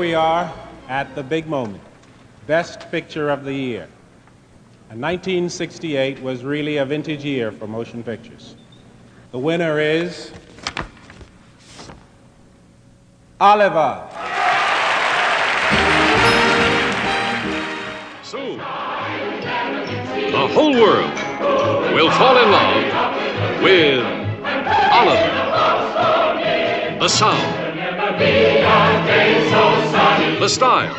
we are at the big moment Best Picture of the Year. And 1968 was really a vintage year for motion pictures. The winner is Oliver. Soon, the whole world will fall in love with Oliver. The sound, the style,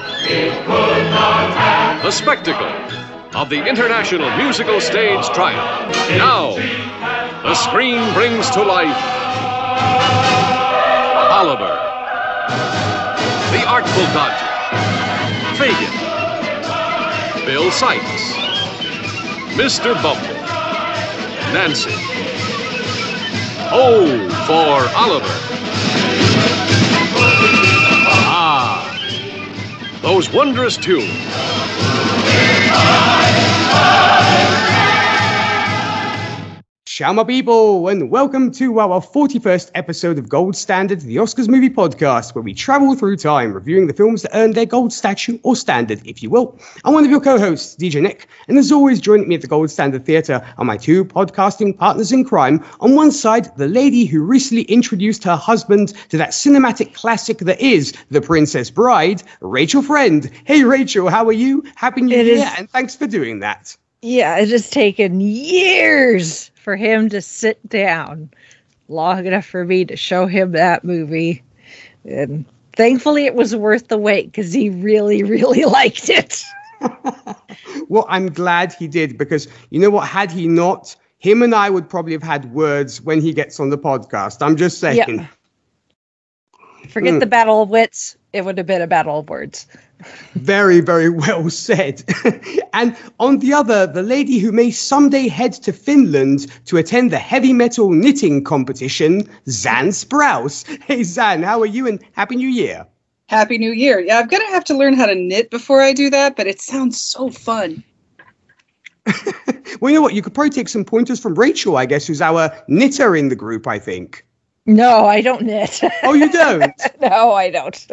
the spectacle of the International Musical Stage Triumph. Now, the screen brings to life Oliver, the Artful Dodger, Fagin, Bill Sikes, Mr. Bumble, Nancy. Oh, for Oliver. Those wondrous tunes. My people, and welcome to our 41st episode of Gold Standard, the Oscars movie podcast, where we travel through time, reviewing the films that earned their gold statue or standard, if you will. I'm one of your co-hosts, DJ Nick, and as always, joining me at the Gold Standard Theatre are my two podcasting partners in crime. On one side, the lady who recently introduced her husband to that cinematic classic that is The Princess Bride, Rachel Friend. Hey, Rachel, how are you? Happy New It Year, is- and thanks for doing that. Yeah, it has taken years for him to sit down long enough for me to show him that movie. And thankfully, it was worth the wait because he really, really liked it. Well, I'm glad he did because you know what? Had he not, him and I would probably have had words when he gets on the podcast. I'm just saying. Yeah. Forget Mm. the battle of wits, it would have been a battle of words. Very, very well said. and on the other, the lady who may someday head to Finland to attend the heavy metal knitting competition, Zan Sprouse. Hey, Zan, how are you? And Happy New Year. Happy New Year. Yeah, I'm going to have to learn how to knit before I do that, but it sounds so fun. Well, you know what? You could probably take some pointers from Rachel, I guess, who's our knitter in the group, I think. No, I don't knit. Oh, you don't? no, I don't.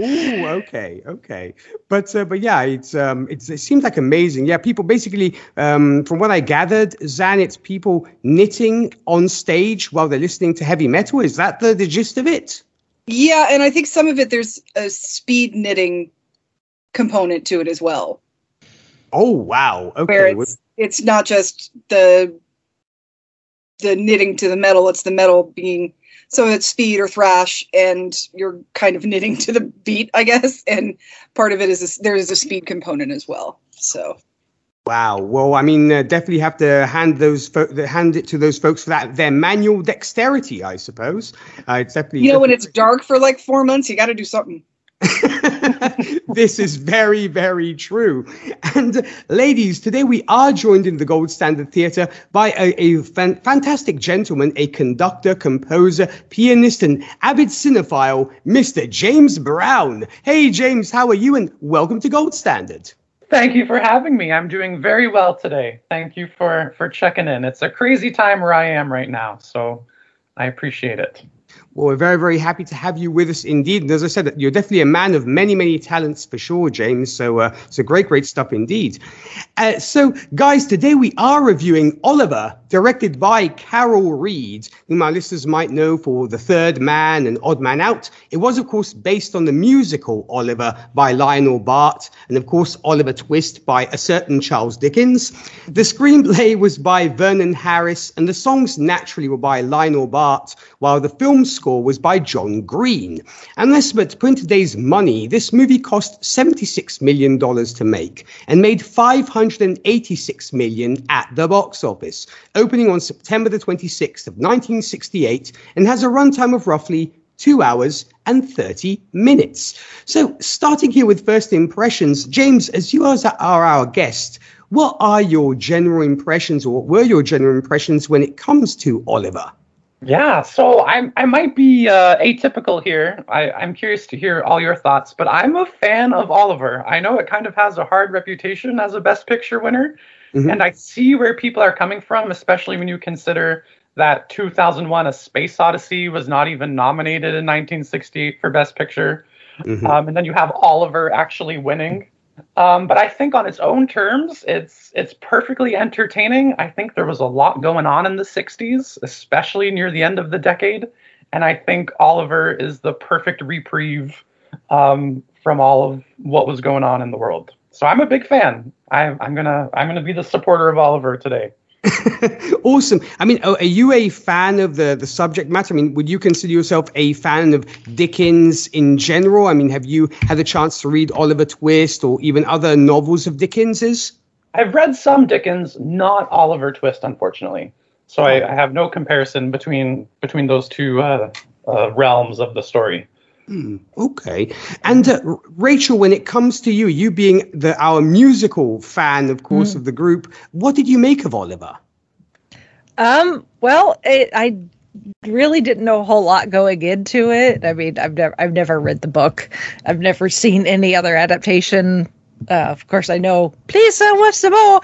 Ooh, okay, okay, but uh, but yeah, it's um, it's it seems like amazing. Yeah, people basically, um, from what I gathered, Zan, it's people knitting on stage while they're listening to heavy metal. Is that the, the gist of it? Yeah, and I think some of it there's a speed knitting component to it as well, Oh wow, where okay. it's it's not just the the knitting to the metal, it's the metal being so it's speed or thrash and you're kind of knitting to the beat, I guess, and part of it is a, there is a speed component as well. So Wow. Well, I mean, uh, definitely have to hand those fo- hand it to those folks for that their manual dexterity, I suppose. Uh, it's definitely you know when it's dark for like four months, you got to do something. this is very, very true. And ladies, today we are joined in the Gold Standard Theatre by a, a fan- fantastic gentleman, a conductor, composer, pianist, and avid cinephile, Mr. James Brown. Hey, James, how are you? And welcome to Gold Standard. Thank you for having me. I'm doing very well today. Thank you for for checking in. It's a crazy time where I am right now, so I appreciate it. Well, we're very, very happy to have you with us indeed. And as I said, you're definitely a man of many, many talents for sure, James. So, uh, so great, great stuff indeed. Uh, so, guys, today we are reviewing Oliver, directed by Carol Reed, whom our listeners might know for The Third Man and Odd Man Out. It was, of course, based on the musical Oliver by Lionel Bart, and of course, Oliver Twist by a certain Charles Dickens. The screenplay was by Vernon Harris, and the songs naturally were by Lionel Bart, while the film score was by John Green. And to put in today's money, this movie cost $76 million to make and made 586 million at the box office, opening on September the 26th of 1968 and has a runtime of roughly two hours and 30 minutes. So, starting here with first impressions, James, as you are our guest, what are your general impressions or what were your general impressions when it comes to Oliver? Yeah, so I'm I might be uh, atypical here. I, I'm curious to hear all your thoughts, but I'm a fan of Oliver. I know it kind of has a hard reputation as a Best Picture winner, Mhm. and I see where people are coming from, especially when you consider that 2001: A Space Odyssey was not even nominated in 1968 for Best Picture. Mhm. um, and then you have Oliver actually winning. Um, but I think on its own terms, it's it's perfectly entertaining. I think there was a lot going on in the '60s, especially near the end of the decade, and I think Oliver is the perfect reprieve um, from all of what was going on in the world. So I'm a big fan. I, I'm gonna I'm gonna be the supporter of Oliver today. awesome. I mean, are you a fan of the the subject matter? I mean, would you consider yourself a fan of Dickens in general? I mean, have you had a chance to read Oliver Twist or even other novels of Dickens's? I've read some Dickens, not Oliver Twist, unfortunately. So I, I have no comparison between between those two uh, uh, realms of the story. Okay. And uh, Rachel, when it comes to you, you being the our musical fan, of course, of the group, what did you make of Oliver? Um, well, it, I really didn't know a whole lot going into it. I mean, I've never I've never read the book. I've never seen any other adaptation. Uh, of course, I know. Please, son, what's the more?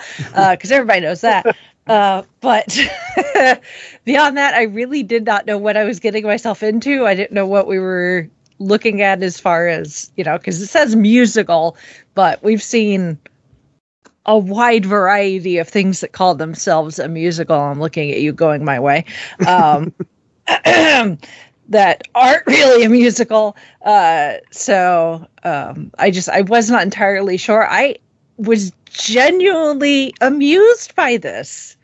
Because everybody knows that. Uh, but beyond that, I really did not know what I was getting myself into. I didn't know what we were looking at as far as you know, because it says musical, but we've seen a wide variety of things that call themselves a musical. I'm looking at you going my way. Um, that aren't really a musical. Uh, so um, I just I was not entirely sure. I was genuinely amused by this.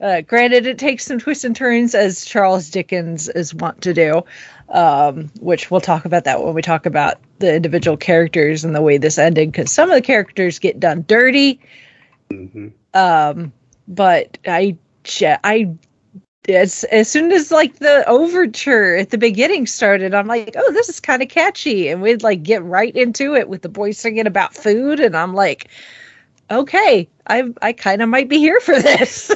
Uh, granted, it takes some twists and turns as Charles Dickens is wont to do, um, which we'll talk about that when we talk about the individual characters and the way this ended, because some of the characters get done dirty. Um, but I, I, as as soon as like the overture at the beginning started, I'm like, oh, this is kind of catchy, and we'd like get right into it with the boys singing about food, and I'm like, okay, I I kind of might be here for this.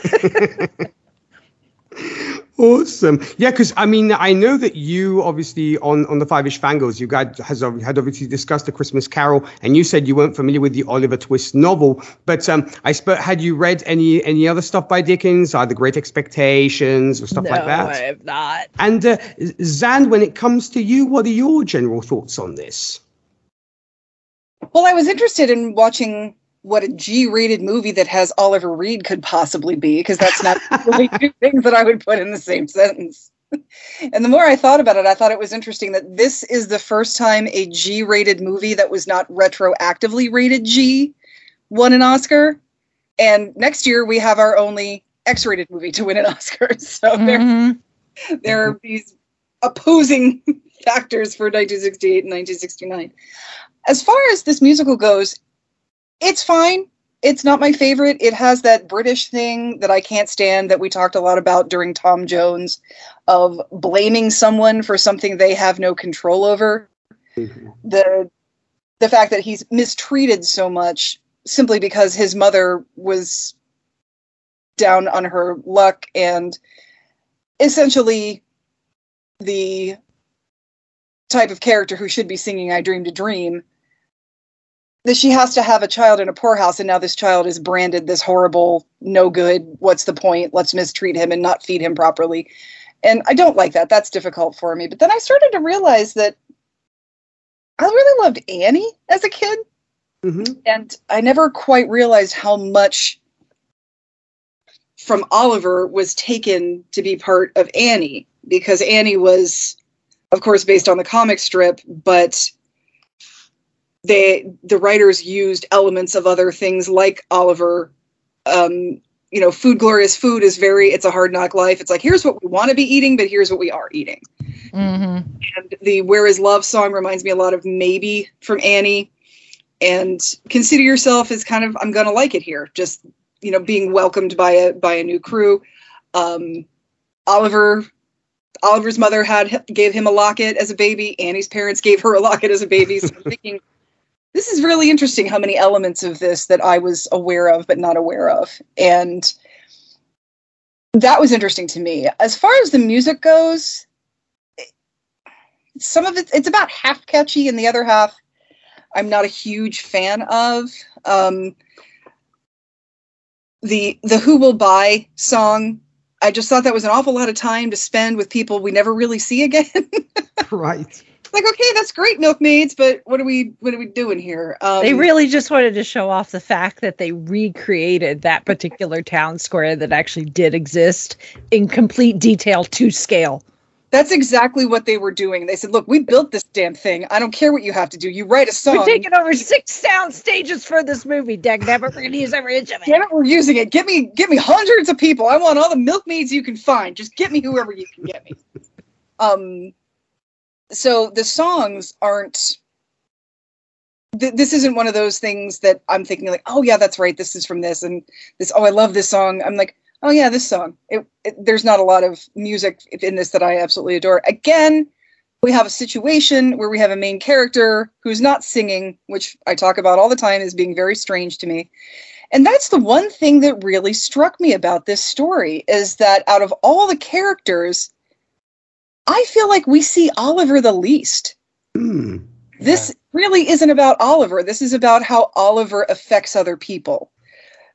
Awesome. Yeah, because I mean, I know that you obviously on on the Five Ish Fangirls, you guys has had obviously discussed the Christmas Carol, and you said you weren't familiar with the Oliver Twist novel. But um, I suppose had you read any any other stuff by Dickens, either Great Expectations or stuff no, like that? No, I have not. And uh, Zan, when it comes to you, what are your general thoughts on this? Well, I was interested in watching what a G-rated movie that has Oliver Reed could possibly be, because that's not really two things that I would put in the same sentence. And the more I thought about it, I thought it was interesting that this is the first time a G-rated movie that was not retroactively rated G won an Oscar. And next year we have our only X-rated movie to win an Oscar. So there, Mhm. there are these opposing factors for 1968 and 1969. As far as this musical goes, it's fine. It's not my favorite. It has that British thing that I can't stand that we talked a lot about during Tom Jones of blaming someone for something they have no control over. Mm-hmm. The the fact that he's mistreated so much simply because his mother was down on her luck and essentially the type of character who should be singing I Dreamed a Dream that she has to have a child in a poorhouse and now this child is branded this horrible no good what's the point? Let's mistreat him and not feed him properly. And I don't like that. That's difficult for me. But then I started to realize that I really loved Annie as a kid. Mhm. and I never quite realized how much from Oliver was taken to be part of Annie because Annie was, of course, based on the comic strip, but they the writers used elements of other things like Oliver. Um, you know, food glorious food is very it's a hard knock life. It's like here's what we want to be eating, but here's what we are eating. Mhm. And the Where Is Love song reminds me a lot of Maybe from Annie. And consider yourself as kind of I'm gonna like it here. Just you know, being welcomed by a by a new crew. Um, Oliver Oliver's mother had gave him a locket as a baby. Annie's parents gave her a locket as a baby. So I'm thinking this is really interesting how many elements of this that I was aware of but not aware of. And that was interesting to me. As far as the music goes, some of it it's about half catchy and the other half i'm not a huge fan of um the the who will buy song i just thought that was an awful lot of time to spend with people we never really see again Right. Like, okay, that's great, milkmaids, but what are we what are we doing here? Um, They really just wanted to show off the fact that they recreated that particular town square that actually did exist in complete detail to scale. that's exactly what they were doing. They said, look, we built this damn thing. I don't care what you have to do. You write a song. We're taking over six sound stages for this movie, Dag Nabbit. We're going to use every inch of it. Damn it, we're using it. Get me, get me hundreds of people. I want all the milkmaids you can find. Just get me whoever you can get me. Um, so the songs aren't. Th- this isn't one of those things that I'm thinking like, oh yeah, that's right. This is from this and this. Oh, I love this song. I'm like, oh yeah, this song. It, it, there's not a lot of music in this that I absolutely adore. Again, we have a situation where we have a main character who's not singing, which I talk about all the time as being very strange to me. And that's the one thing that really struck me about this story is that out of all the characters, I feel like we see Oliver the least. Hmm. This really isn't about Oliver. This is about how Oliver affects other people.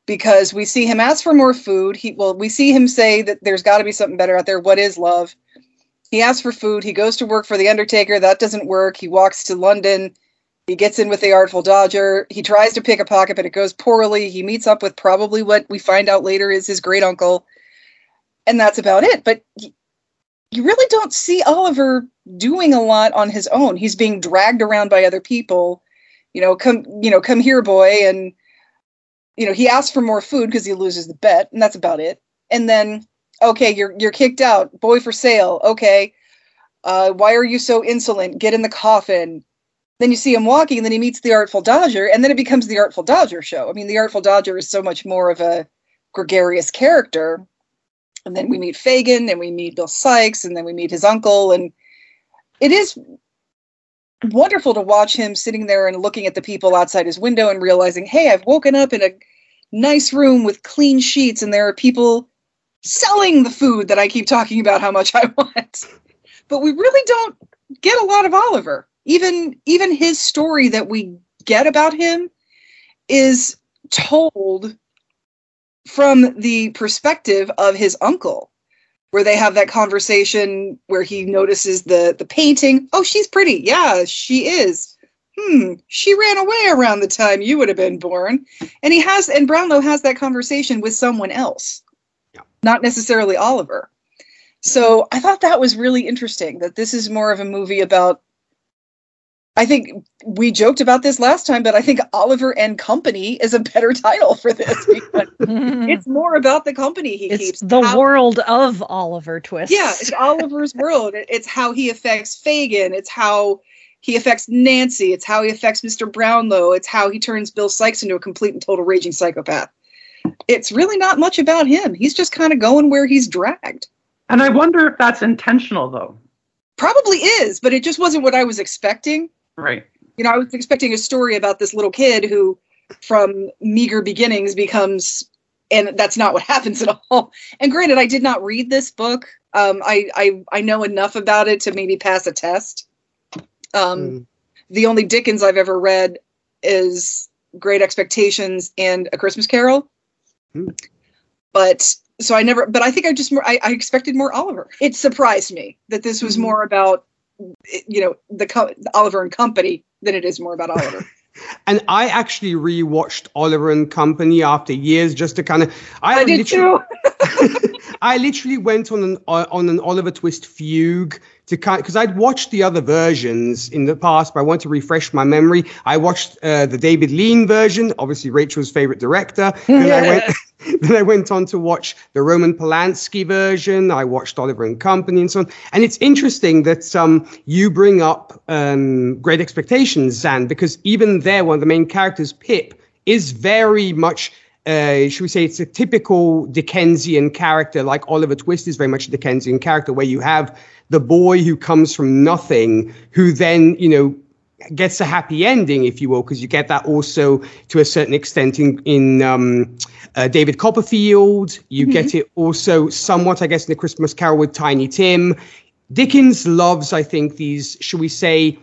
Because we see him ask for more food. He well, we see him say that there's got to be something better out there. What is love? He asks for food. He goes to work for the Undertaker. That doesn't work. He walks to London. He gets in with the Artful Dodger. He tries to pick a pocket, but it goes poorly. He meets up with probably what we find out later is his great uncle. And that's about it. But y- you really don't see Oliver doing a lot on his own. He's being dragged around by other people. You know, come, you know, come here, boy. And, you know, he asks for more food because he loses the bet, and that's about it. And then, okay, you're you're kicked out, boy for sale. Okay, uh, why are you so insolent? Get in the coffin. Then you see him walking, and then he meets the Artful Dodger, and then it becomes the Artful Dodger show. I mean, the Artful Dodger is so much more of a gregarious character. And then we meet Fagin, and we meet Bill Sikes, and then we meet his uncle, and it is wonderful to watch him sitting there and looking at the people outside his window and realizing, hey, I've woken up in a nice room with clean sheets, and there are people selling the food that I keep talking about how much I want. But we really don't get a lot of Oliver. Even even his story that we get about him is told from the perspective of his uncle where they have that conversation where he notices the the painting. Oh she's pretty. Yeah she is. Hmm she ran away around the time you would have been born. And he has and brownlow has that conversation with someone else. Yeah. not necessarily oliver. So i thought that was really interesting that this is more of a movie about I think we joked about this last time, but I think Oliver and Company is a better title for this because it's more about the company he it's keeps. the how- world of Oliver Twist. Yeah, it's Oliver's world. It's how he affects Fagin. It's how he affects Nancy. It's how he affects Mr. Brownlow. It's how he turns Bill Sikes into a complete and total raging psychopath. It's really not much about him. He's just kind of going where he's dragged. And I wonder if that's intentional, though. Probably is, but it just wasn't what I was expecting. Right. you know, I was expecting a story about this little kid who, from meager beginnings, becomes, and that's not what happens at all. And granted, I did not read this book. Um, I, I I know enough about it to maybe pass a test. Um, Mm. The only Dickens I've ever read is Great Expectations and A Christmas Carol. Hmm. But so I never, but I think I just more, I, I expected more Oliver. It surprised me that this was Mhm. more about, you know, the co- Oliver and Company than it is more about Oliver. And I actually rewatched Oliver and Company after years just to kind of. I did literally- too. I literally went on an uh, on an Oliver Twist fugue to kind because I'd watched the other versions in the past, but I want to refresh my memory. I watched uh, the David Lean version, obviously Rachel's favorite director. Then I went then I went on to watch the Roman Polanski version. I watched Oliver and Company and so on. And it's interesting that um, you bring up um, Great Expectations, Zan, because even there, one of the main characters, Pip, is very much uh, should we say it's a typical Dickensian character, like Oliver Twist is very much a Dickensian character, where you have the boy who comes from nothing, who then, you know, gets a happy ending, if you will, because you get that also to a certain extent in, in um, uh, David Copperfield. You get it also somewhat, I guess, in the Christmas Carol with Tiny Tim. Dickens loves, I think, these, should we say,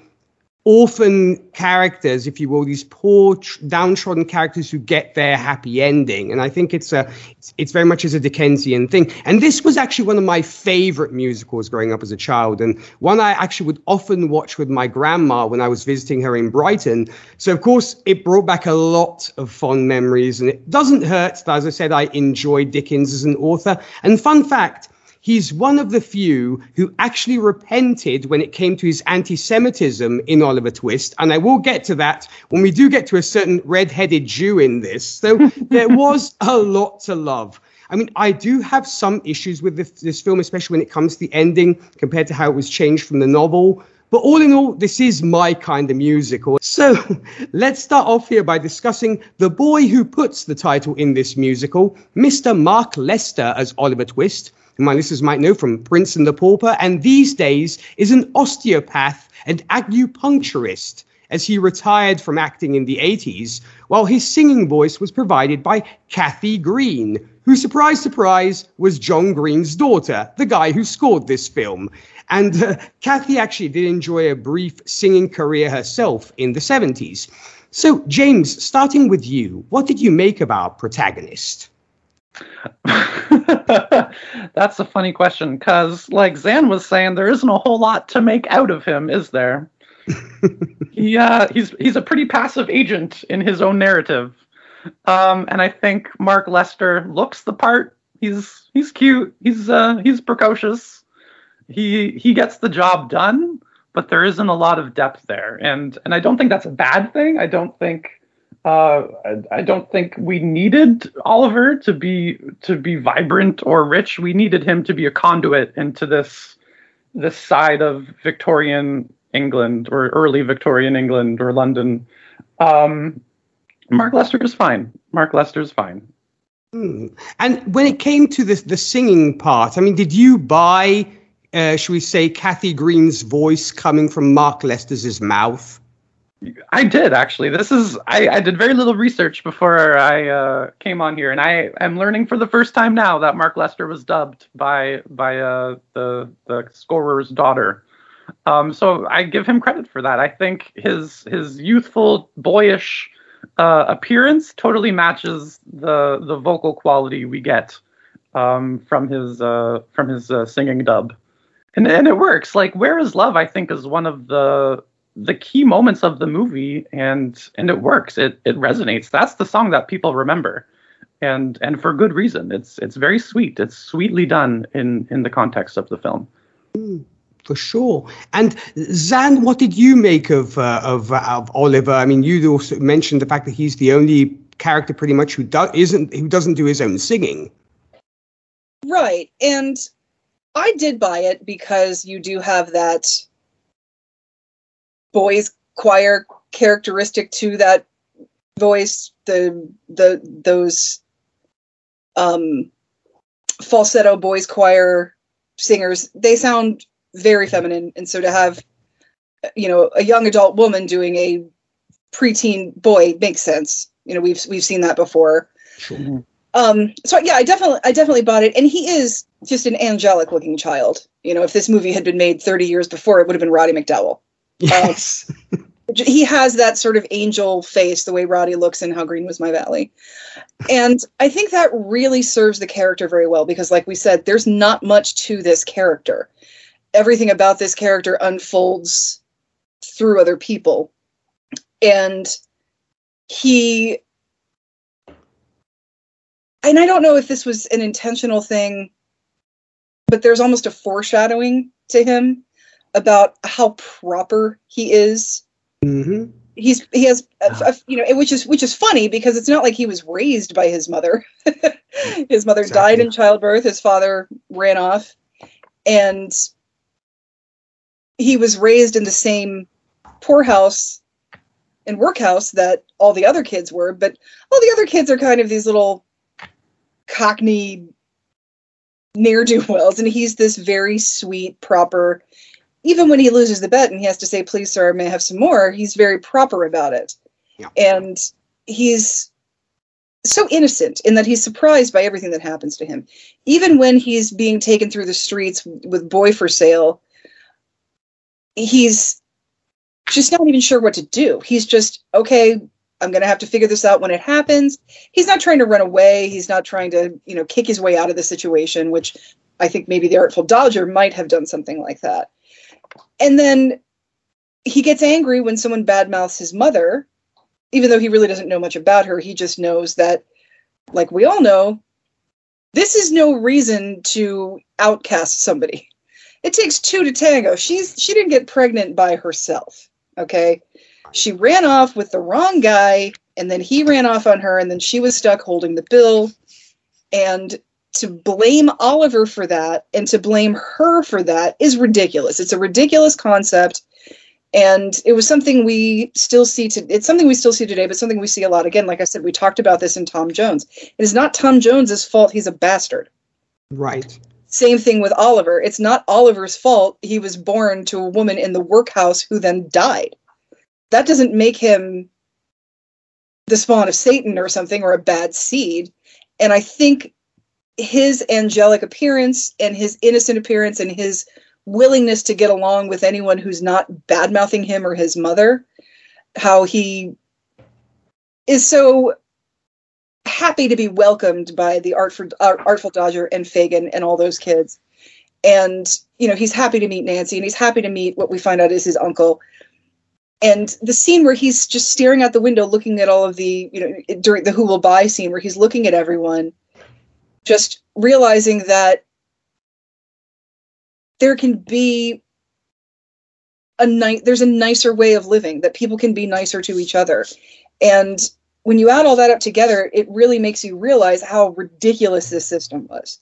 orphan characters, if you will, these poor downtrodden characters who get their happy ending. And I think it's a it's, very much as a Dickensian thing. And this was actually one of my favorite musicals growing up as a child, and one I actually would often watch with my grandma when I was visiting her in Brighton. So of course it brought back a lot of fond memories, and it doesn't hurt that, as I said, I enjoy Dickens as an author. And fun fact he's one of the few who actually repented when it came to his anti Semitism in Oliver Twist. And I will get to that when we do get to a certain red headed Jew in this. So there was a lot to love. I mean, I do have some issues with this, this, film, especially when it comes to the ending compared to how it was changed from the novel. But all in all, this is my kind of musical. So let's start off here by discussing the boy who puts the title in this musical, Mr. Mark Lester as Oliver Twist, my listeners might know from Prince and the Pauper, and these days is an osteopath and acupuncturist as he retired from acting in the 80s, while his singing voice was provided by Kathe Green, who, surprise, surprise, was John Green's daughter, the guy who scored this film. And uh, Kathe actually did enjoy a brief singing career herself in the 70s. So, James, starting with you, what did you make our protagonist? That's a funny question because, like Zan was saying, there isn't a whole lot to make out of him, is there? Yeah, he's he's a pretty passive agent in his own narrative, um, and I think Mark Lester looks the part. He's he's cute. He's uh, he's precocious. He he gets the job done, but there isn't a lot of depth there, and and I don't think that's a bad thing. I don't think uh, I, don't think we needed Oliver to be to be vibrant or rich. We needed him to be a conduit into this this side of Victorian England or early Victorian England or London. Um, Mark Lester is fine. Mark Lester is fine. Hmm. And when it came to the the singing part, I mean, did you buy, uh, should we say, Kathe Green's voice coming from Mark Lester's mouth? I did actually. This is I, I did very little research before I uh, came on here, and I am learning for the first time now that Mark Lester was dubbed by by uh, the the scorer's daughter. Um, so I give him credit for that. I think his his youthful, boyish uh, appearance totally matches the the vocal quality we get um, from his uh, from his uh, singing dub, and and it works. Like "Where Is Love," I think is one of the the key moments of the movie and and it works. It it resonates. That's the song that people remember. And and for good reason. It's it's very sweet. It's sweetly done in in the context of the film. Mm, for sure. And zan what did you make of uh, of, uh, of oliver? I mean you also mentioned the fact that he's the only character pretty much who do- isn't who doesn't do his own singing. Right. And i did buy it because you do have that boys choir characteristic to that voice the the those um falsetto boys choir singers they sound very feminine. And so to have you know a young adult woman doing a preteen boy makes sense. You know we've we've seen that before. Sure. um so yeah i definitely i definitely bought it. And he is just an angelic looking child. You know if this movie had been made 30 years before it would have been roddy mcdowall Yes. he has that sort of angel face, the way Roddy looks in How Green Was My Valley. And I think that really serves the character very well because, like we said, there's not much to this character. Everything about this character unfolds through other people. And he. And I don't know if this was an intentional thing, but there's almost a foreshadowing to him about how proper he is. Mm-hmm. He's he has a, a, you know which is which is funny because it's not like he was raised by his mother. his mother exactly. died in childbirth. His father ran off, and he was raised in the same poorhouse and workhouse that all the other kids were. But all the other kids are kind of these little cockney ne'er do wells, and he's this very sweet, proper even when he loses the bet and he has to say, please, sir, I may I have some more, he's very proper about it. Yeah. And he's so innocent in that he's surprised by everything that happens to him. Even when he's being taken through the streets with boy for sale, he's just not even sure what to do. He's just, okay, I'm going to have to figure this out when it happens. He's not trying to run away. He's not trying to, you know, kick his way out of the situation, which I think maybe the Artful Dodger might have done something like that. And then he gets angry when someone badmouths his mother, even though he really doesn't know much about her. He just knows that, like we all know, this is no reason to outcast somebody. It takes two to tango. She's she didn't get pregnant by herself. Okay. She ran off with the wrong guy, and then he ran off on her, and then she was stuck holding the bill. And to blame Oliver for that and to blame her for that is ridiculous. It's a ridiculous concept. And it was something we still see to it's something we still see today, but something we see a lot. Again, like I said, we talked about this in Tom Jones. It is not Tom Jones's fault he's a bastard. Right. Same thing with Oliver. It's not Oliver's fault he was born to a woman in the workhouse who then died. That doesn't make him the spawn of Satan or something or a bad seed. And I think his angelic appearance and his innocent appearance and his willingness to get along with anyone who's not bad mouthing him or his mother, how he is so happy to be welcomed by the Artful, Artful Dodger and Fagin and all those kids. And, you know, he's happy to meet Nancy and he's happy to meet what we find out is his uncle. And the scene where he's just staring out the window looking at all of the, you know, during the Who Will Buy scene where he's looking at everyone, just realizing that there can be a night there's a nicer way of living that people can be nicer to each other. And when you add all that up together it really makes you realize how ridiculous this system was.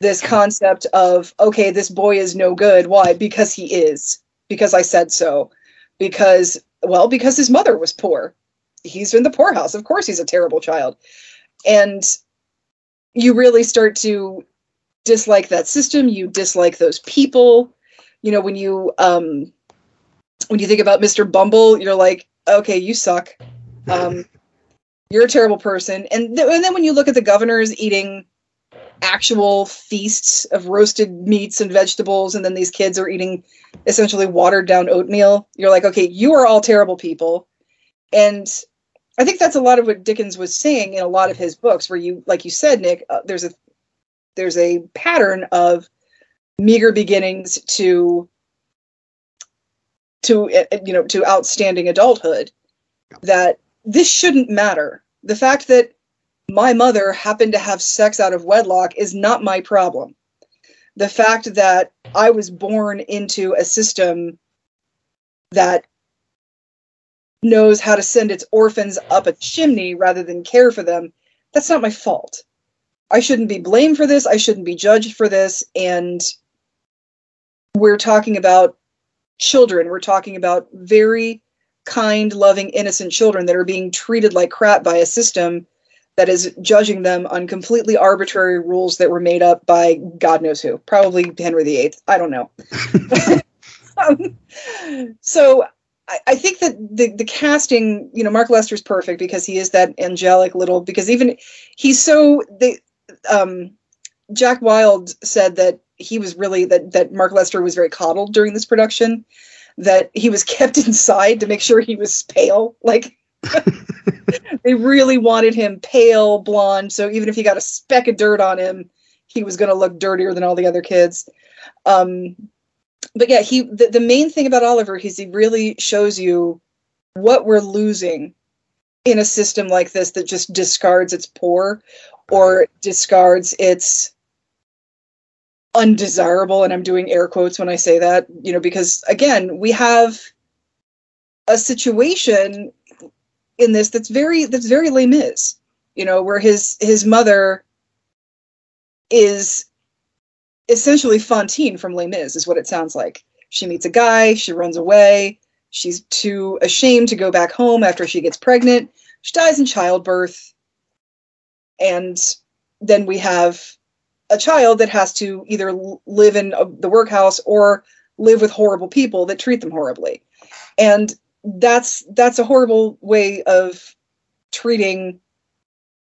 This concept of okay this boy is no good. Why? Because he is. Because i said so. Because well because his mother was poor. He's in the poorhouse. Of course he's a terrible child. And you really start to dislike that system you dislike those people. You know when you um when you think about mr bumble you're like okay you suck. Um you're a terrible person. And, th- and then when you look at the governors eating actual feasts of roasted meats and vegetables and then these kids are eating essentially watered down oatmeal you're like okay you are all terrible people. And i think that's a lot of what dickens was saying in a lot of his books where you like you said nick uh, there's a there's a pattern of meager beginnings to to uh, you know to outstanding adulthood that this shouldn't matter. The fact that my mother happened to have sex out of wedlock is not my problem. The fact that i was born into a system that knows how to send its orphans up a chimney rather than care for them that's not my fault I shouldn't be blamed for this. I shouldn't be judged for this. And we're talking about children. We're talking about very kind, loving, innocent children that are being treated like crap by a system that is judging them on completely arbitrary rules that were made up by God knows who, probably Henry VIII. I don't know. um, so I, I, think that the the casting, you know, Mark Lester's perfect because he is that angelic little. Because even he's so they um, Jack Wild said that he was really that that Mark Lester was very coddled during this production, that he was kept inside to make sure he was pale. Like they really wanted him pale, blonde. So even if he got a speck of dirt on him, he was going to look dirtier than all the other kids. Um, but yeah, he the, the main thing about Oliver is he really shows you what we're losing in a system like this that just discards its poor or discards its undesirable and i'm doing air quotes when i say that you know because again we have a situation in this that's very that's very lame is you know, where his his mother is essentially Fantine from Les Mis, is what it sounds like. She meets a guy, she runs away, she's too ashamed to go back home after she gets pregnant, she dies in childbirth, and then we have a child that has to either live in the workhouse or live with horrible people that treat them horribly and that's that's a horrible way of treating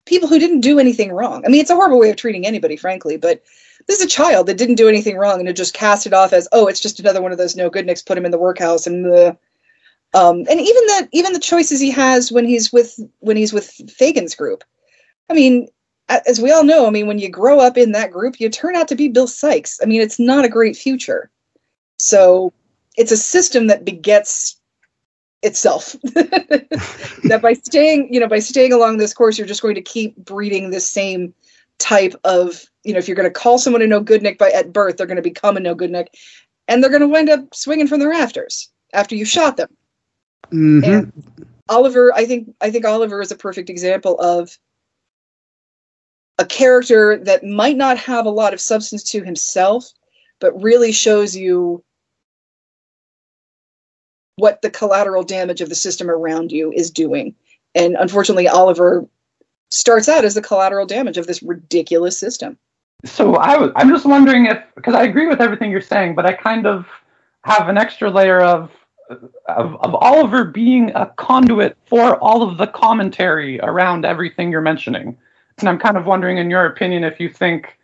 people who didn't do anything wrong i mean it's a horrible way of treating anybody frankly but this is a child that didn't do anything wrong and it just cast it off as oh it's just another one of those no good nicks put him in the workhouse and the Um, and even that, even the choices he has when he's with when he's with Fagin's group. I mean, as we all know, I mean, when you grow up in that group, you turn out to be Bill Sikes. I mean, it's not a great future. So it's a system that begets itself. that by staying, you know, by staying along this course, you're just going to keep breeding this same type of, you know, if you're going to call someone a no good Nick by at birth, they're going to become a no good Nick, and they're going to wind up swinging from the rafters after you shot them. Mhm. And Oliver, I think, I think Oliver is a perfect example of a character that might not have a lot of substance to himself, but really shows you what the collateral damage of the system around you is doing. And unfortunately, Oliver starts out as the collateral damage of this ridiculous system. So I was, I'm just wondering if, because I agree with everything you're saying, but I kind of have an extra layer of, of, of Oliver being a conduit for all of the commentary around everything you're mentioning. And I'm kind of wondering, in your opinion, if you think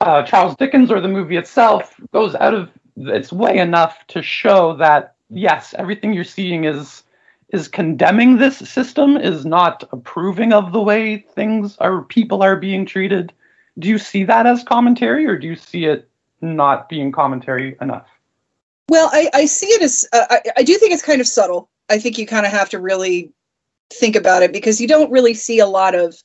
uh, Charles Dickens or the movie itself goes out of its way enough to show that yes, everything you're seeing is is condemning this system, is not approving of the way things are people are being treated. Do you see that as commentary, or do you see it not being commentary enough? Well, I, I see it as uh, I, I do think it's kind of subtle. I think you kind of have to really think about it because you don't really see a lot of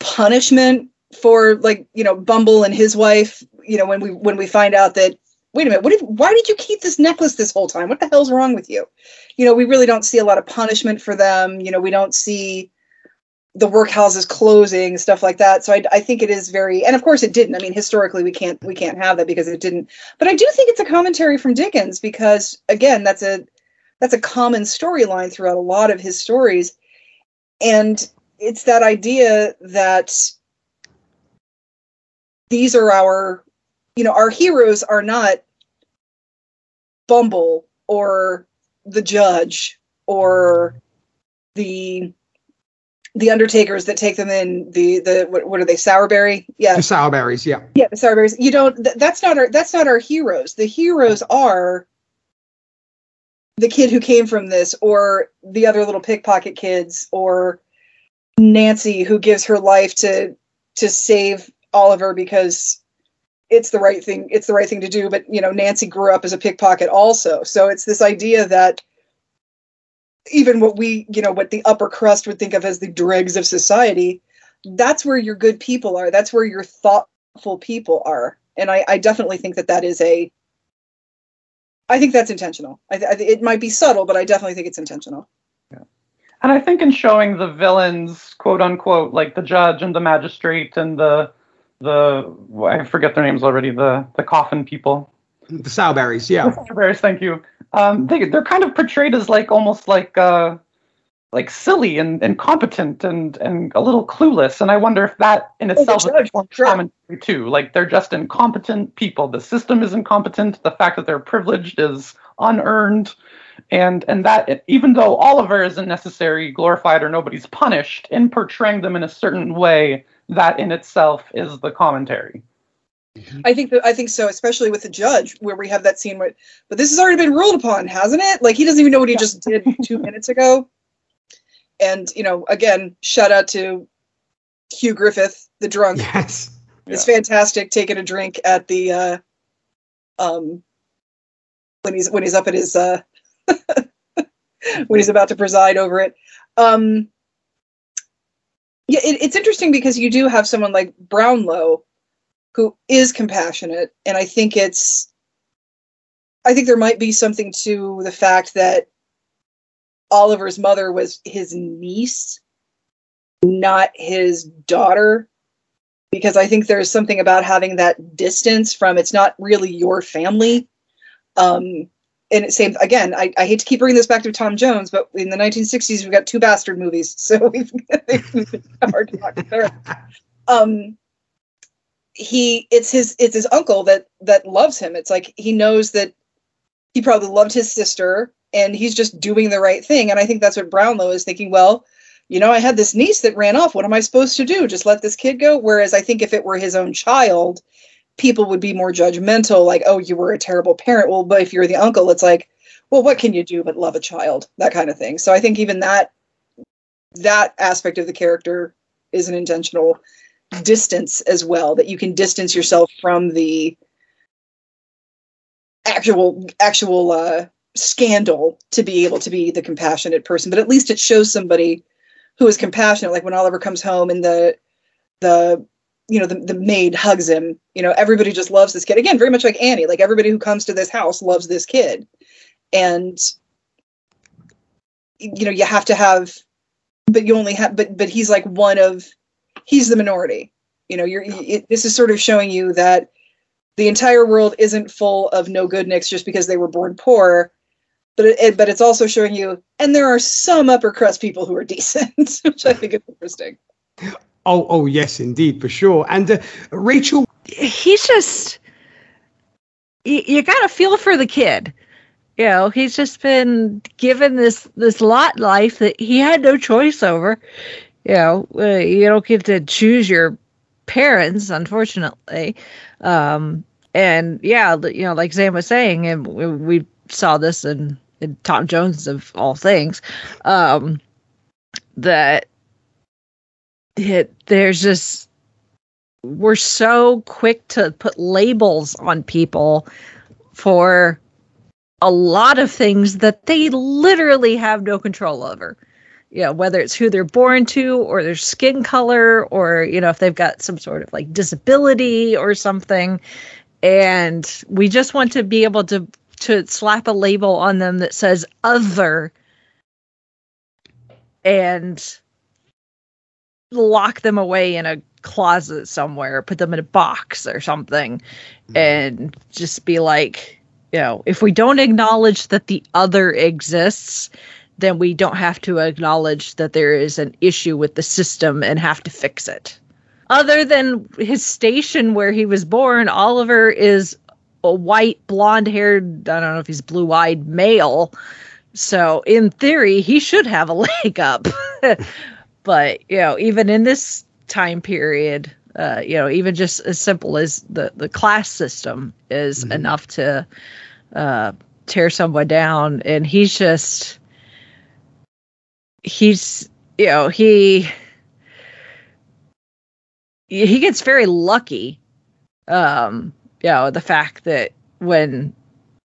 punishment for like you know Bumble and his wife. You know when we when we find out that wait a minute, what did, why did you keep this necklace this whole time? What the hell's wrong with you? You know we really don't see a lot of punishment for them. You know we don't see the workhouses closing stuff like that. So I, I think it is very and of course it didn't. I mean historically we can't we can't have that because it didn't. But i do think it's a commentary from dickens because again that's a that's a common storyline throughout a lot of his stories. And it's that idea that these are our you know our heroes are not bumble or the judge or the the undertakers that take them in the the what, what are they Sowerberry? Yeah. The Sowerberries, yeah. yeah the Sowerberries you don't th- that's not our that's not our heroes. The heroes are the kid who came from this or the other little pickpocket kids or nancy who gives her life to to save oliver because it's the right thing it's the right thing to do. But you know nancy grew up as a pickpocket also. So it's this idea that even what we you know what the upper crust would think of as the dregs of society that's where your good people are that's where your thoughtful people are and i, I definitely think that that is a i think that's intentional I, I, it might be subtle but i definitely think it's intentional Yeah. And I think in showing the villains, quote unquote, like the judge and the magistrate and the the I forget their names already, the the coffin people. The Sowberries, yeah. Sowberries. thank you. Um, they they're kind of portrayed as like almost like uh, like silly and incompetent and and a little clueless. And I wonder if that in itself is a form sure. commentary too. Like they're just incompetent people. The system is incompetent. The fact that they're privileged is unearned. And and that even though Oliver isn't necessarily glorified or nobody's punished in portraying them in a certain way, that in itself is the commentary. I think that i think so especially with the judge where we have that scene where but this has already been ruled upon hasn't it like he doesn't even know what he just did two minutes ago and you know again shout out to hugh griffith the drunk Yes. It's fantastic taking a drink at the uh um when he's when he's up at his uh when he's about to preside over it. Um yeah, it, it's interesting because you do have someone like Brownlow who is compassionate, and I think it's I think there might be something to the fact that Oliver's mother was his niece, not his daughter because I think there's something about having that distance from it's not really your family. Um, and same again. I, I hate to keep bringing this back to Tom Jones, but in the 1960s we've got two bastard movies, so we've it's hard to talk there. Um, he it's his it's his uncle that that loves him. It's like he knows that he probably loved his sister, and he's just doing the right thing. And I think that's what Brownlow is thinking. Well, you know, I had this niece that ran off. What am I supposed to do? Just let this kid go? Whereas I think if it were his own child, people would be more judgmental, like, oh, you were a terrible parent. Well, but if you're the uncle, it's like, well, what can you do but love a child? That kind of thing. So I think even that that aspect of the character is an intentional distance as well, that you can distance yourself from the actual actual uh, scandal to be able to be the compassionate person. But at least it shows somebody who is compassionate. Like when Oliver comes home and the the you know the, the maid hugs him you know everybody just loves this kid again very much like annie like everybody who comes to this house loves this kid and you know you have to have but you only have but but he's like one of he's the minority you know you're it, this is sort of showing you that the entire world isn't full of no good nicks just because they were born poor but it, but it's also showing you and there are some upper crust people who are decent which i think is interesting Oh, oh yes, indeed, for sure. And uh, Rachel, he's just you, you got to feel for the kid. You know, he's just been given this this lot life that he had no choice over. You know, uh, you don't get to choose your parents, unfortunately. Um, and yeah, you know, like Sam was saying, and we, saw this in, in Tom Jones of all things, um, that it, there's just we're so quick to put labels on people for a lot of things that they literally have no control over. You know, whether it's who they're born to or their skin color or, you know, if they've got some sort of like disability or something. And we just want to be able to to slap a label on them that says other and lock them away in a closet somewhere, put them in a box or something, mm-hmm. and just be like, you know, if we don't acknowledge that the other exists, then we don't have to acknowledge that there is an issue with the system and have to fix it. Other than his station where he was born, Oliver is a white, blonde haired, I don't know if he's blue eyed male. So, in theory, he should have a leg up. but you know even in this time period uh, you know even just as simple as the the class system is mm-hmm. enough to uh, tear someone down and he's just he's you know he he gets very lucky um you know the fact that when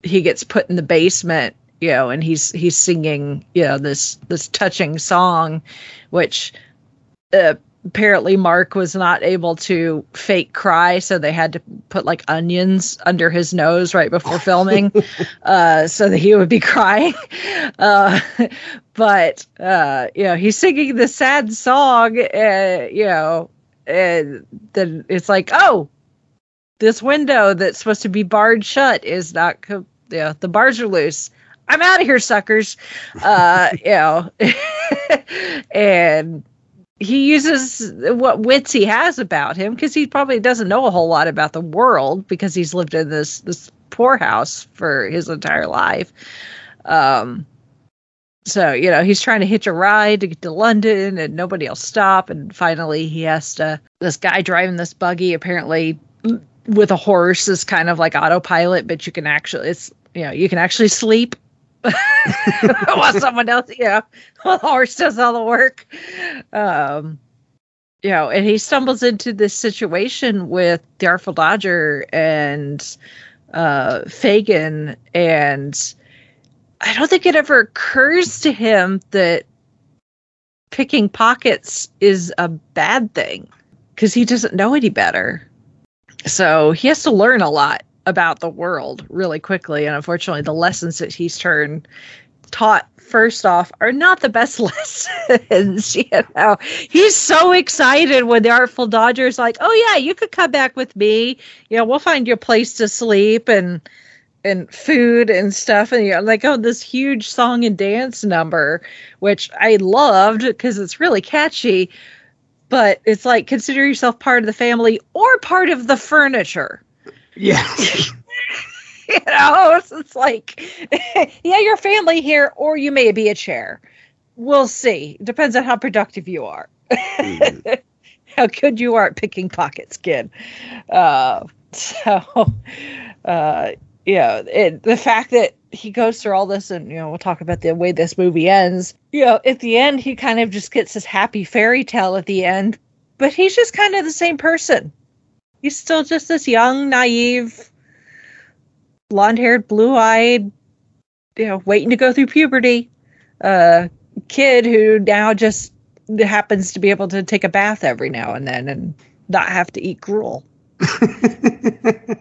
he gets put in the basement you know, and he's he's singing, you know, this this touching song, which uh, apparently Mark was not able to fake cry, so they had to put like onions under his nose right before filming, uh, so that he would be crying. Uh, but uh, you know, he's singing the sad song, uh, you know, and then it's like, oh, this window that's supposed to be barred shut is not. Co- yeah, the bars are loose. I'm out of here, suckers. Uh, you know, and he uses what wits he has about him because he probably doesn't know a whole lot about the world because he's lived in this this poorhouse for his entire life. Um, so you know he's trying to hitch a ride to get to London, and nobody will stop. And finally, he has to. This guy driving this buggy apparently with a horse is kind of like autopilot, but you can actually it's you know you can actually sleep while someone else, you know, while the horse does all the work. Um, you know, and he stumbles into this situation with the Artful Dodger and uh, Fagin, and I don't think it ever occurs to him that picking pockets is a bad thing because he doesn't know any better. So he has to learn a lot about the world really quickly. And unfortunately, the lessons that he's turned taught first off are not the best lessons. you know, he's so excited when the Artful Dodger's like, "Oh yeah, you could come back with me. You know, we'll find you a place to sleep and." and food and stuff and you know, like oh this huge song and dance number which i loved because it's really catchy but it's like consider yourself part of the family or part of the furniture yeah. you know, it's, it's like, yeah, your family here, or you may be a chair. We'll see. Depends on how productive you are. mm. how good you are at picking pockets, kid. Uh, so, uh, yeah, it, the fact that he goes through all this, and you know, we'll talk about the way this movie ends. You know, at the end, he kind of just gets this happy fairy tale at the end, but he's just kind of the same person. He's still just this young, naive, blonde haired, blue eyed, you know, waiting to go through puberty uh, kid who now just happens to be able to take a bath every now and then and not have to eat gruel. I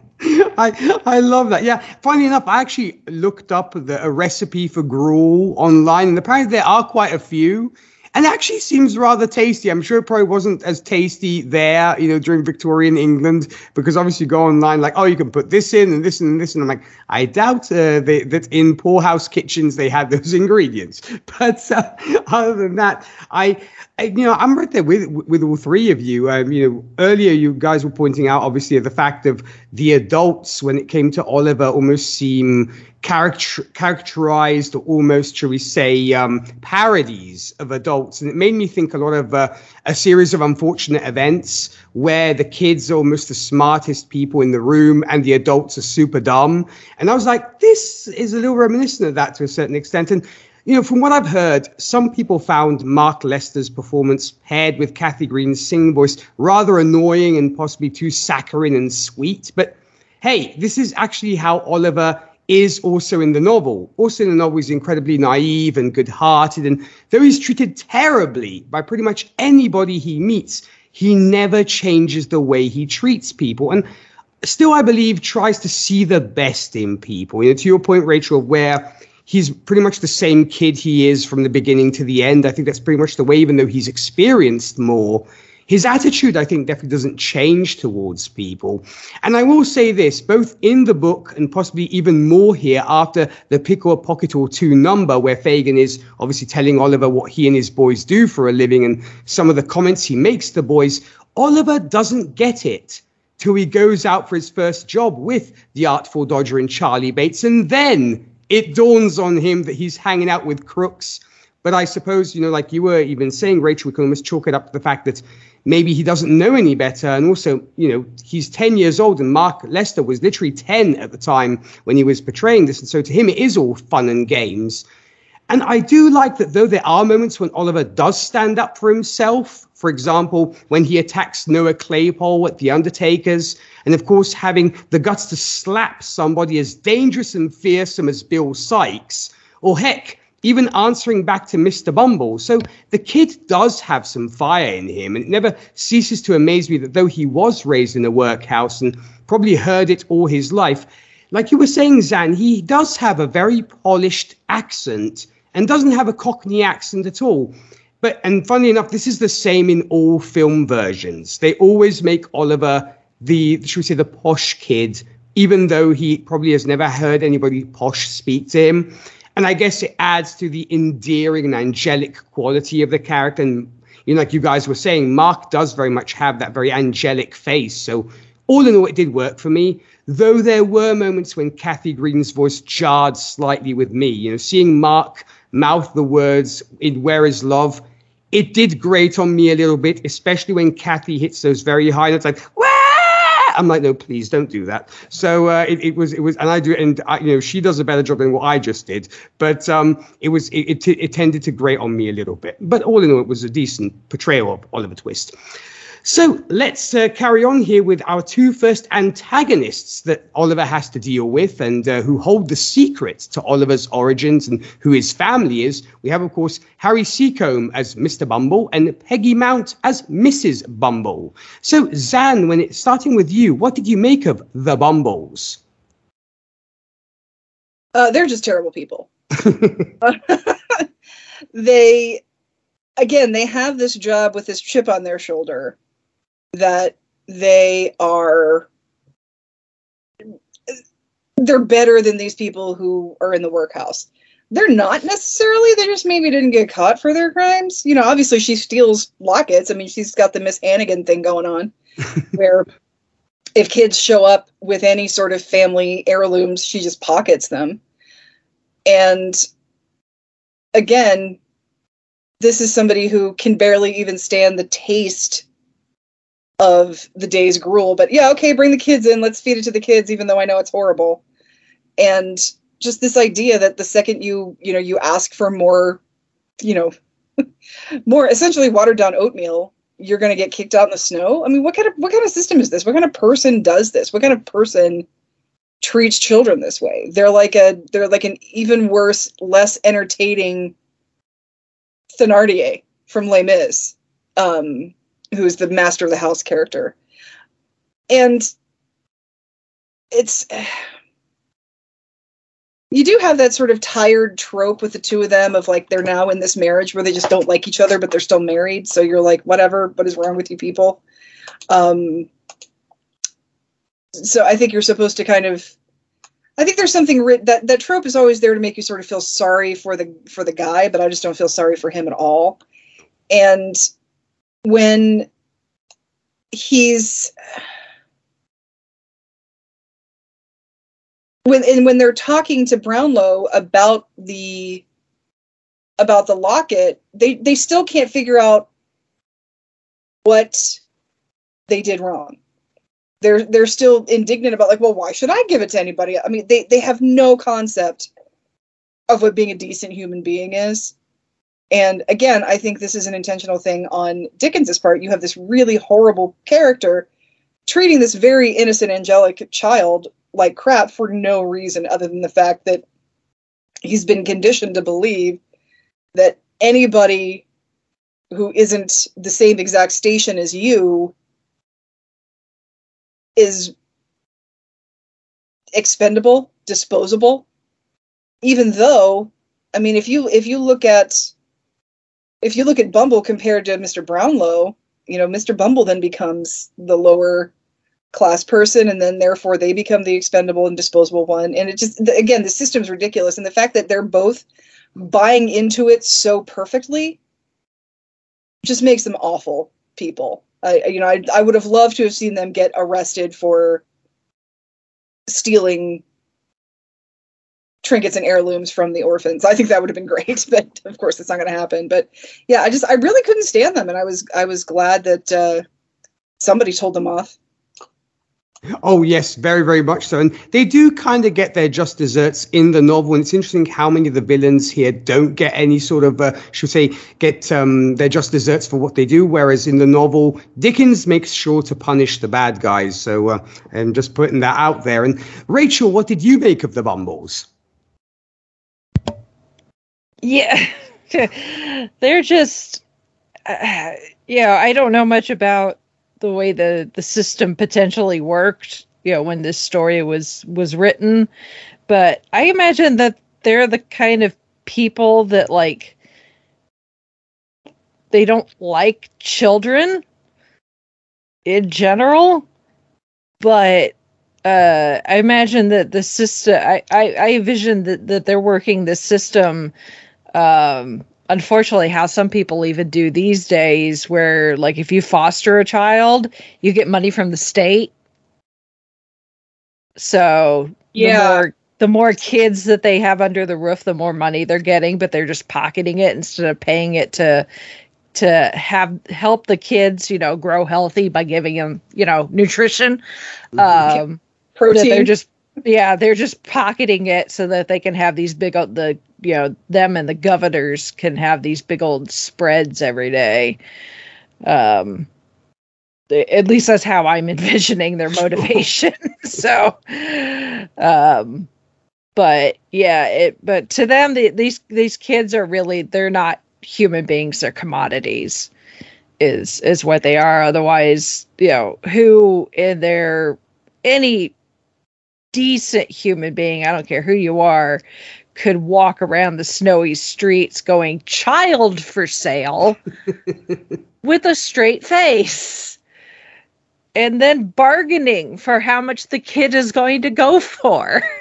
I love that. Yeah, funny enough, I actually looked up the, a recipe for gruel online, and apparently there are quite a few and actually seems rather tasty. I'm sure it probably wasn't as tasty there, you know, during Victorian England, because obviously you go online like, oh, you can put this in and this and this, and I'm like, I doubt uh, they, that in poorhouse kitchens they had those ingredients. But uh, other than that, I, I, you know, I'm right there with with all three of you. Um, you know, earlier you guys were pointing out obviously the fact of the adults when it came to Oliver almost seem character, characterized or almost, shall we say, um, parodies of adults. And it made me think a lot of uh, a series of unfortunate events where the kids are almost the smartest people in the room and the adults are super dumb. And I was like, this is a little reminiscent of that to a certain extent. And you know, from what I've heard, some people found Mark Lester's performance paired with Kathe Green's singing voice rather annoying and possibly too saccharine and sweet. But hey, this is actually how Oliver is also in the novel. Also in the novel, he's incredibly naive and good-hearted, and though he's treated terribly by pretty much anybody he meets, he never changes the way he treats people, and still, I believe, tries to see the best in people. You know, to your point, Rachel, where he's pretty much the same kid he is from the beginning to the end. I think that's pretty much the way, even though he's experienced more his attitude, I think, definitely doesn't change towards people. And I will say this, both in the book and possibly even more here after the pick or pocket or two number, where Fagin is obviously telling Oliver what he and his boys do for a living and some of the comments he makes to boys, Oliver doesn't get it till he goes out for his first job with the Artful Dodger and Charlie Bates. And then it dawns on him that he's hanging out with crooks. But I suppose, you know, like you were even saying, Rachel, we can almost chalk it up to the fact that maybe he doesn't know any better. And also, you know, he's 10 years old and Mark Lester was literally 10 at the time when he was portraying this. And so to him, it is all fun and games. And I do like that, though there are moments when Oliver does stand up for himself. For example, when he attacks Noah Claypole at The Undertaker's, and of course, having the guts to slap somebody as dangerous and fearsome as Bill Sikes, or heck, even answering back to Mr. Bumble. So the kid does have some fire in him, and it never ceases to amaze me that though he was raised in a workhouse and probably heard it all his life, like you were saying, Zan, he does have a very polished accent and doesn't have a Cockney accent at all. But and funnily enough, this is the same in all film versions. They always make Oliver the should we say the posh kid, even though he probably has never heard anybody posh speak to him. And I guess it adds to the endearing and angelic quality of the character. And, you know, like you guys were saying, Mark does very much have that very angelic face. So, all in all, it did work for me. Though there were moments when Kathe Green's voice jarred slightly with me. You know, seeing Mark mouth the words in Where Is Love, it did grate on me a little bit, especially when Kathe hits those very high notes like, Wah! I'm like, no, please don't do that. So uh, it, it, was, it was, and I do, and I, you know, she does a better job than what I just did. But um, it was, it, it, it tended to grate on me a little bit. But all in all, it was a decent portrayal of Oliver Twist. So let's uh, carry on here with our two first antagonists that Oliver has to deal with and uh, who hold the secret to Oliver's origins and who his family is. We have, of course, Harry Secombe as Mr. Bumble and Peggy Mount as Mrs. Bumble. So, Zan, when it, starting with you, what did you make of the Bumbles? Uh, they're just terrible people. they, again, they have this job with this chip on their shoulder that they are they're better than these people who are in the workhouse. They're not necessarily. They just maybe didn't get caught for their crimes. You know, obviously she steals lockets. I mean, she's got the Miss Hannigan thing going on, where if kids show up with any sort of family heirlooms, she just pockets them. And again, this is somebody who can barely even stand the taste of the day's gruel. But yeah, okay, bring the kids in. Let's feed it to the kids, even though I know it's horrible. And just this idea that the second you you know you ask for more, you know, more essentially watered down oatmeal, you're going to get kicked out in the snow. I mean, what kind of what kind of system is this? What kind of person does this? What kind of person treats children this way? They're like a they're like an even worse, less entertaining Thenardier from Les Mis, um, who is the master of the house character, and it's you do have that sort of tired trope with the two of them of like they're now in this marriage where they just don't like each other but they're still married. So you're like whatever what is wrong with you people? Um so i think you're supposed to kind of i think there's something writ- that that trope is always there to make you sort of feel sorry for the for the guy but i just don't feel sorry for him at all. And when he's when and when they're talking to Brownlow about the about the locket, they they still can't figure out what they did wrong. They're they're still indignant about like, well, why should I give it to anybody? I mean, they they have no concept of what being a decent human being is. And again, I think this is an intentional thing on Dickens's part. You have this really horrible character treating this very innocent angelic child like crap for no reason other than the fact that he's been conditioned to believe that anybody who isn't the same exact station as you is expendable, disposable. Even though, I mean, if you if you look at if you look at Bumble compared to Mr. Brownlow, you know, Mr. Bumble then becomes the lower class person and then therefore they become the expendable and disposable one and it just again the system's ridiculous and the fact that they're both buying into it so perfectly just makes them awful people I you know I, I would have loved to have seen them get arrested for stealing trinkets and heirlooms from the orphans i think that would have been great but of course it's not going to happen but yeah i just i really couldn't stand them and i was i was glad that uh somebody told them off Oh yes, very very much so, and they do kind of get their just desserts in the novel. And it's interesting how many of the villains here don't get any sort of, uh, should say, get um, their just desserts for what they do. Whereas in the novel, Dickens makes sure to punish the bad guys. So uh, I'm just putting that out there. And Rachel, what did you make of the Bumbles? Yeah, they're just, uh, yeah. I don't know much about the way the the system potentially worked you know when this story was was written but i imagine that they're the kind of people that like they don't like children in general but uh i imagine that the system i i, I envision that, that they're working the system um unfortunately how some people even do these days where like if you foster a child you get money from the state. So Yeah. the more the more kids that they have under the roof the more money they're getting but they're just pocketing it instead of paying it to to have help the kids you know grow healthy by giving them you know nutrition. Um that protein they're just yeah they're just pocketing it so that they can have these big old the you know them and the governors can have these big old spreads every day. Um at least that's how i'm envisioning their motivation so um but yeah it but to them the, these these kids are really they're not human beings they're commodities is is what they are. Otherwise you know who in their any decent human being i don't care who you are could walk around the snowy streets going child for sale with a straight face and then bargaining for how much the kid is going to go for.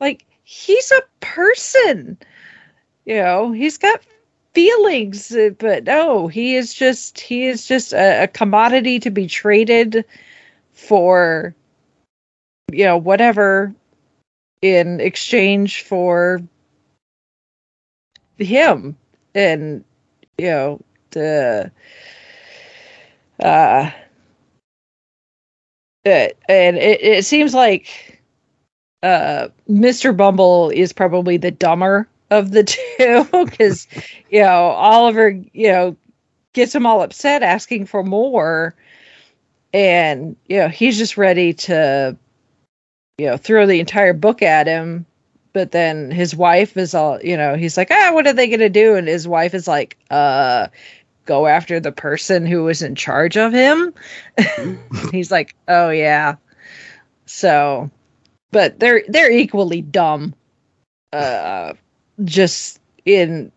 Like he's a person you know he's got feelings but no he is just he is just a, a commodity to be traded for you know whatever in exchange for him and you know the Uh, it, and it, it seems like uh, Mr. Bumble is probably the dumber of the two because you know Oliver you know gets him all upset asking for more and you know he's just ready to you know throw the entire book at him but then his wife is all you know he's like ah what are they going to do? And his wife is like uh go after the person who was in charge of him. He's like oh yeah. So but they're they're equally dumb uh just in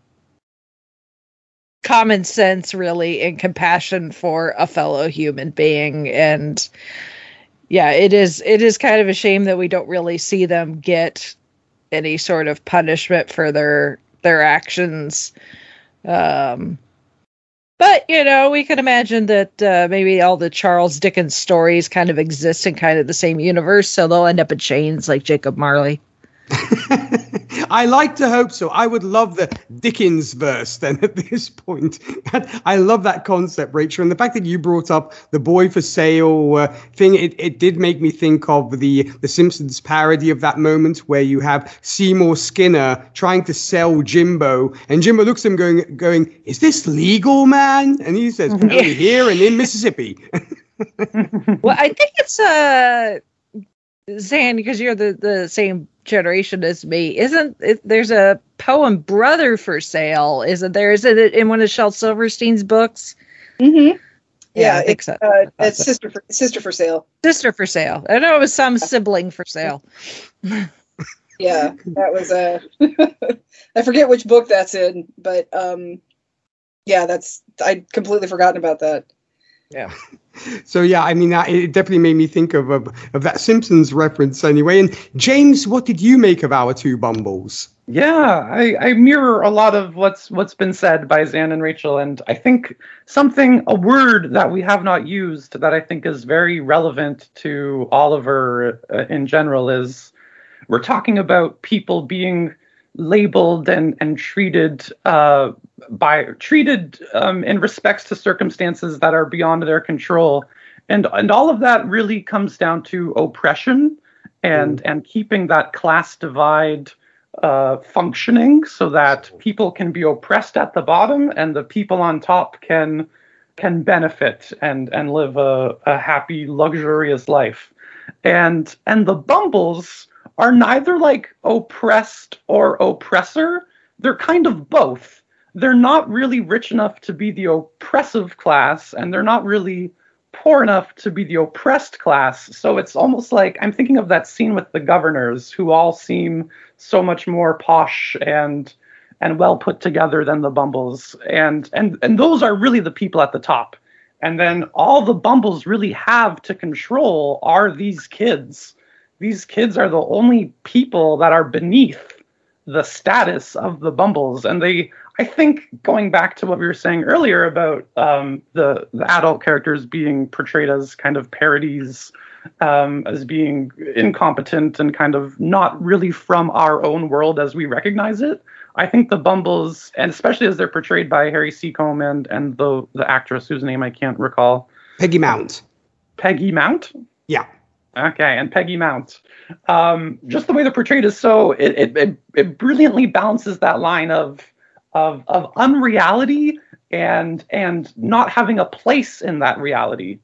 common sense really and compassion for a fellow human being and yeah it is it is kind of a shame that we don't really see them get any sort of punishment for their their actions. Um but you know we can imagine that uh, maybe all the charles dickens stories kind of exist in kind of the same universe so they'll end up in chains like jacob marley I like to hope so. I would love the Dickens verse then at this point. I love that concept, Rachel. And the fact that you brought up the boy for sale uh, thing, it, it did make me think of the, the Simpsons parody of that moment where you have Seymour Skinner trying to sell Jimbo. And Jimbo looks at him going, going Is this legal, man? And he says, Only here and in Mississippi. well, I think it's uh Zan, because you're the, the same generation as me, isn't it, there's a poem "Brother for Sale"? Isn't there? Is it in one of Shel Silverstein's books? Mm-hmm. Yeah, Yeah, it's, uh, it's sister for sister for sale. Sister for sale. I know it was some sibling for sale. Yeah, that was a. I forget which book that's in, but um, yeah, that's I'd completely forgotten about that. Yeah. So yeah, I mean, that, it definitely made me think of, of of that Simpsons reference anyway. And James, what did you make of our two Bumbles? Yeah, I, I mirror a lot of what's what's been said by Zan and Rachel, and I think something a word that we have not used that I think is very relevant to Oliver uh, in general is we're talking about people being labeled and and treated uh, by treated um, in respects to circumstances that are beyond their control, and and all of that really comes down to oppression and and keeping that class divide uh, functioning so that people can be oppressed at the bottom and the people on top can can benefit and and live a, a happy luxurious life. And and the bumbles are neither like oppressed or oppressor. They're kind of both they're not really rich enough to be the oppressive class and they're not really poor enough to be the oppressed class. So it's almost like i'm thinking of that scene with the governors who all seem so much more posh and and well put together than the bumbles. And and and those are really the people at the top. And then all the bumbles really have to control are these kids. These kids are the only people that are beneath the status of the bumbles and they i think going back to what we were saying earlier about um, the, the adult characters being portrayed as kind of parodies um, as being incompetent and kind of not really from our own world as we recognize it. I think the Bumbles, and especially as they're portrayed by Harry Secombe and and the the actress whose name I can't recall, Peggy Mount. Peggy Mount. Yeah. Okay, and Peggy Mount. Um, just the way they're portrayed is so it, it it it brilliantly balances that line of of of unreality and and not having a place in that reality.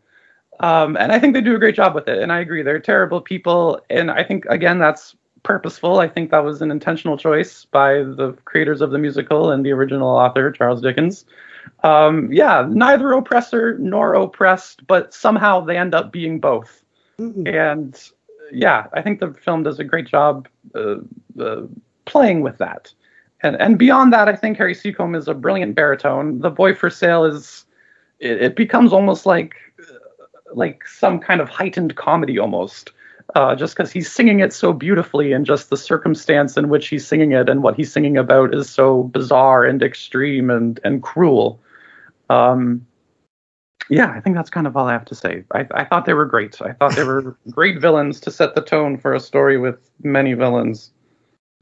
Um, and I think they do a great job with it. And I agree, they're terrible people. And I think again that's purposeful. I think that was an intentional choice by the creators of the musical and the original author Charles Dickens. Um, yeah, neither oppressor nor oppressed, but somehow they end up being both. And yeah, I think the film does a great job uh, uh, playing with that. And and beyond that, I think Harry Secombe is a brilliant baritone. The Boy for Sale is it, it becomes almost like like some kind of heightened comedy almost. Uh, just because he's singing it so beautifully, and just the circumstance in which he's singing it, and what he's singing about is so bizarre and extreme and and cruel. Um, yeah, I think that's kind of all I have to say. I, I thought they were great. I thought they were great villains to set the tone for a story with many villains.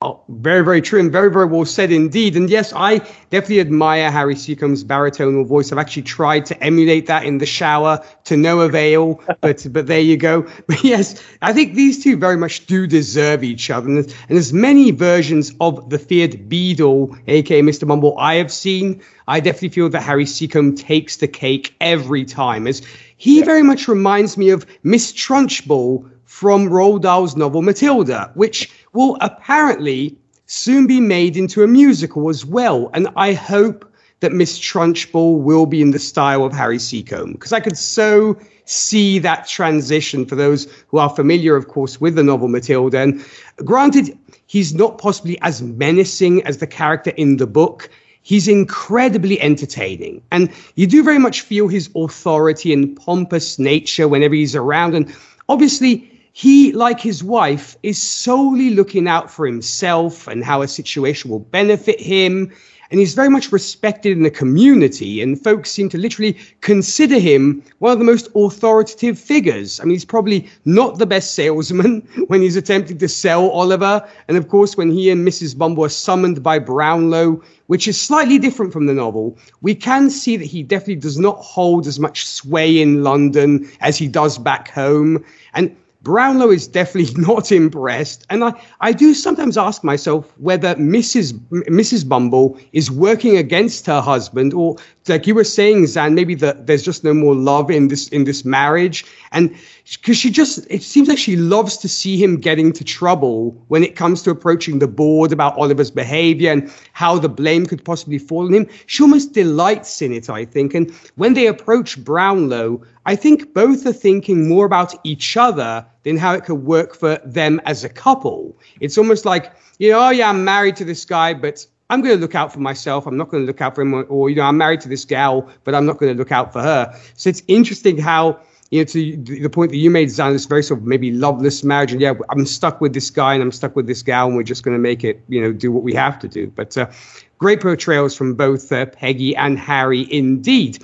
Oh, very, very true and very, very well said indeed. And yes, I definitely admire Harry Secombe's baritonal voice. I've actually tried to emulate that in the shower to no avail, but but there you go. But yes, I think these two very much do deserve each other. And, and there's many versions of the feared Beadle, aka Mr. Mumble, I have seen. I definitely feel that Harry Secombe takes the cake every time, as he very much reminds me of Miss Trunchbull from Roald Dahl's novel Matilda, which will apparently soon be made into a musical as well. And I hope that Miss Trunchbull will be in the style of Harry Secombe, because I could so see that transition for those who are familiar, of course, with the novel Matilda. And granted, he's not possibly as menacing as the character in the book. He's incredibly entertaining. And you do very much feel his authority and pompous nature whenever he's around. And obviously, he, like his wife, is solely looking out for himself and how a situation will benefit him. And he's very much respected in the community, and folks seem to literally consider him one of the most authoritative figures. I mean, he's probably not the best salesman when he's attempting to sell Oliver. And of course, when he and Mrs. Bumble are summoned by Brownlow, which is slightly different from the novel, we can see that he definitely does not hold as much sway in London as he does back home. And Brownlow is definitely not impressed, and I, I do sometimes ask myself whether Mrs. Mrs. Bumble is working against her husband, or like you were saying, Zan, maybe that there's just no more love in this in this marriage, and because she just it seems like she loves to see him get into trouble when it comes to approaching the board about Oliver's behavior and how the blame could possibly fall on him. She almost delights in it, I think, and when they approach Brownlow, I think both are thinking more about each other than how it could work for them as a couple. It's almost like, you know, oh yeah, I'm married to this guy, but I'm going to look out for myself. I'm not going to look out for him, or you know, I'm married to this gal, but I'm not going to look out for her. So it's interesting how you know, to the point that you made, Zan, this very sort of maybe loveless marriage, and yeah, I'm stuck with this guy and I'm stuck with this gal, and we're just going to make it, you know, do what we have to do. But uh, great portrayals from both uh, Peggy and Harry, indeed.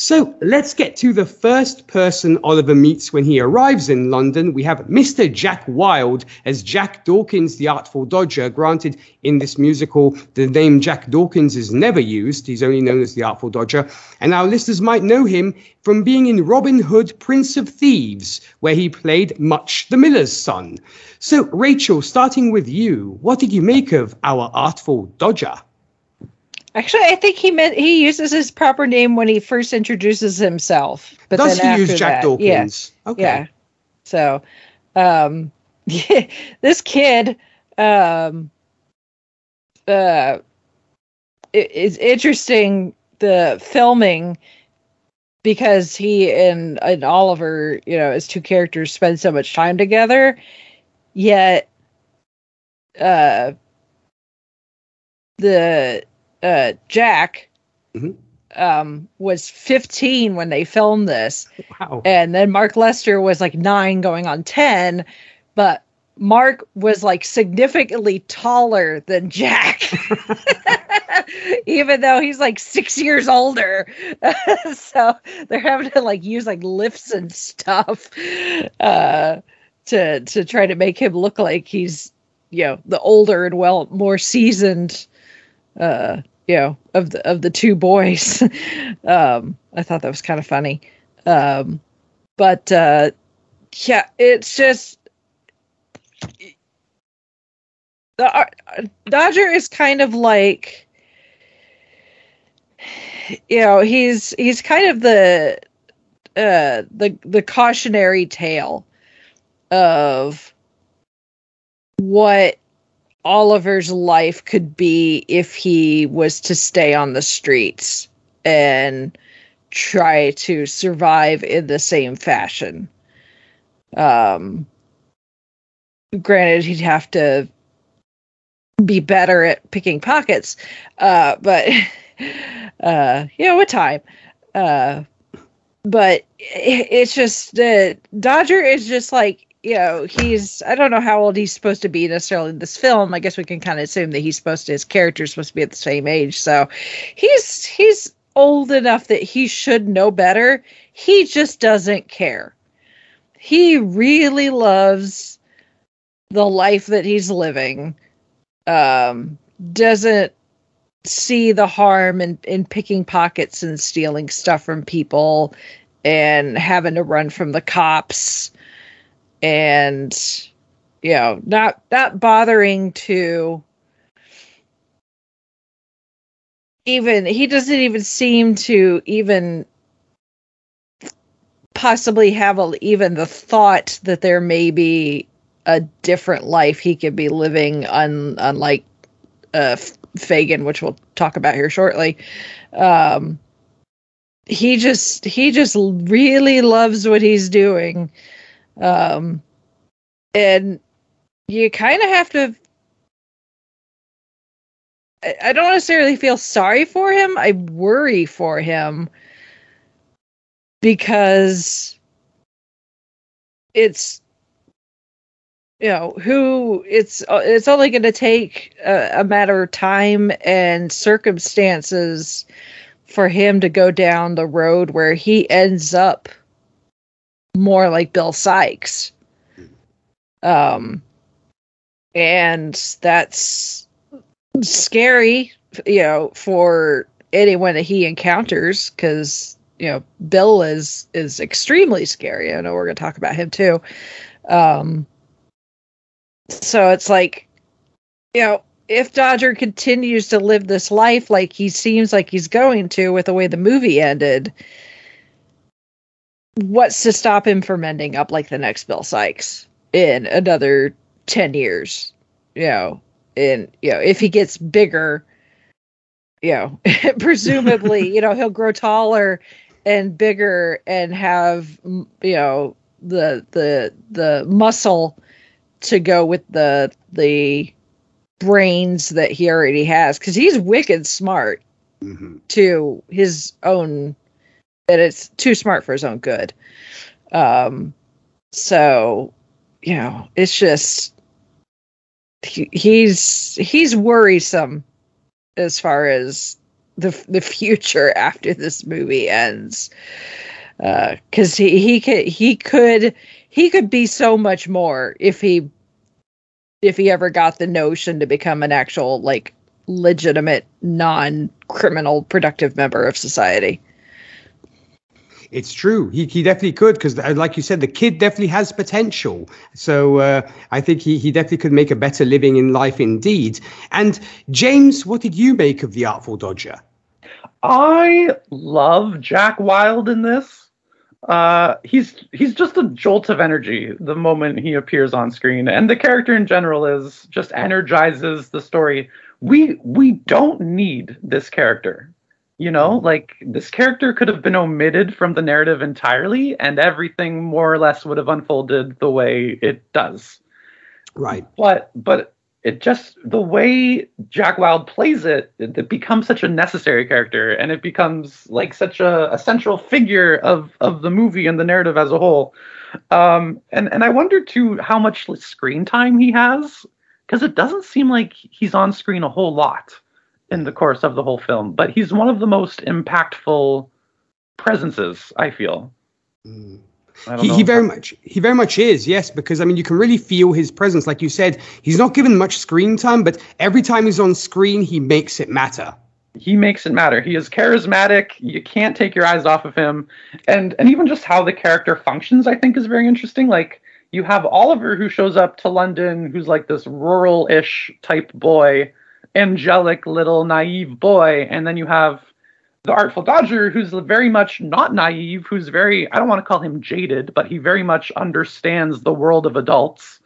So let's get to the first person Oliver meets when he arrives in London. We have Mr. Jack Wild as Jack Dawkins, the Artful Dodger. Granted, in this musical, the name Jack Dawkins is never used. He's only known as the Artful Dodger. And our listeners might know him from being in Robin Hood, Prince of Thieves, where he played Much the Miller's son. So, Rachel, starting with you, what did you make of our Artful Dodger? Actually, I think he meant he uses his proper name when he first introduces himself. But Does then he use Jack that, Dawkins? Yeah, Okay. yeah. So, um, this kid, um, uh, it, it's interesting the filming because he and and Oliver, you know, as two characters spend so much time together, yet, uh, the uh Jack Mhm. um was 15 when they filmed this Wow. and then Mark Lester was like 9 going on 10 but Mark was like significantly taller than Jack even though he's like 6 years older so they're having to like use like lifts and stuff uh to to try to make him look like he's you know the older and well more seasoned uh you know of the of the two boys. Um i thought that was kind of funny. Um but uh yeah it's just the uh, dodger is kind of like you know he's he's kind of the uh the the cautionary tale of what Oliver's life could be if he was to stay on the streets and try to survive in the same fashion. Um, granted, he'd have to be better at picking pockets, uh, but uh, you know, with time. Uh, but it, it's just that Dodger is just like you know he's I don't know how old he's supposed to be necessarily in this film. I guess we can kind of assume that he's supposed to his character's supposed to be at the same age. So he's he's old enough that he should know better. He just doesn't care. He really loves the life that he's living um, doesn't see the harm in, in picking pockets and stealing stuff from people and having to run from the cops and you know not not bothering to even he doesn't even seem to even possibly have a, even the thought that there may be a different life he could be living un, unlike uh, Fagin, which we'll talk about here shortly. Um, he just he just really loves what he's doing, um, and you kind of have to. I, don't necessarily feel sorry for him. I worry for him because it's you know who it's it's only going to take a, a, matter of time and circumstances for him to go down the road where he ends up more like Bill Sikes. um and that's scary you know for anyone that he encounters cuz you know Bill is is extremely scary I know we're going to talk about him too um so it's like, you know, if Dodger continues to live this life like he seems like he's going to with the way the movie ended, what's to stop him from ending up like the next Bill Sikes in another 10 years? You know, and, you know, if he gets bigger, you know, presumably, you know, he'll grow taller and bigger and have, you know, the, the, the muscle to go with the the brains that he already has because he's wicked smart mm-hmm. to his own that it's too smart for his own good. Um so you know it's just he, he's he's worrisome as far as the the future after this movie ends. Because uh, he he could he could he could be so much more if he if he ever got the notion to become an actual like legitimate non-criminal productive member of society it's true. He, he definitely could because, uh, like you said, the kid definitely has potential. So uh, I think he, he definitely could make a better living in life indeed. And James, what did you make of the Artful Dodger? I love Jack Wild in this uh, he's he's just a jolt of energy the moment he appears on screen, and the character in general is just energizes the story. We we don't need this character, you know, like this character could have been omitted from the narrative entirely, and everything more or less would have unfolded the way it does. Right. But but it just the way Jack Wild plays it, it, it, becomes such a necessary character, and it becomes like such a, a central figure of of the movie and the narrative as a whole. Um, and and I wonder too how much screen time he has, because it doesn't seem like he's on screen a whole lot in the course of the whole film, but he's one of the most impactful presences I feel. Mm. He, he, very much he very much is yes because i mean you can really feel his presence. Like you said he's not given much screen time but every time he's on screen he makes it matter. He makes it matter. He is charismatic. You can't take your eyes off of him. And and even just how the character functions i think is very interesting. Like you have oliver who shows up to london who's like this rural-ish type boy angelic little naive boy and then you have the Artful Dodger, who's very much not naive, who's very, I don't want to call him jaded, but he very much understands the world of adults.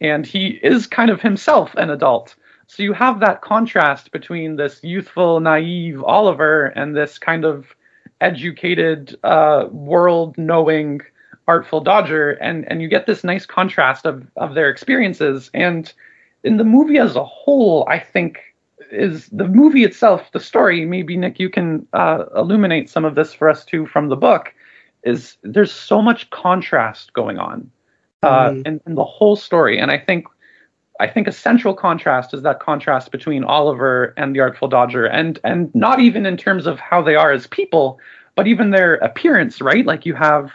And he is kind of himself an adult. So you have that contrast between this youthful, naive Oliver and this kind of educated, uh, world knowing Artful Dodger. And, and you get this nice contrast of, of their experiences. And in the movie as a whole, I think is the movie itself, the story. Maybe Nick, you can uh, illuminate some of this for us too from the book. Is there's so much contrast going on uh, mm. in, in the whole story, and I think I think a central contrast is that contrast between Oliver and the Artful Dodger, and and not even in terms of how they are as people, but even their appearance, right? Like you have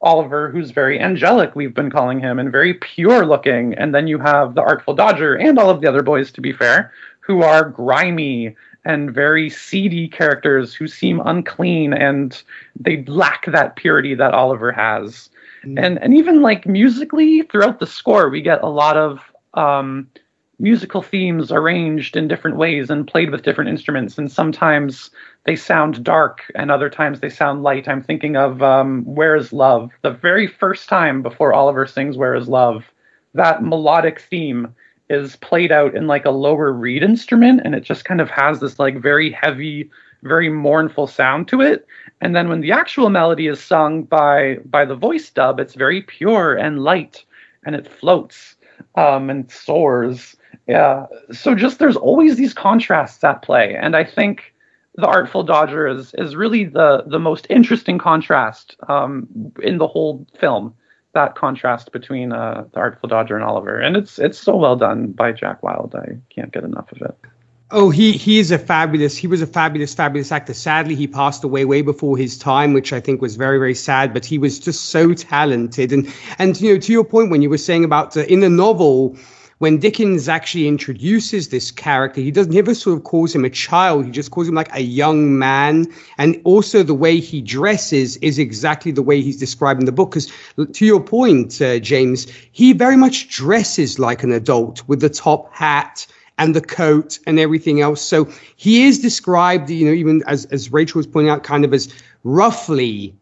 Oliver, who's very angelic, we've been calling him, and very pure looking. And then you have the Artful Dodger and all of the other boys, to be fair, who are grimy and very seedy characters who seem unclean and they lack that purity that Oliver has. Mm. And and even like musically throughout the score, we get a lot of um, musical themes arranged in different ways and played with different instruments. And sometimes they sound dark and other times they sound light. I'm thinking of um, Where is Love? The very first time before Oliver sings Where is Love, that melodic theme is played out in like a lower reed instrument and it just kind of has this like very heavy very mournful sound to it and then when the actual melody is sung by by the voice dub it's very pure and light and it floats um, and soars yeah so just there's always these contrasts at play and i think the artful dodger is is really the the most interesting contrast um, in the whole film that contrast between uh, the Artful Dodger and Oliver, and it's it's so well done by Jack Wild. I can't get enough of it. Oh, he he is a fabulous. He was a fabulous, fabulous actor. Sadly, he passed away way before his time, which I think was very, very sad. But he was just so talented, and and you know, to your point when you were saying about uh, in the novel when Dickens actually introduces this character, he doesn't ever sort of calls him a child. He just calls him like a young man. And also the way he dresses is exactly the way he's described in the book. Because to your point, uh, James, he very much dresses like an adult with the top hat and the coat and everything else. So he is described, you know, even as, as Rachel was pointing out, kind of as roughly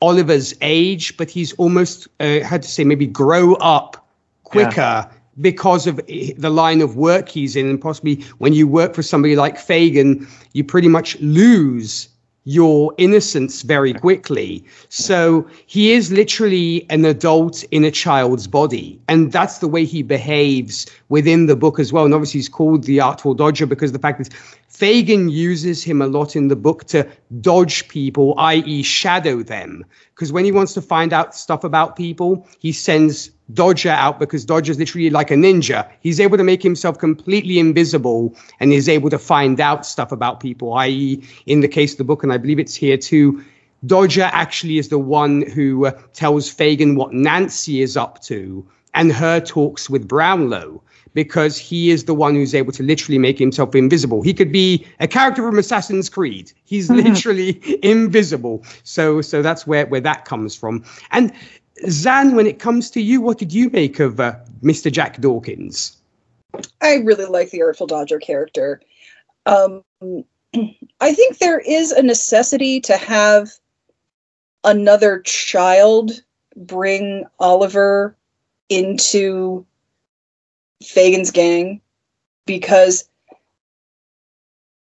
Oliver's age, but he's almost, uh, had to say, maybe grow up quicker yeah because of eh, the line of work he's in. And possibly when you work for somebody like Fagin, you pretty much lose your innocence very quickly. So he is literally an adult in a child's body. And that's the way he behaves within the book as well. And obviously he's called the Artful Dodger because the fact is Fagin uses him a lot in the book to dodge people, i.e., shadow them. Because when he wants to find out stuff about people, he sends Dodger out because Dodger's literally like a ninja. He's able to make himself completely invisible and is able to find out stuff about people, i.e., in the case of the book, and I believe it's here too. Dodger actually is the one who uh, tells Fagin what Nancy is up to and her talks with Brownlow because he is the one who's able to literally make himself invisible. He could be a character from Assassin's Creed. He's mm-hmm. literally invisible. So so that's where where that comes from. And Zan, when it comes to you, what did you make of uh, Mr. Jack Dawkins? I really like the Artful Dodger character. Um, I think there is a necessity to have another child bring Oliver into Fagin's gang because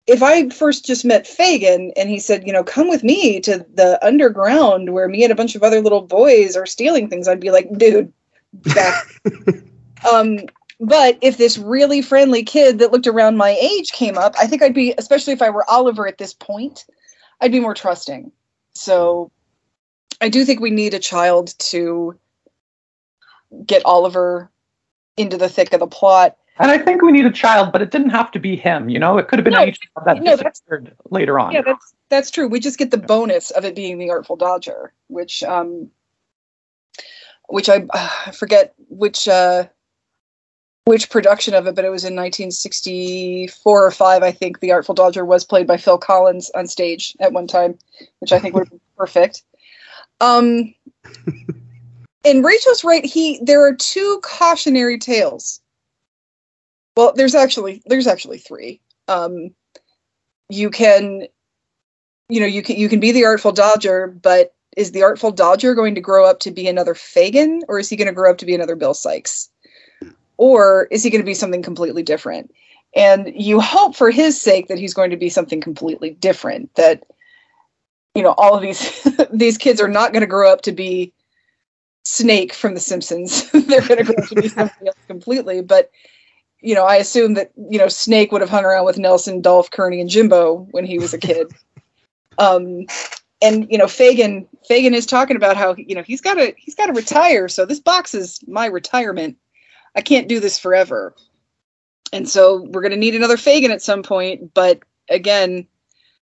if I first just met Fagin and he said, you know, come with me to the underground where me and a bunch of other little boys are stealing things, I'd be like, dude, back. um, but if this really friendly kid that looked around my age came up, I think I'd be, especially if I were Oliver at this point, I'd be more trusting. So I do think we need a child to get Oliver into the thick of the plot. And I think we need a child, but it didn't have to be him. You know, it could have been no, any child that no, disappeared later on. Yeah, that's that's true. We just get the bonus of it being the Artful Dodger, which um, which I uh, forget which uh, which production of it, but it was in 1964 or five. I think the Artful Dodger was played by Phil Collins on stage at one time, which I think would be perfect. Um, and Rachel's right. He there are two cautionary tales. Well, there's actually there's actually three. Um, you can, you know, you can you can be the artful dodger, but is the artful dodger going to grow up to be another Fagin, or is he going to grow up to be another Bill Sikes, or is he going to be something completely different? And you hope for his sake that he's going to be something completely different. That you know all of these these kids are not going to grow up to be Snake from The Simpsons. They're going to grow to be something else completely. But you know, I assume that you know Snake would have hung around with Nelson, Dolph, Kearney, and Jimbo when he was a kid. um, and you know, Fagin Fagin is talking about how you know he's got to he's got to retire. So this box is my retirement. I can't do this forever. And so we're going to need another Fagin at some point. But again,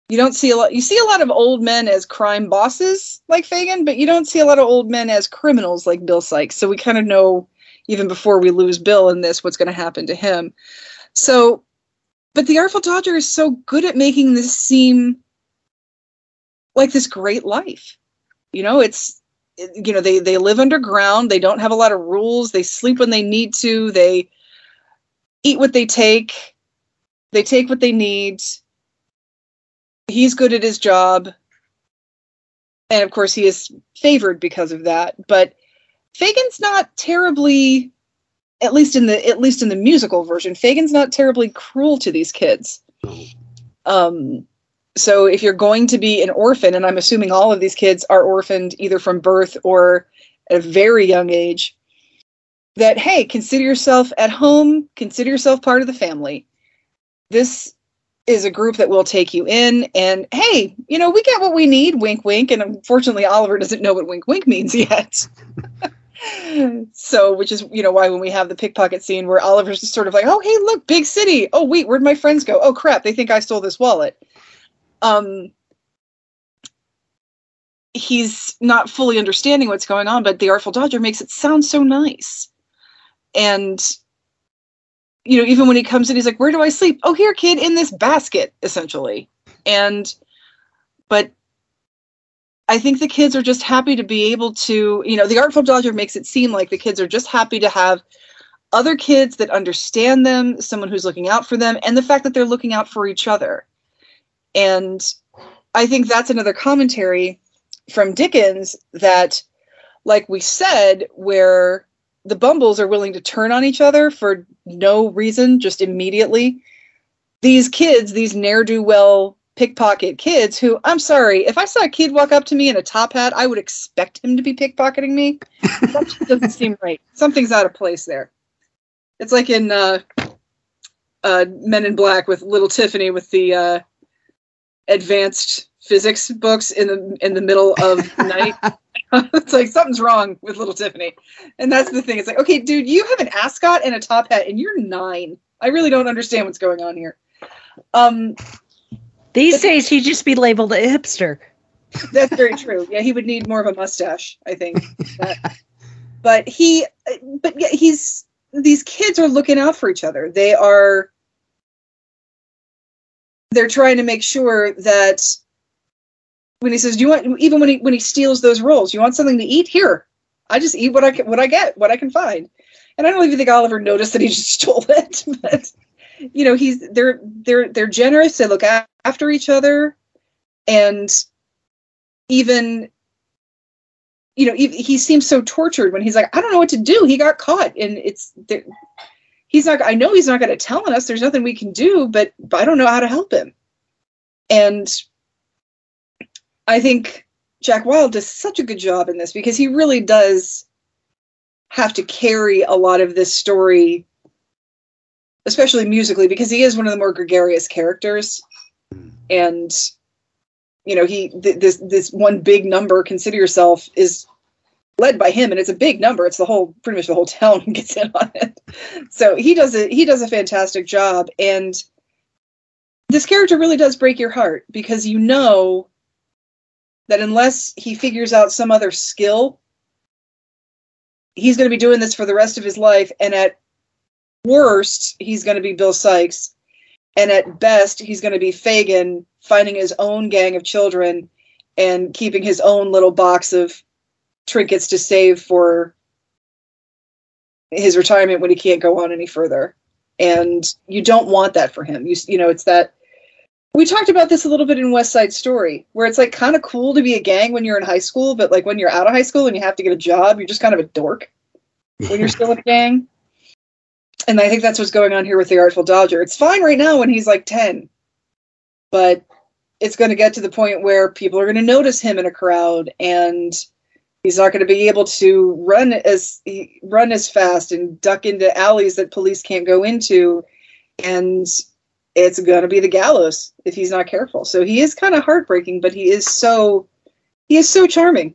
you don't see a lot you see a lot of old men as crime bosses like Fagin, but you don't see a lot of old men as criminals like Bill Sikes. So we kind of know even before we lose Bill in this what's going to happen to him. So but the Artful Dodger is so good at making this seem like this great life. You know, it's you know they they live underground they don't have a lot of rules they sleep when they need to they eat what they take they take what they need he's good at his job. And of course he is favored because of that. But fagin's not terribly at least in the at least in the musical version fagin's not terribly cruel to these kids. Um so if you're going to be an orphan and i'm assuming all of these kids are orphaned either from birth or at a very young age that hey consider yourself at home consider yourself part of the family. This is a group that will take you in and hey you know we get what we need wink wink. And unfortunately oliver doesn't know what wink wink means yet. So which is you know why when we have the pickpocket scene where oliver's just sort of like oh hey look big city. Oh wait where'd my friends go? Oh crap they think i stole this wallet. Um he's not fully understanding what's going on but the artful dodger makes it sound so nice. And you know even when he comes in he's like where do i sleep? Oh here kid in this basket essentially. And but i think the kids are just happy to be able to you know the artful dodger makes it seem like the kids are just happy to have other kids that understand them someone who's looking out for them and the fact that they're looking out for each other. And I think that's another commentary from Dickens that, like we said, where the Bumbles are willing to turn on each other for no reason, just immediately. These kids, these ne'er do well pickpocket kids, who I'm sorry, if I saw a kid walk up to me in a top hat, I would expect him to be pickpocketing me. that just doesn't seem right. Something's out of place there. It's like in uh, uh, Men in Black with little Tiffany with the uh, advanced physics books in the in the middle of the night. it's like something's wrong with little Tiffany. And that's the thing. It's like, okay, dude, you have an ascot and a top hat and you're nine. I really don't understand what's going on here. Um These days he'd just be labeled a hipster. That's very true. Yeah, he would need more of a mustache, I think. But, but he but yeah, he's these kids are looking out for each other. They are they're trying to make sure that when he says, "Do you want?" Even when he when he steals those rolls, you want something to eat? Here, I just eat what I what I get, what I can find. And I don't even think Oliver noticed that he just stole it, but you know, he's they're they're they're generous. They look after each other, and even you know, he, he seems so tortured when he's like, I don't know what to do. He got caught, and it's he's not i know he's not going to tell on us there's nothing we can do but, but i don't know how to help him and i think jack wild does such a good job in this because he really does have to carry a lot of this story especially musically because he is one of the more gregarious characters. Hmm. And you know he th- this this one big number consider yourself is led by him and it's a big number. It's the whole pretty much the whole town gets in on it. So he does it he does a fantastic job. And this character really does break your heart because you know that unless he figures out some other skill he's going to be doing this for the rest of his life and at worst he's going to be bill Sikes. and at best he's going to be fagin finding his own gang of children and keeping his own little box of trinkets to save for his retirement when he can't go on any further. And you don't want that for him. You you know, it's that we talked about this a little bit in West Side Story, where it's like kind of cool to be a gang when you're in high school, but like when you're out of high school and you have to get a job, you're just kind of a dork when you're still in a gang. And I think that's what's going on here with the Artful Dodger. It's fine right now when he's like 10, but it's going to get to the point where people are going to notice him in a crowd and he's not going to be able to run as run as fast and duck into alleys that police can't go into and it's going to be the gallows if he's not careful. So he is kind of heartbreaking but he is so he is so charming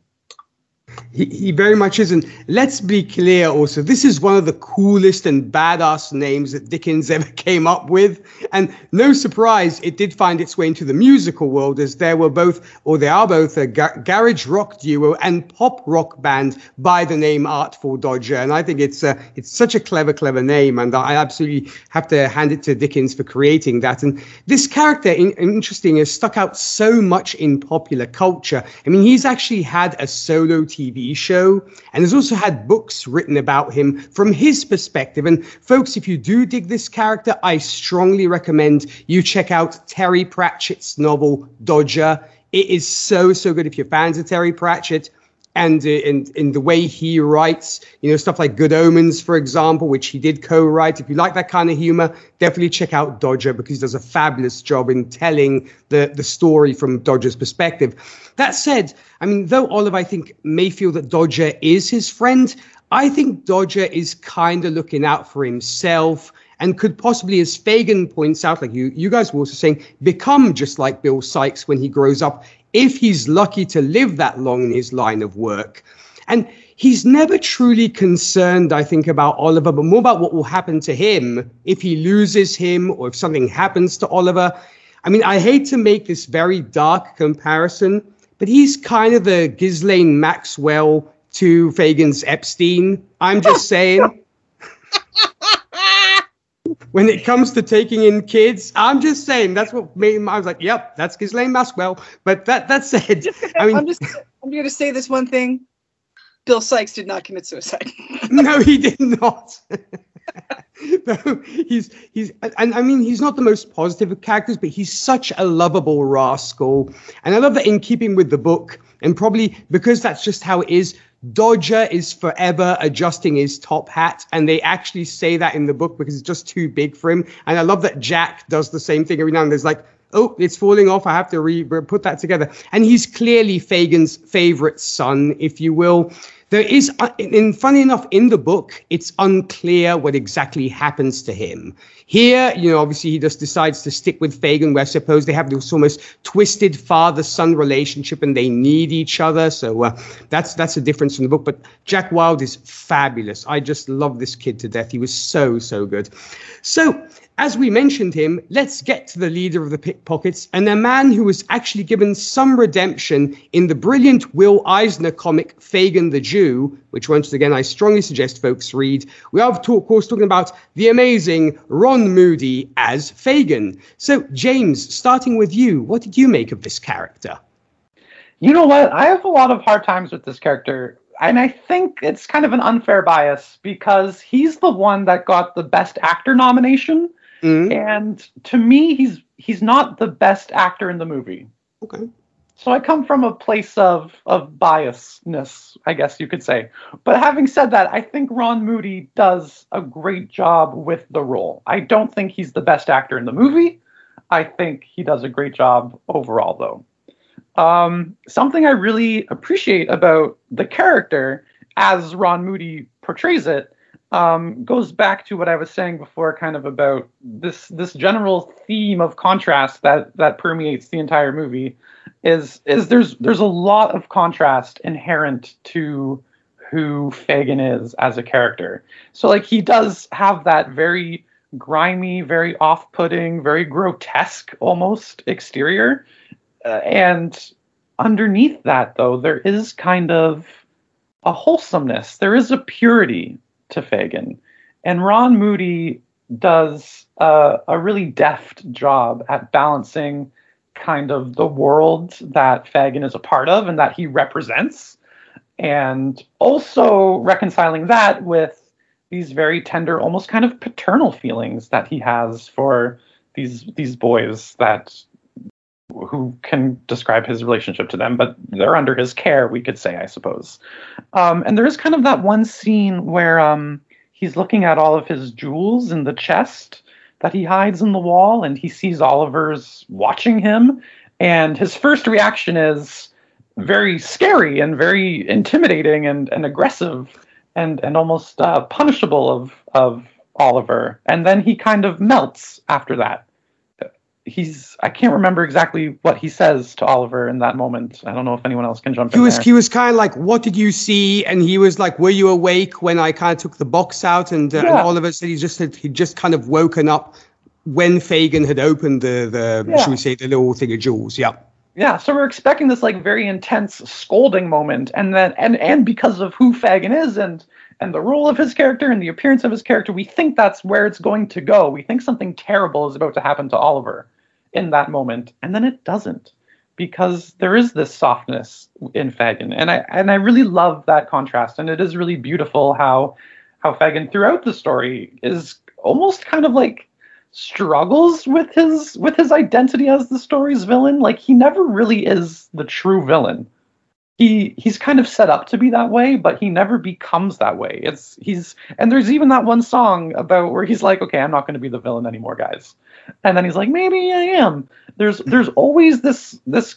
He, he very much is. And let's be clear also, this is one of the coolest and badass names that Dickens ever came up with. And no surprise, it did find its way into the musical world as there were both, or they are both, a gar- garage rock duo and pop rock band by the name Artful Dodger. And I think it's, uh, it's such a clever, clever name. And I absolutely have to hand it to Dickens for creating that. And this character, in, interesting, has stuck out so much in popular culture. I mean, he's actually had a solo TV show and has also had books written about him from his perspective. And folks, if you do dig this character, I strongly recommend you check out Terry Pratchett's novel Dodger. It is so, so good if you're fans of Terry Pratchett and uh, in in the way he writes, you know, stuff like Good Omens, for example, which he did co-write. If you like that kind of humor, definitely check out Dodger because he does a fabulous job in telling the the story from Dodger's perspective. That said, I mean, though Oliver, I think, may feel that Dodger is his friend, I think Dodger is kind of looking out for himself and could possibly, as Fagin points out, like you, you guys were also saying, become just like Bill Sikes when he grows up if he's lucky to live that long in his line of work. And he's never truly concerned, I think, about Oliver, but more about what will happen to him if he loses him or if something happens to Oliver. I mean, I hate to make this very dark comparison, but he's kind of the Ghislaine Maxwell to Fagin's Epstein. I'm just saying when it comes to taking in kids, I'm just saying that's what made him. I was like, "Yep, that's Ghislaine Maxwell." But that that said, I mean, I'm just I'm going to say this one thing: Bill Sikes did not commit suicide. no, he did not. no, he's he's and I mean he's not the most positive of characters, but he's such a lovable rascal, and I love that in keeping with the book, and probably because that's just how it is. Dodger is forever adjusting his top hat, and they actually say that in the book because it's just too big for him. And I love that Jack does the same thing every now and then. There's like, oh, it's falling off. I have to re- put that together. And he's clearly Fagin's favorite son, if you will. There is, and uh, funny enough, in the book, it's unclear what exactly happens to him. Here, you know, obviously he just decides to stick with Fagin, where I suppose they have this almost twisted father-son relationship and they need each other. So uh, that's that's a difference in the book. But Jack Wild is fabulous. I just love this kid to death. He was so so good. So as we mentioned him, let's get to the leader of the pickpockets and a man who was actually given some redemption in the brilliant Will Eisner comic Fagin the Jew, which once again I strongly suggest folks read. We are, of course, talking about the amazing Ron Moody as Fagin. So, James, starting with you, what did you make of this character? You know what? I have a lot of hard times with this character and I think it's kind of an unfair bias because he's the one that got the best actor nomination Mm-hmm. And to me, he's he's not the best actor in the movie. Okay. So I come from a place of of biasness, I guess you could say. But having said that, I think Ron Moody does a great job with the role. I don't think he's the best actor in the movie. I think he does a great job overall, though. Um, something I really appreciate about the character as Ron Moody portrays it um, goes back to what I was saying before, kind of about this this general theme of contrast that that permeates the entire movie. Is is there's there's a lot of contrast inherent to who Fagin is as a character. So like he does have that very grimy, very off-putting, very grotesque almost exterior, uh, and underneath that though there is kind of a wholesomeness. There is a purity to Fagin. And Ron Moody does a really deft job at balancing kind of the world that Fagin is a part of and that he represents, and also reconciling that with these very tender, almost kind of paternal feelings that he has for these these boys that who can describe his relationship to them, but they're under his care, we could say, I suppose. Um, and there is kind of that one scene where um, he's looking at all of his jewels in the chest that he hides in the wall, and he sees Oliver's watching him. And his first reaction is very scary and very intimidating and, and aggressive and, and almost uh, punishable of, of Oliver. And then he kind of melts after that he's I can't remember exactly what he says to Oliver in that moment. I don't know if anyone else can jump He in was there. he was kind of like, "What did you see?" And he was like, "Were you awake when I kind of took the box out?" And, uh, and Oliver said he just had he just kind of woken up when Fagin had opened the the Yeah. should we say the little thing of jewels. Yeah. Yeah, so we're expecting this like very intense scolding moment, and then and and because of who Fagin is and and the role of his character and the appearance of his character, we think that's where it's going to go. We think something terrible is about to happen to Oliver in that moment, and then it doesn't, because there is this softness in Fagin, and I and I really love that contrast, and it is really beautiful how how Fagin throughout the story is almost kind of like struggles with his with his identity as the story's villain. Like he never really is the true villain. He he's kind of set up to be that way, but he never becomes that way. It's he's and there's even that one song about where he's like, okay, I'm not going to be the villain anymore, guys. And then he's like, maybe I am. There's there's always this this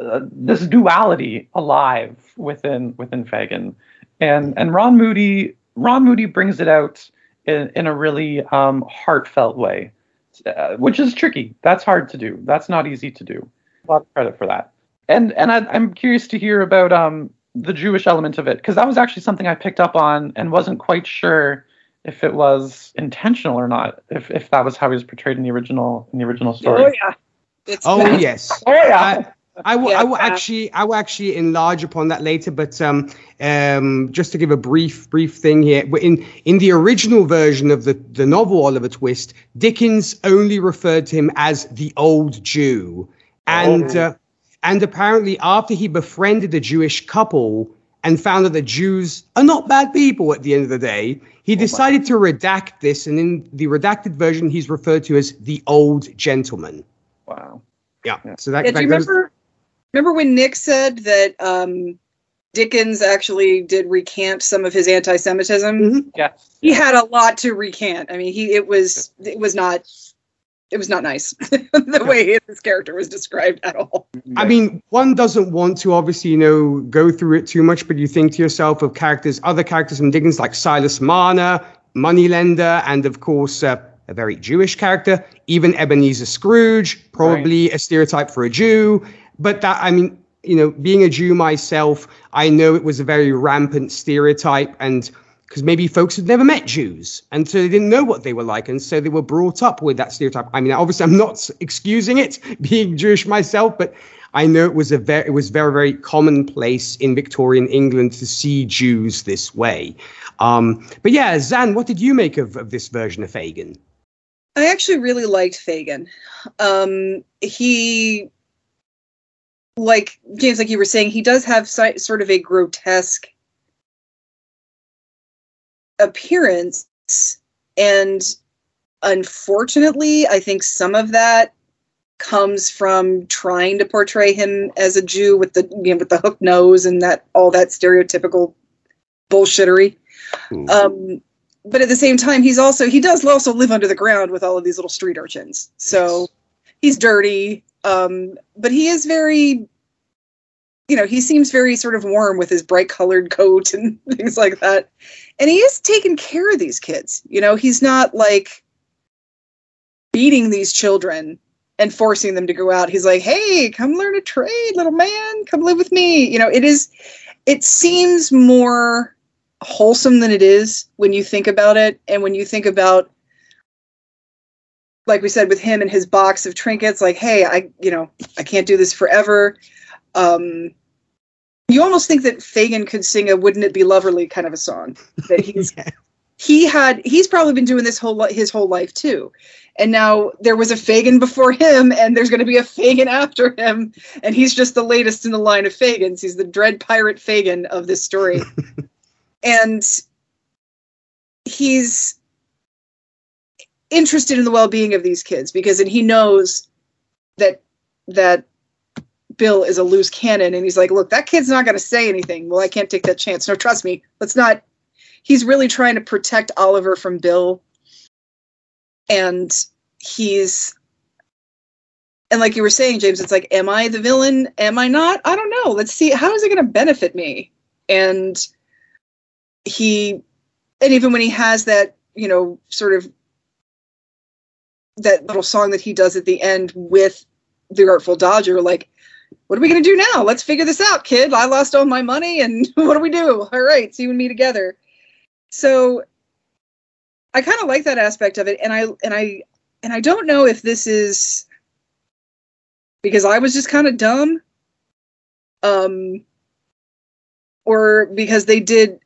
uh, this duality alive within within Fagin, and and Ron Moody Ron Moody brings it out in, in a really um, heartfelt way, uh, which is tricky. That's hard to do. That's not easy to do. A lot of credit for that. And and I, I'm curious to hear about um, the Jewish element of it because that was actually something I picked up on and wasn't quite sure if it was intentional or not. If if that was how he was portrayed in the original in the original story. Oh yeah. It's Oh bad. yes. Oh, yeah. I will, Yeah, I will uh, actually, I will actually enlarge upon that later. But um, um, just to give a brief, brief thing here, in in the original version of the the novel Oliver Twist, Dickens only referred to him as the old Jew, and Oh. uh, and apparently after he befriended a Jewish couple and found that the Jews are not bad people at the end of the day, he decided to redact this, and in the redacted version, he's referred to as the old gentleman. Wow. Yeah. So that, Yeah, that do you goes- remember? Remember when Nick said that um, Dickens actually did recant some of his anti-Semitism? Mhm. Yes. He had a lot to recant. I mean, he it was it was not it was not nice the way his character was described at all. I mean, one doesn't want to obviously, you know, go through it too much, but you think to yourself of characters, other characters from Dickens like Silas Marner, Moneylender, and of course, uh, a very Jewish character, even Ebenezer Scrooge, probably a stereotype for a Jew. But that, I mean, you know, being a Jew myself, I know it was a very rampant stereotype and because maybe folks had never met Jews and so they didn't know what they were like. And so they were brought up with that stereotype. I mean, obviously, I'm not excusing it being Jewish myself, but I know it was a very, it was very, very commonplace in Victorian England to see Jews this way. Um, but yeah, Zan, what did you make of, of this version of Fagin? I actually really liked Fagin. Um, he, like James, like you were saying, he does have sort of a grotesque appearance, and unfortunately, I think some of that comes from trying to portray him as a Jew with the you know, with the hook nose and that all that stereotypical bullshittery. Um, but at the same time, he's also he does also live under the ground with all of these little street urchins. So he's dirty, um, but he is very, you know, he seems very sort of warm with his bright colored coat and things like that. And he is taking care of these kids. You know, he's not like beating these children and forcing them to go out. He's like, "Hey, come learn a trade, little man. Come live with me." You know, it is. It seems more wholesome than it is when you think about it and when you think about like we said with him and his box of trinkets like hey i you know i can't do this forever um you almost think that fagin could sing a wouldn't it be loverly kind of a song that he's Yeah. he had he's probably been doing this whole his whole life too. And now there was a fagin before him and there's going to be a fagin after him. And he's just the latest in the line of fagins. He's the dread pirate fagin of this story. And he's interested in the well-being of these kids because and he knows that that bill is a loose cannon and he's like look that kid's not going to say anything. Well i can't take that chance. No trust me let's not. He's really trying to protect oliver from bill. And he's and like you were saying james it's like am i the villain? Am i not? I don't know. Let's see how is it going to benefit me? And he and even when he has that you know sort of that little song that he does at the end with the Artful Dodger, like, what are we gonna do now? Let's figure this out, kid. I lost all my money, and what do we do? All right, it's you and me together. So I kind of like that aspect of it, and I and I and I don't know if this is because I was just kind of dumb, um, or because they did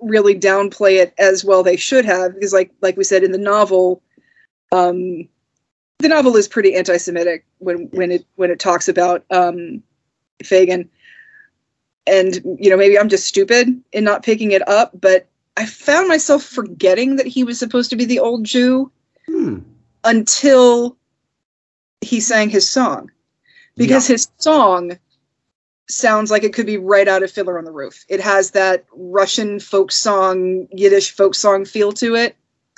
really downplay it as well they should have because like like we said in the novel um the novel is pretty anti-semitic when when it when it talks about um Fagin and you know maybe I'm just stupid in not picking it up but I found myself forgetting that he was supposed to be the old Jew Hmm. until he sang his song because his song sounds like it could be right out of Fiddler on the Roof. It has that Russian folk song, Yiddish folk song feel to it.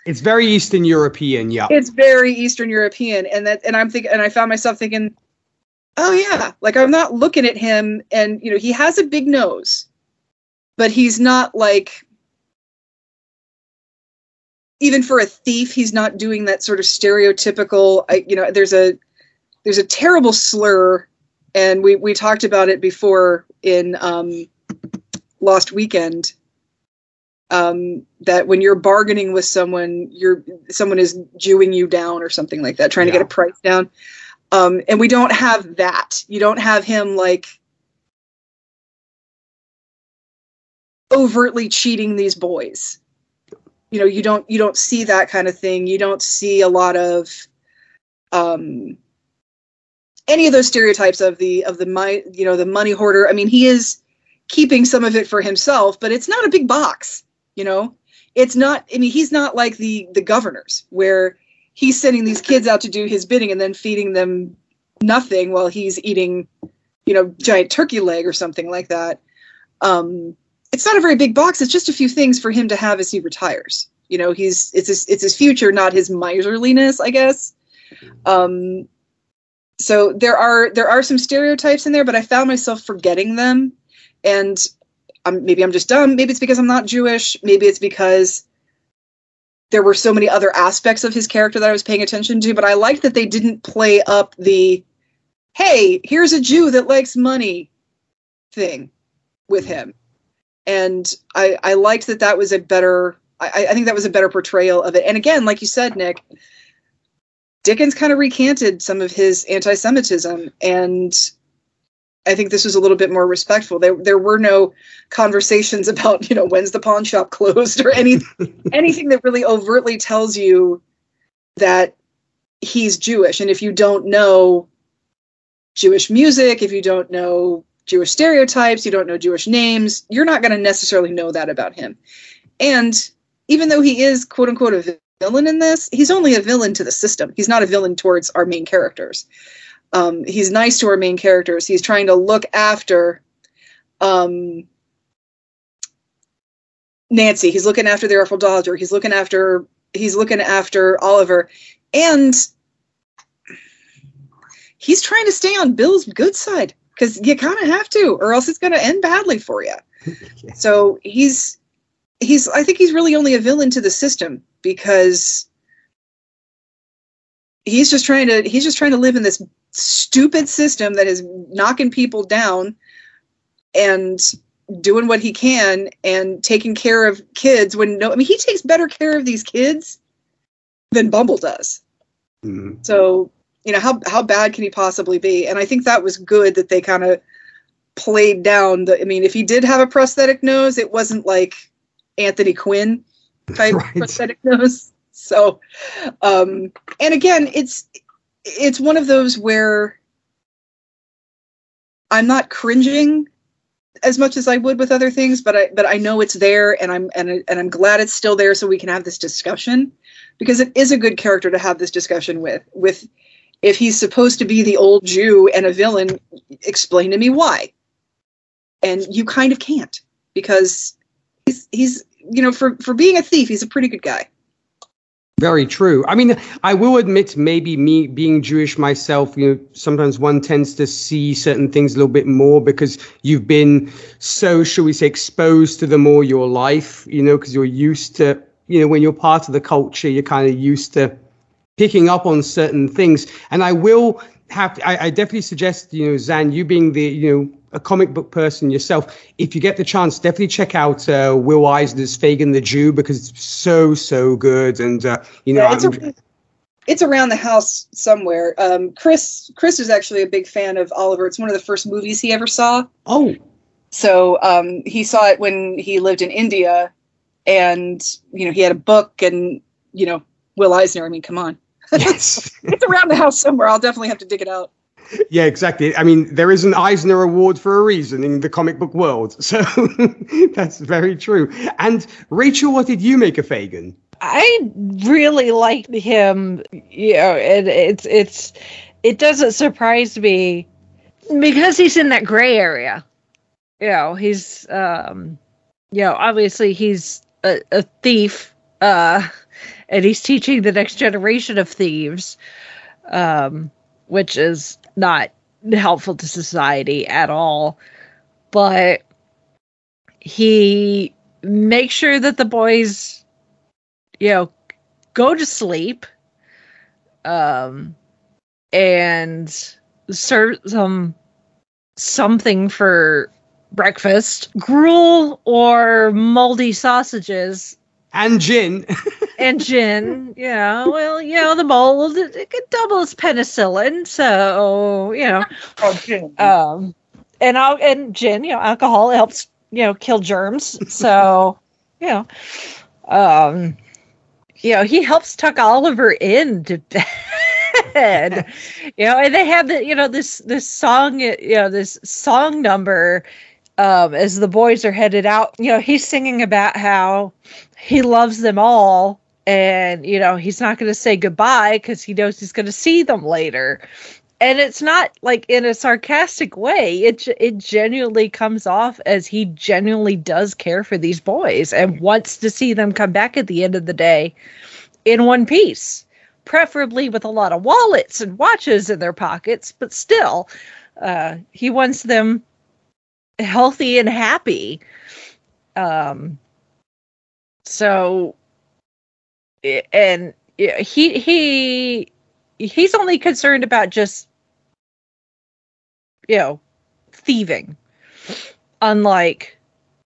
It's very Eastern European, yeah. It's very Eastern European, and that and I'm thinking, and I found myself thinking, oh yeah, like I'm not looking at him, and you know he has a big nose, but he's not like even for a thief, he's not doing that sort of stereotypical. I, you know, there's a there's a terrible slur, and we we talked about it before in um, Lost Weekend. Um, that when you're bargaining with someone, you're someone is Jewing you down or something like that, trying to get a price down. Um, and we don't have that. You don't have him like overtly cheating these boys. You know you don't you don't see that kind of thing. You don't see a lot of um any of those stereotypes of the of the my you know the money hoarder. I mean he is keeping some of it for himself but it's not a big box you know it's not i mean he's not like the the governors where he's sending these kids out to do his bidding and then feeding them nothing while he's eating you know giant turkey leg or something like that um it's not a very big box. It's just a few things for him to have as he retires. You know, he's it's his it's his future, not his miserliness, I guess. Um, so there are there are some stereotypes in there, but I found myself forgetting them, and um, maybe I'm just dumb. Maybe it's because I'm not Jewish. Maybe it's because there were so many other aspects of his character that I was paying attention to. But I liked that they didn't play up the "Hey, here's a Jew that likes money" thing with him and I, I liked that that was a better I, I think that was a better portrayal of it and again like you said nick dickens kind of recanted some of his anti-semitism and i think this was a little bit more respectful there, there were no conversations about you know when's the pawn shop closed or any, anything that really overtly tells you that he's jewish and if you don't know jewish music if you don't know Jewish stereotypes, you don't know Jewish names, you're not going to necessarily know that about him. And even though he is quote unquote a villain in this, he's only a villain to the system. He's not a villain towards our main characters. Um, he's nice to our main characters. He's trying to look after um, Nancy. He's looking after the Artful Dodger. He's looking after he's looking after Oliver, and he's trying to stay on Bill's good side because you kind of have to, or else it's going to end badly for you. So he's he's I think he's really only a villain to the system because he's just trying to he's just trying to live in this stupid system that is knocking people down and doing what he can and taking care of kids when no I mean he takes better care of these kids than Bumble does. Mhm. So, you know, how how bad can he possibly be? And I think that was good that they kind of played down the I mean, if he did have a prosthetic nose, it wasn't like Anthony Quinn type Right. prosthetic nose. So, um and again, it's it's one of those where I'm not cringing as much as I would with other things, but I but I know it's there and I'm and, and I'm glad it's still there so we can have this discussion because it is a good character to have this discussion with with if he's supposed to be the old Jew and a villain, explain to me why. And you kind of can't because he's he's you know for for being a thief, he's a pretty good guy. Very true. I mean, I will admit, maybe me being Jewish myself, you know, sometimes one tends to see certain things a little bit more because you've been so, shall we say, exposed to them all your life, you know, because you're used to, you know, when you're part of the culture, you're kind of used to picking up on certain things. And I will have, I, I definitely suggest, you know, Zan, you being the, you know, a comic book person yourself, if you get the chance, definitely check out uh, Will Eisner's Fagin the Jew because it's so so good. And uh, you know, Yeah, it's, a, it's around the house somewhere. Um, Chris Chris is actually a big fan of Oliver. It's one of the first movies he ever saw. oh, So um, he saw it when he lived in India, and you know he had a book, and you know Will Eisner. I mean, come on, yes, it's around the house somewhere. I'll definitely have to dig it out. Yeah, exactly. I mean, there is an Eisner Award for a reason in the comic book world, so that's very true. And Rachel, what did you make of Fagin? I really liked him. You know, and it's it's it doesn't surprise me because he's in that gray area. You know, he's um, you know, obviously he's a, a thief, uh, and he's teaching the next generation of thieves, um, which is not helpful to society at all. But he makes sure that the boys you know, go to sleep, um, and serve some something for breakfast, gruel or moldy sausages And gin. and gin. Yeah, well, you know, the mold it, it could double as penicillin, so you know, Oh, Jim. um, and I'll and gin, you know, alcohol helps you know kill germs, so you know, um, you know, he helps tuck Oliver into bed, you know, and they have the you know this this song, you know, this song number. Um, as the boys are headed out, you know, he's singing about how he loves them all and you know he's not going to say goodbye because he knows he's going to see them later. And it's not like in a sarcastic way. It it genuinely comes off as he genuinely does care for these boys and wants to see them come back at the end of the day in one piece preferably with a lot of wallets and watches in their pockets but still uh, he wants them healthy and happy. Um so and he he he's only concerned about just you know thieving. Unlike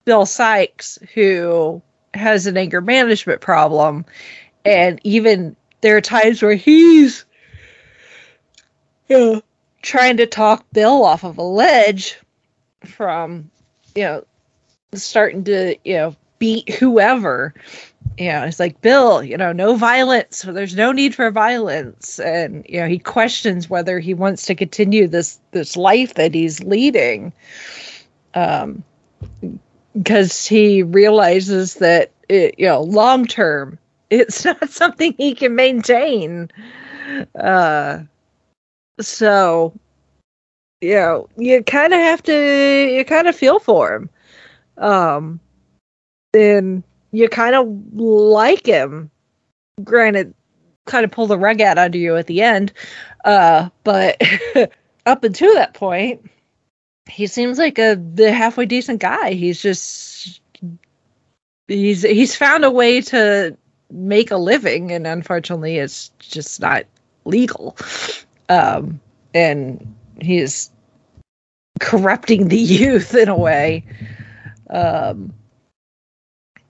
bill sikes who has an anger management problem and even there are times where he's you know trying to talk bill off of a ledge from you know starting to you know beat whoever. You know it's like bill you know no violence. There's no need for violence. And you know he questions whether he wants to continue this this life that he's leading. Um because he realizes that it, you know long term it's not something he can maintain. Uh so you know you kind of have to you kind of feel for him. Um then you kind of like him. Granted kind of pull the rug out under you at the end uh but up until that point he seems like a the halfway decent guy. He's just he's he's found a way to make a living and unfortunately it's just not legal. Um and he's corrupting the youth in a way. Um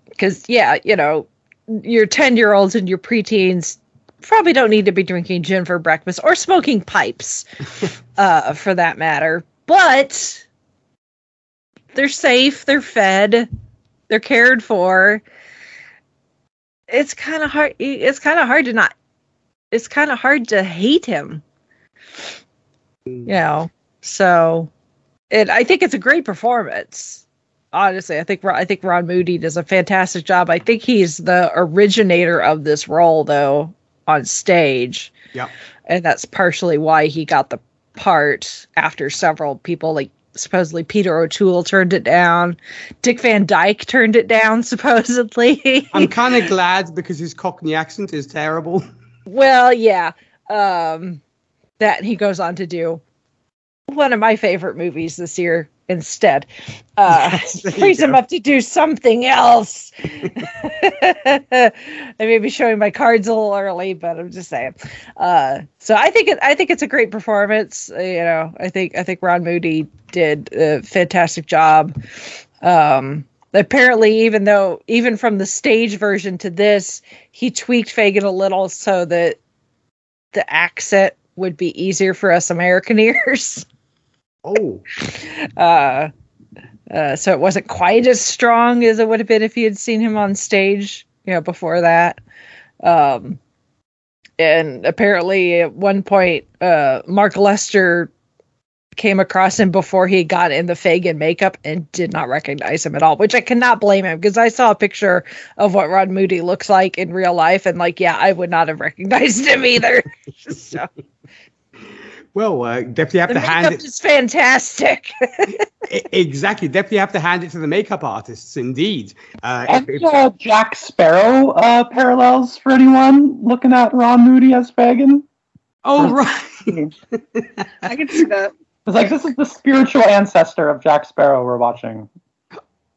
because yeah you know your 10 year olds and your preteens probably don't need to be drinking gin for breakfast or smoking pipes uh for that matter. But they're safe they're fed they're cared for. It's kind of hard it's kind of hard to not it's kind of hard to hate him you know so and i think it's a great performance. Honestly i think i think ron moody does a fantastic job. I think he's the originator of this role though on stage. Yeah. and that's partially why he got the part after several people like supposedly peter o'toole turned it down. Dick van dyke turned it down supposedly. I'm kind of glad because his Cockney accent is terrible. well yeah. Um that he goes on to do one of my favorite movies this year instead. Uh, frees him up to do something else. I may be showing my cards a little early, but I'm just saying. Uh, so I think it, I think it's a great performance. Uh, you know, I think I think Ron Moody did a fantastic job. Um, apparently, even though even from the stage version to this, he tweaked Fagin a little so that the accent would be easier for us American ears. Oh. Uh, uh, so it wasn't quite as strong as it would have been if you had seen him on stage, you know, before that. Um, and apparently, at one point, uh, Mark Lester came across him before he got in the Fagin makeup and did not recognize him at all, which I cannot blame him because I saw a picture of what Ron Moody looks like in real life, and like, yeah, I would not have recognized him either. so. Well, uh, definitely have the to hand it. It's fantastic. exactly, definitely have to hand it to the makeup artists. Indeed, uh, and if, uh, Jack Sparrow uh, parallels for anyone looking at Ron Moody as Fagin. Oh right, I can see that. It's like this is the spiritual ancestor of Jack Sparrow we're watching.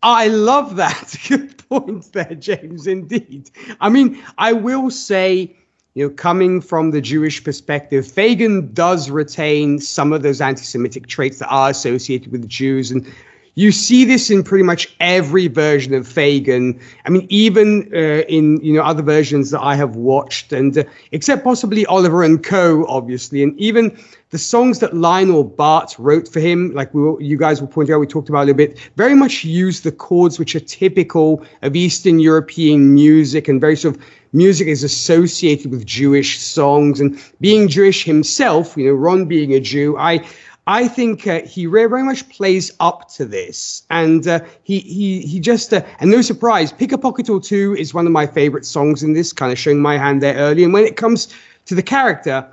I love that. Good point there, James. Indeed. I mean, I will say you know, coming from the Jewish perspective, Fagin does retain some of those anti-Semitic traits that are associated with Jews, and you see this in pretty much every version of Fagin. I mean, even uh, in you know other versions that I have watched, and uh, except possibly Oliver and Co. Obviously, and even the songs that Lionel Bart wrote for him, like we were, you guys will point out, we talked about a little bit, very much use the chords which are typical of Eastern European music and very sort of music is associated with Jewish songs and being Jewish himself, you know, Ron being a Jew, I I think uh, he very much plays up to this, and uh, he he he just uh, and no surprise, "Pick a Pocket or Two is one of my favorite songs in this, kind of showing my hand there early. And when it comes to the character,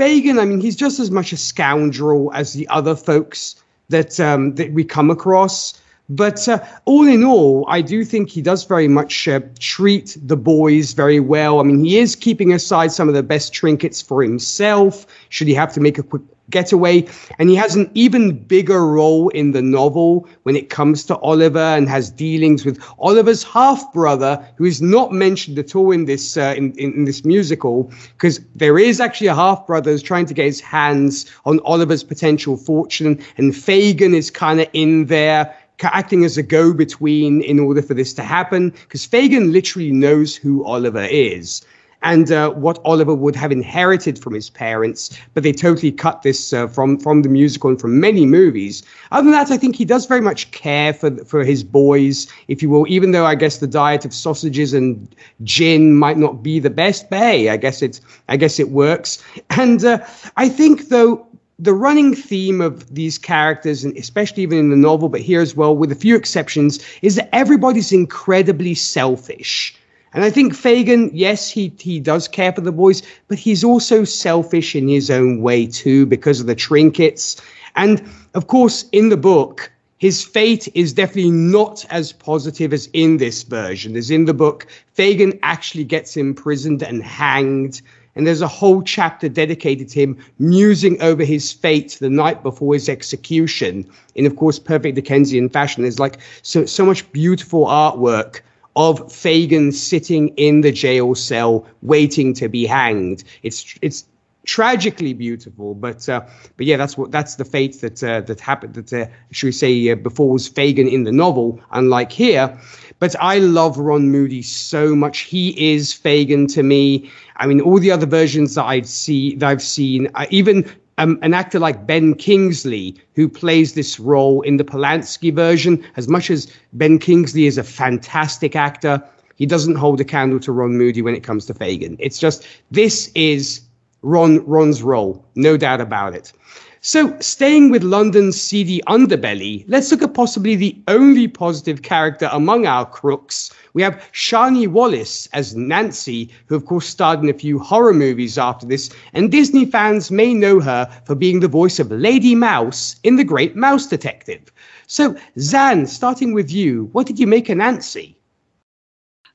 Fagin, I mean, he's just as much a scoundrel as the other folks that um, that we come across. But uh, all in all, I do think he does very much uh, treat the boys very well. I mean, he is keeping aside some of the best trinkets for himself, should he have to make a quick getaway. And he has an even bigger role in the novel when it comes to Oliver and has dealings with Oliver's half brother, who is not mentioned at all in this uh, in, in, this musical, because there is actually a half brother who's trying to get his hands on Oliver's potential fortune, and Fagin is kind of in there acting as a go between in order for this to happen, because Fagin literally knows who Oliver is and uh, what Oliver would have inherited from his parents, but they totally cut this uh, from from the musical and from many movies. Other than that, I think he does very much care for for his boys, if you will. Even though I guess the diet of sausages and gin might not be the best, but hey, I guess it's I guess it works. And uh, I think though the running theme of these characters, and especially even in the novel, but here as well, with a few exceptions, is that everybody's incredibly selfish. And I think Fagin, yes, he, he does care for the boys, but he's also selfish in his own way too because of the trinkets. And of course, in the book, his fate is definitely not as positive as in this version. As in the book, Fagin actually gets imprisoned and hanged and there's a whole chapter dedicated to him musing over his fate the night before his execution in, of course, perfect Dickensian fashion. There's like so, so much beautiful artwork of Fagin sitting in the jail cell waiting to be hanged. It's, it's, tragically beautiful. But uh, but yeah, that's what that's the fate that uh, that happened. That uh, should we say uh, was Fagin in the novel, unlike here. But I love Ron Moody so much. He is Fagin to me. I mean, all the other versions that I've see that I've seen, uh, even um, an actor like Ben Kingsley, who plays this role in the Polanski version, as much as Ben Kingsley is a fantastic actor, he doesn't hold a candle to Ron Moody when it comes to Fagin. It's just this is Ron Ron's role, no doubt about it. So, staying with London's seedy underbelly, let's look at possibly the only positive character among our crooks. We have Shani Wallis as Nancy, who of course starred in a few horror movies after this, and Disney fans may know her for being the voice of Lady Mouse in The Great Mouse Detective. So, Zan, starting with you, what did you make of Nancy?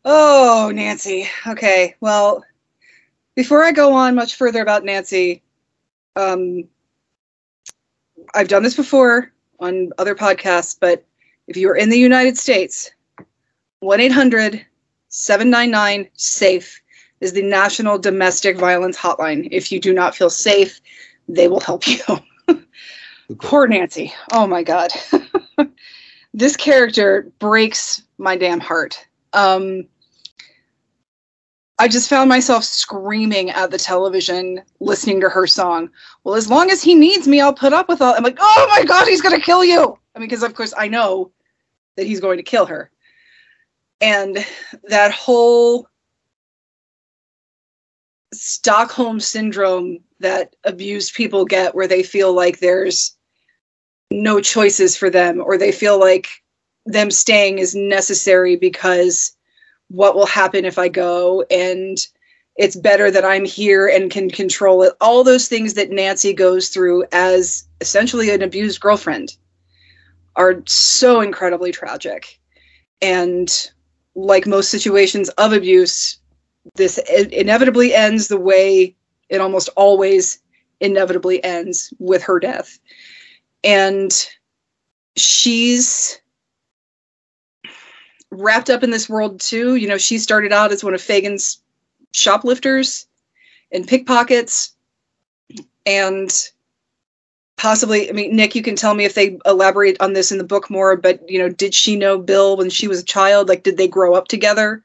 Oh, Nancy. Okay, well, before I go on much further about Nancy, um, I've done this before on other podcasts, but if you are in the United States, 1 800 799 SAFE is the National Domestic Violence Hotline. If you do not feel safe, they will help you. Poor Nancy. Oh my God. this character breaks my damn heart. Um, I just found myself screaming at the television listening to her song. Well, as long as he needs me, I'll put up with all. I'm like, oh my God, he's going to kill you. I mean, because of course I know that he's going to kill her. And that whole Stockholm syndrome that abused people get, where they feel like there's no choices for them, or they feel like them staying is necessary because what will happen if I go, and it's better that I'm here and can control it. All those things that Nancy goes through as essentially an abused girlfriend are so incredibly tragic. And like most situations of abuse, this inevitably ends the way it almost always inevitably ends with her death. And she's wrapped up in this world too. You know, she started out as one of Fagin's shoplifters and pickpockets. And possibly, I mean, Nick, you can tell me if they elaborate on this in the book more, but, you know, did she know Bill when she was a child? Like, did they grow up together?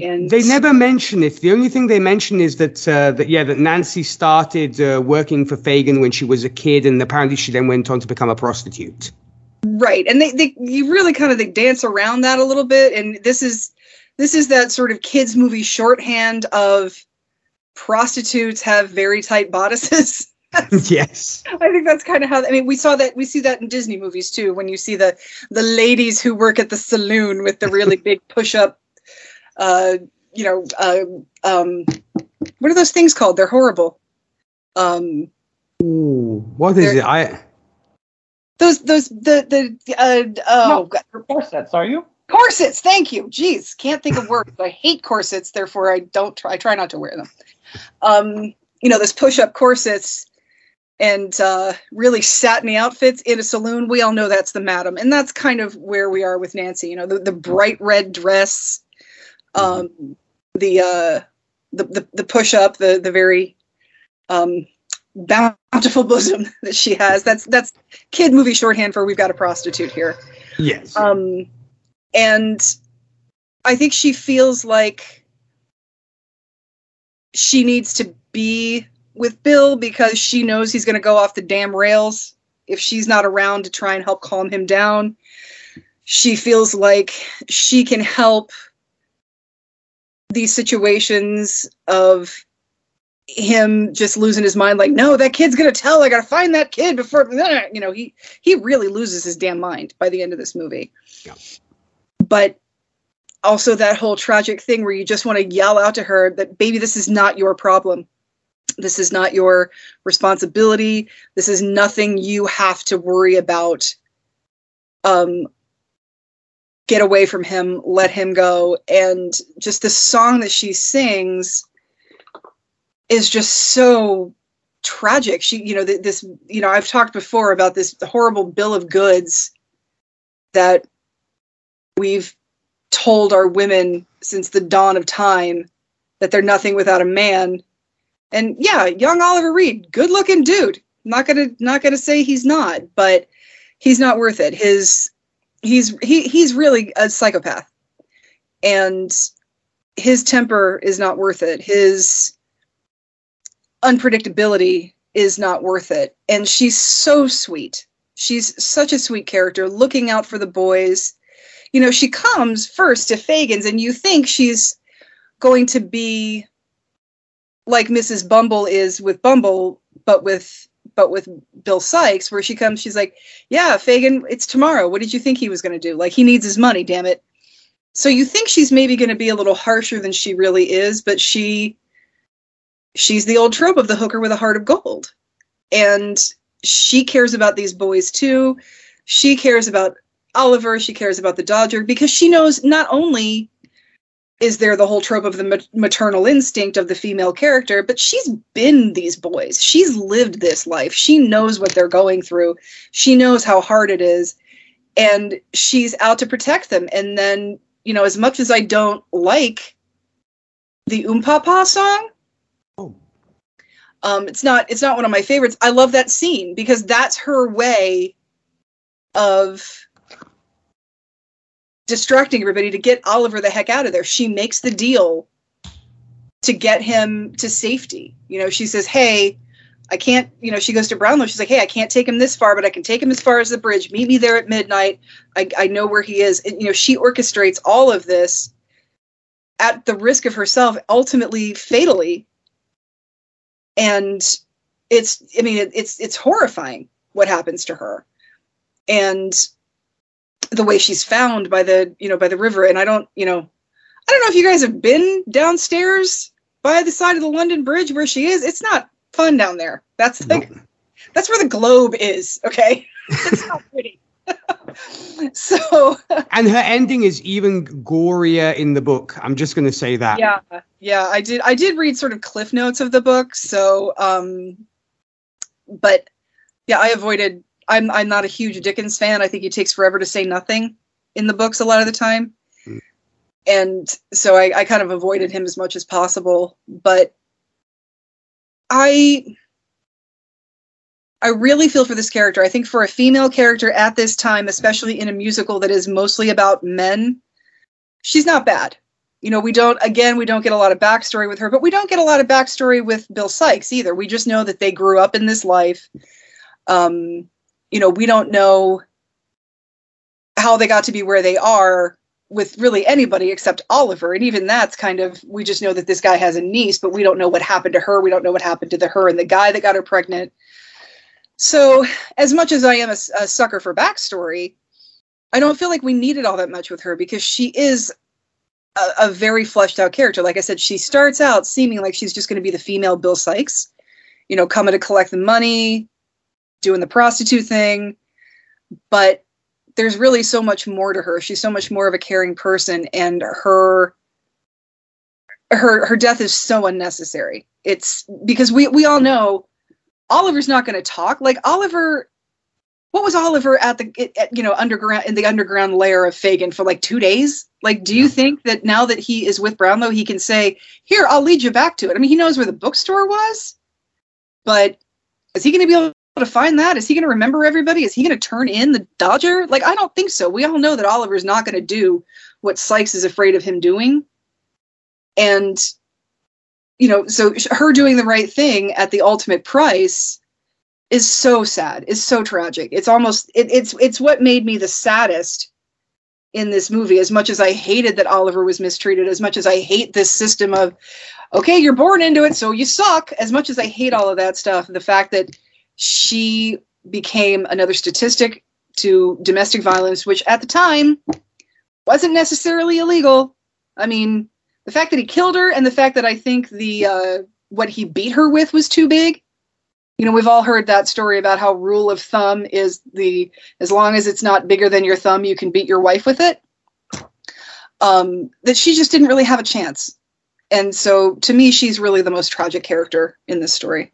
And they never mention it. The only thing they mention is that uh, that yeah, that Nancy started uh, working for Fagin when she was a kid, and apparently she then went on to become a prostitute. Right, and they, they you really kind of they dance around that a little bit, and this is this is that sort of kids movie shorthand of prostitutes have very tight bodices. yes, I think that's kind of how. I mean, we saw that we see that in Disney movies too. When you see the the ladies who work at the saloon with the really big push up uh, you know, uh, um, what are those things called? They're horrible. Um, Ooh, what is it? I those those the the uh, oh no, corsets. Are you corsets? Thank you. Jeez, can't think of words. I hate corsets, therefore I don't. Try, I try not to wear them. Um, you know, those push-up corsets and uh, really satiny outfits in a saloon. We all know that's the madam, and that's kind of where we are with Nancy. You know, the, the bright red dress, um, the, uh, the the the push up, the the very um, bountiful bosom that she has. That's that's kid movie shorthand for we've got a prostitute here. Yes. Um, and I think she feels like she needs to be with Bill because she knows he's going to go off the damn rails if she's not around to try and help calm him down. She feels like she can help these situations of him just losing his mind like no that kid's gonna tell i gotta find that kid before you know he he really loses his damn mind by the end of this movie. Yeah. but also that whole tragic thing where you just want to yell out to her that baby this is not your problem. This is not your responsibility. This is nothing you have to worry about. Um get away from him, let him go. And just the song that she sings is just so tragic. She, you know, this, you know, I've talked before about this horrible bill of goods that we've told our women since the dawn of time that they're nothing without a man. And yeah, young Oliver Reed, good looking dude. not gonna not gonna say he's not, but he's not worth it. His he's he he's really a psychopath and his temper is not worth it his unpredictability is not worth it and she's so sweet she's such a sweet character looking out for the boys you know she comes first to fagin's and you think she's going to be like mrs bumble is with bumble but with but with Bill Sikes, where she comes, she's like, "Yeah, Fagin, it's tomorrow. What did you think he was going to do? Like, he needs his money, damn it." So you think she's maybe going to be a little harsher than she really is, but she she's the old trope of the hooker with a heart of gold, and she cares about these boys too. She cares about Oliver. She cares about the Dodger because she knows not only is there the whole trope of the maternal instinct of the female character, but she's been these boys. She's lived this life. She knows what they're going through. She knows how hard it is. And she's out to protect them. And then, you know, as much as I don't like the Oompapa song, Oh. Um, it's not it's not one of my favorites. I love that scene because that's her way of distracting everybody to get Oliver the heck out of there. She makes the deal to get him to safety. You know, she says, "Hey, I can't." You know, she goes to Brownlow. She's like, "Hey, I can't take him this far, but I can take him as far as the bridge. Meet me there at midnight. I, I know where he is." And, you know, she orchestrates all of this at the risk of herself, ultimately fatally. And it's, I mean, it, it's it's horrifying what happens to her, and the way she's found by the you know by the river. And i don't you know i don't know if you guys have been downstairs by the side of the london bridge where she is. It's not fun down there. That's like that's where the globe is okay? It's not pretty so And her ending is even gorier in the book. I'm just going to say that. yeah yeah i did i did read sort of cliff notes of the book so um but yeah i avoided i'm i'm not a huge dickens fan i think he takes forever to say nothing in the books a lot of the time Mm. and so I, I kind of avoided him as much as possible but i i really feel for this character. I think for a female character at this time especially in a musical that is mostly about men she's not bad. You know we don't again we don't get a lot of backstory with her but we don't get a lot of backstory with bill sikes either. We just know that they grew up in this life. Um you know we don't know how they got to be where they are with really anybody except oliver. And even that's kind of we just know that this guy has a niece but we don't know what happened to her. We don't know what happened to the her and the guy that got her pregnant so as much as i am a, a sucker for backstory i don't feel like we needed all that much with her because she is a, a very fleshed out character. Like I said, she starts out seeming like she's just going to be the female Bill Sikes, you know, coming to collect the money, doing the prostitute thing. But there's really so much more to her. She's so much more of a caring person, and her her her death is so unnecessary. It's because we we all know Oliver's not going to talk. Like Oliver what was Oliver at the at, you know underground in the underground layer of Fagin for like two days? Like, do you think that now that he is with Brownlow, he can say, "Here, I'll lead you back to it"? I mean, he knows where the bookstore was, but is he going to be able to find that? Is he going to remember everybody? Is he going to turn in the Dodger? Like, I don't think so. We all know that Oliver's not going to do what Sikes is afraid of him doing, and you know, so her doing the right thing at the ultimate price is so sad is so tragic. It's almost it, it's it's what made me the saddest in this movie as much as i hated that oliver was mistreated as much as i hate this system of okay you're born into it so you suck as much as i hate all of that stuff the fact that she became another statistic to domestic violence which at the time wasn't necessarily illegal. I mean the fact that he killed her and the fact that i think the uh, what he beat her with was too big. You know we've all heard that story about how rule of thumb is the as long as it's not bigger than your thumb you can beat your wife with it. Um, that she just didn't really have a chance. And so to me she's really the most tragic character in this story.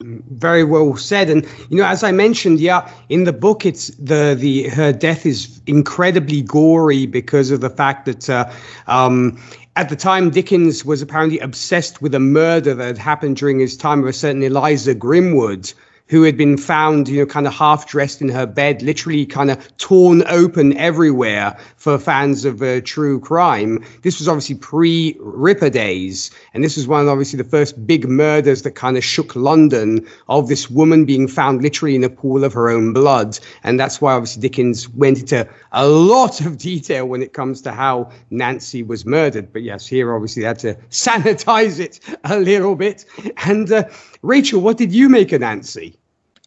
Very well said. And you know as i mentioned yeah in the book it's the the her death is incredibly gory because of the fact that uh, um at the time, Dickens was apparently obsessed with a murder that had happened during his time of a certain Eliza Grimwood, who had been found, you know, kind of half dressed in her bed, literally kind of torn open everywhere for fans of uh, true crime. This was obviously pre Ripper days. And this was one of obviously the first big murders that kind of shook London of this woman being found literally in a pool of her own blood. And that's why obviously Dickens went into a lot of detail when it comes to how Nancy was murdered. But yes, here obviously they had to sanitize it a little bit. And uh, Rachel, what did you make of Nancy?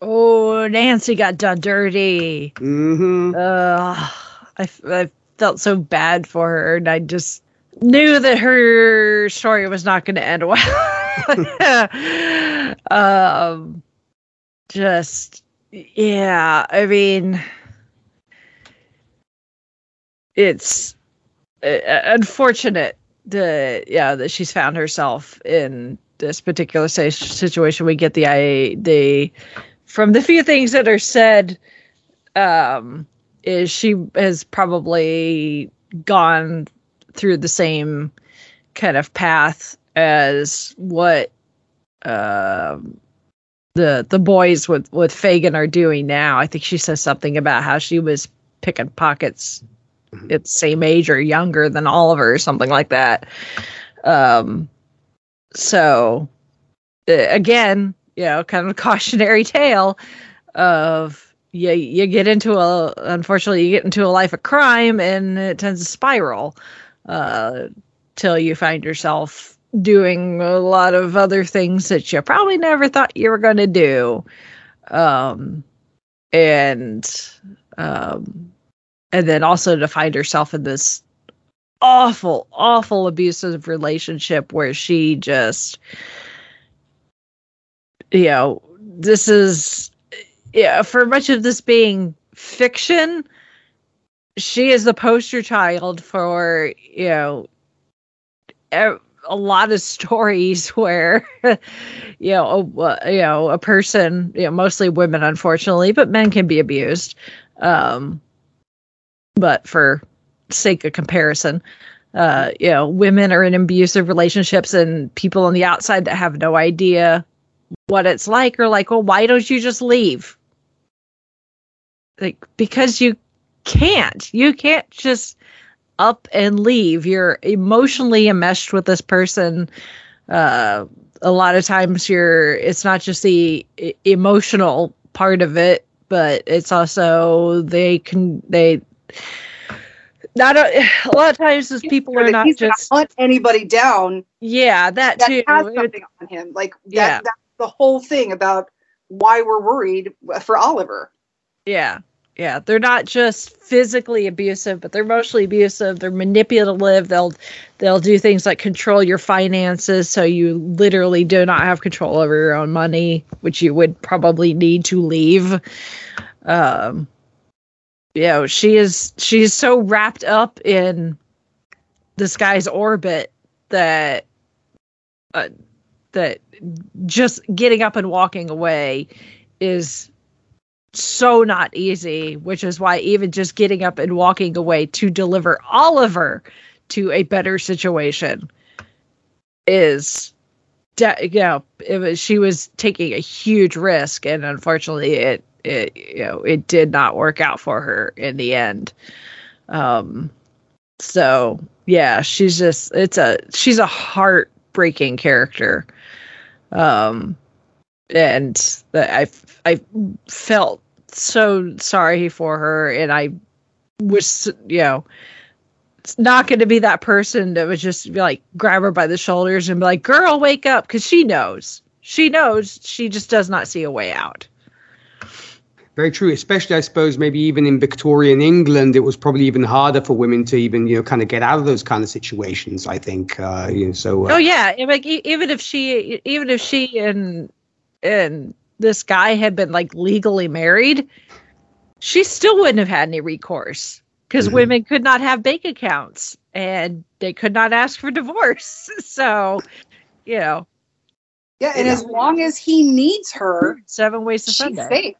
Oh, Nancy got done dirty. Mm-hmm. Uh, I, I felt so bad for her, and I just knew that her story was not going to end well. um, just yeah, I mean, it's uh, unfortunate that yeah that she's found herself in this particular si- situation. We get the I the from the few things that are said. Um, is she has probably gone through the same kind of path as what um the the boys with with Fagin are doing now. I think she says something about how she was picking pockets at the same age or younger than Oliver or something like that. Um, so uh, again, you know, kind of a cautionary tale of you you get into a unfortunately you get into a life of crime and it tends to spiral uh, till you find yourself doing a lot of other things that you probably never thought you were going to do. Um, and um, and then also to find herself in this awful awful abusive relationship where she just you know this is yeah for much of this being fiction she is the poster child for you know a lot of stories where you know a, you know a person you know mostly women unfortunately but men can be abused. Um but for sake of comparison uh you know women are in abusive relationships and people on the outside that have no idea what it's like are like well why don't you just leave? Like because you can't. You can't just up and leave. You're emotionally enmeshed with this person. Uh a lot of times you're it's not just the emotional part of it but it's also they can they not a, a lot of times these people are not he's just not anybody down yeah that, that too has something on him. Like that, Yeah. that's the whole thing about why we're worried for Oliver. Yeah. Yeah. They're not just physically abusive, but they're emotionally abusive. They're manipulative. They'll they'll do things like control your finances so you literally do not have control over your own money, which you would probably need to leave. Um you know, she is she's so wrapped up in this guy's orbit that uh, that just getting up and walking away is so not easy, which is why even just getting up and walking away to deliver Oliver to a better situation is de- you know was she was taking a huge risk and unfortunately it it you know it did not work out for her in the end. Um so yeah she's just it's a she's a heartbreaking character. Um and I I felt so sorry for her, and I was you know it's not going to be that person that would just be like grab her by the shoulders and be like, "Girl, wake up," because she knows, she knows, she just does not see a way out. Very true, especially I suppose maybe even in Victorian England, it was probably even harder for women to even you know kind of get out of those kind of situations. I think uh, you know, so. Uh, Oh yeah, like e- even if she, even if she and and this guy had been like legally married, she still wouldn't have had any recourse because Mhm. women could not have bank accounts and they could not ask for divorce. So, you know, Yeah, and Yeah. as long as he needs her, seven ways to she's Sunday. safe.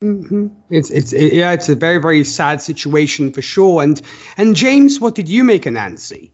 Hmm It's it's it, yeah, it's a very very sad situation for sure. And and James, what did you make of Nancy?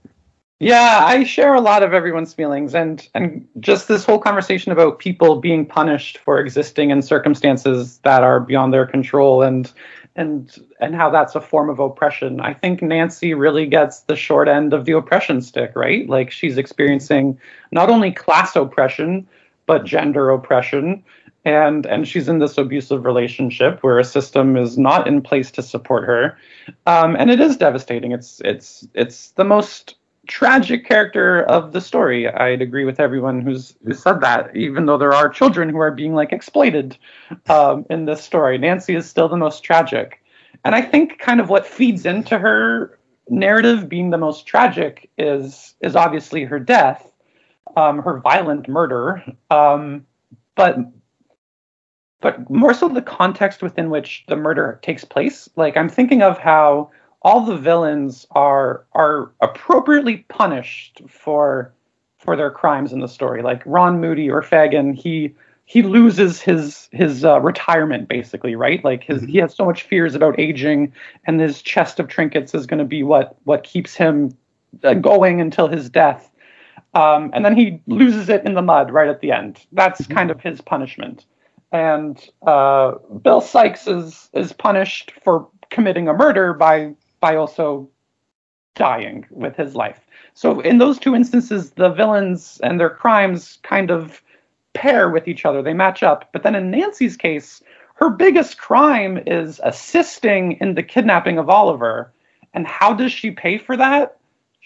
Yeah, I share a lot of everyone's feelings, and and just this whole conversation about people being punished for existing in circumstances that are beyond their control, and and and how that's a form of oppression. I think Nancy really gets the short end of the oppression stick, right? Like she's experiencing not only class oppression but gender oppression, and and she's in this abusive relationship where a system is not in place to support her, um, and it is devastating. It's it's it's the most tragic character of the story. I'd agree with everyone who's who said that, even though there are children who are being like exploited um, in this story. Nancy is still the most tragic, and I think kind of what feeds into her narrative being the most tragic is is obviously her death, um, her violent murder, um, but but more so the context within which the murder takes place. Like I'm thinking of how all the villains are are appropriately punished for for their crimes in the story. Like Ron Moody or Fagin, he he loses his his uh, retirement basically, right? Like his he has so much fears about aging, and his chest of trinkets is going to be what what keeps him uh, going until his death. Um, and then he loses it in the mud right at the end. That's kind of his punishment. And uh, Bill Sikes is is punished for committing a murder by by also dying with his life. So in those two instances, the villains and their crimes kind of pair with each other. They match up. But then in Nancy's case, her biggest crime is assisting in the kidnapping of Oliver. And how does she pay for that?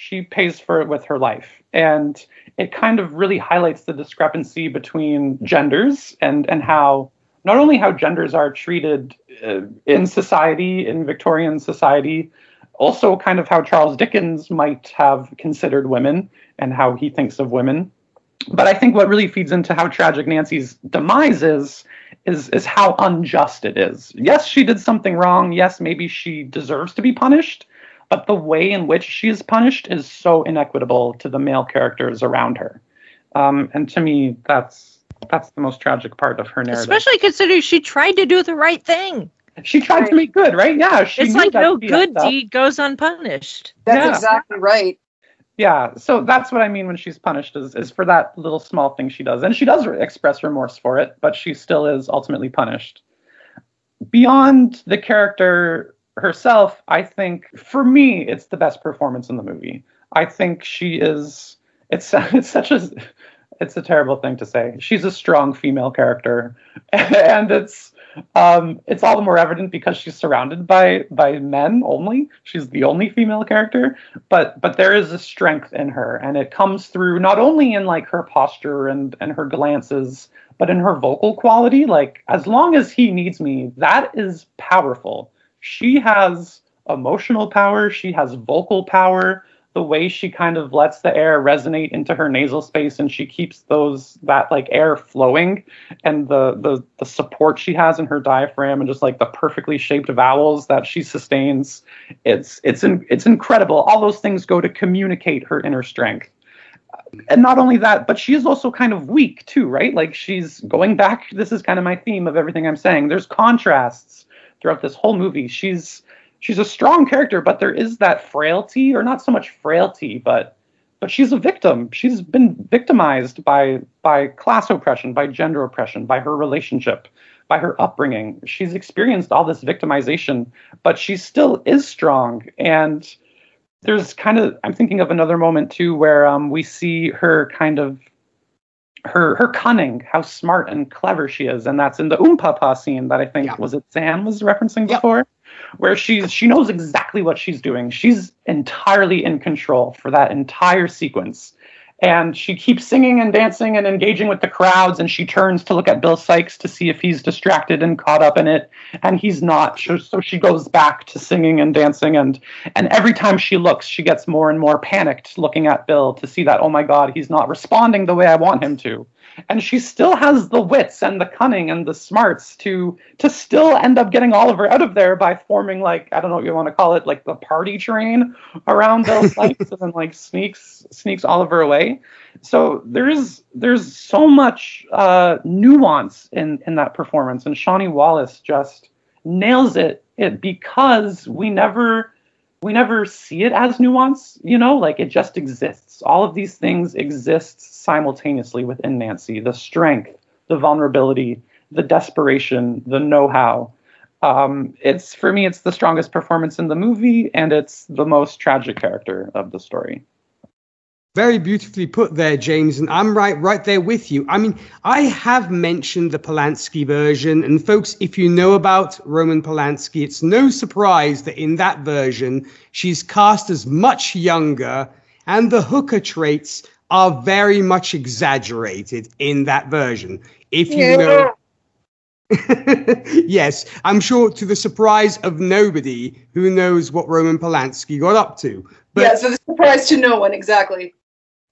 She pays for it with her life. And it kind of really highlights the discrepancy between genders and, and how not only how genders are treated uh, in society, in Victorian society, also kind of how Charles Dickens might have considered women and how he thinks of women. But I think what really feeds into how tragic Nancy's demise is, is, is how unjust it is. Yes, she did something wrong. Yes, maybe she deserves to be punished. But the way in which she is punished is so inequitable to the male characters around her. Um, and to me, that's that's the most tragic part of her narrative. Especially considering she tried to do the right thing. She tried to make good, right? Yeah. She it's like no good deed goes unpunished. That's Yeah. exactly right. Yeah, so that's what I mean when she's punished is is for that little small thing she does, and she does re- express remorse for it, but she still is ultimately punished. Beyond the character herself, I think for me it's the best performance in the movie. I think she is. It's it's such a it's a terrible thing to say. She's a strong female character, and it's um, it's all the more evident because she's surrounded by by men only. She's the only female character, but but there is a strength in her, and it comes through not only in like her posture and and her glances, but in her vocal quality. Like as long as he needs me, that is powerful. She has emotional power. She has vocal power. The way she kind of lets the air resonate into her nasal space and she keeps those that like air flowing and the the the support she has in her diaphragm and just like the perfectly shaped vowels that she sustains it's it's in, it's incredible. All those things go to communicate her inner strength. And not only that but she is also kind of weak too right? Like she's going back this is kind of my theme of everything i'm saying. There's contrasts throughout this whole movie she's she's a strong character, but there is that frailty, or not so much frailty, but but she's a victim. She's been victimized by by class oppression, by gender oppression, by her relationship, by her upbringing. She's experienced all this victimization, but she still is strong. And there's kind of I'm thinking of another moment too where um, we see her kind of her her cunning, how smart and clever she is, and that's in the Oompapa scene that I think Yeah. was it Sam was referencing Yeah. before, where she's she knows exactly what she's doing. She's entirely in control for that entire sequence. And she keeps singing and dancing and engaging with the crowds, and she turns to look at Bill Sikes to see if he's distracted and caught up in it, and he's not. So she goes back to singing and dancing, and and every time she looks, she gets more and more panicked looking at Bill to see that, oh my God, he's not responding the way I want him to. And she still has the wits and the cunning and the smarts to to still end up getting Oliver out of there by forming like I don't know what you want to call it, like the party train around Bill Sikes and then like sneaks sneaks Oliver away. So there's there's so much uh, nuance in in that performance, and Shani Wallis just nails it. It because we never we never see it as nuance, you know, like it just exists. All of these things exist simultaneously within Nancy the strength, the vulnerability, the desperation, the know how. Um, it's for me, it's the strongest performance in the movie, and it's the most tragic character of the story. Very beautifully put there, James, and I'm right right there with you. I mean, I have mentioned the Polanski version, and folks, if you know about Roman Polanski, it's no surprise that in that version she's cast as much younger, and the hooker traits are very much exaggerated in that version. If you know yes, I'm sure to the surprise of nobody who knows what Roman Polanski got up to. But yeah, so the surprise to no one, exactly.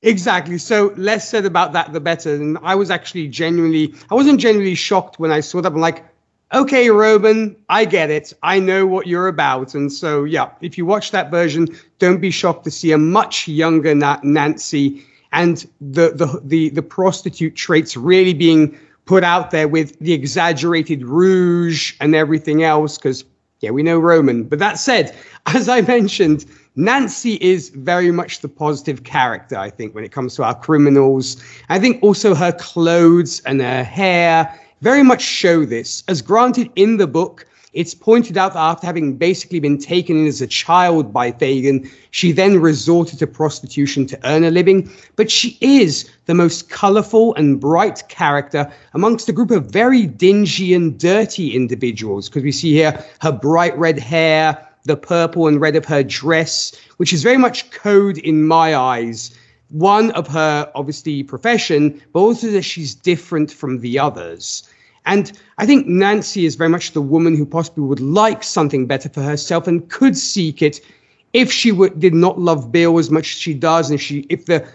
Exactly. So less said about that, the better. And I was actually genuinely, I wasn't genuinely shocked when I saw that. I'm like, okay, Roman, I get it. I know what you're about. And so, yeah, if you watch that version, don't be shocked to see a much younger Nancy and the, the, the, the prostitute traits really being put out there with the exaggerated rouge and everything else. Because, yeah, we know Roman. But that said, as I mentioned, Nancy is very much the positive character, I think, when it comes to our criminals. I think also her clothes and her hair very much show this. As granted in the book, it's pointed out that after having basically been taken in as a child by Fagin, she then resorted to prostitution to earn a living. But she is the most colorful and bright character amongst a group of very dingy and dirty individuals, because we see here her bright red hair, the purple and red of her dress, which is very much code in my eyes. One of her, obviously, profession, but also that she's different from the others. And I think Nancy is very much the woman who possibly would like something better for herself and could seek it if she would, did not love Bill as much as she does, and she, if the,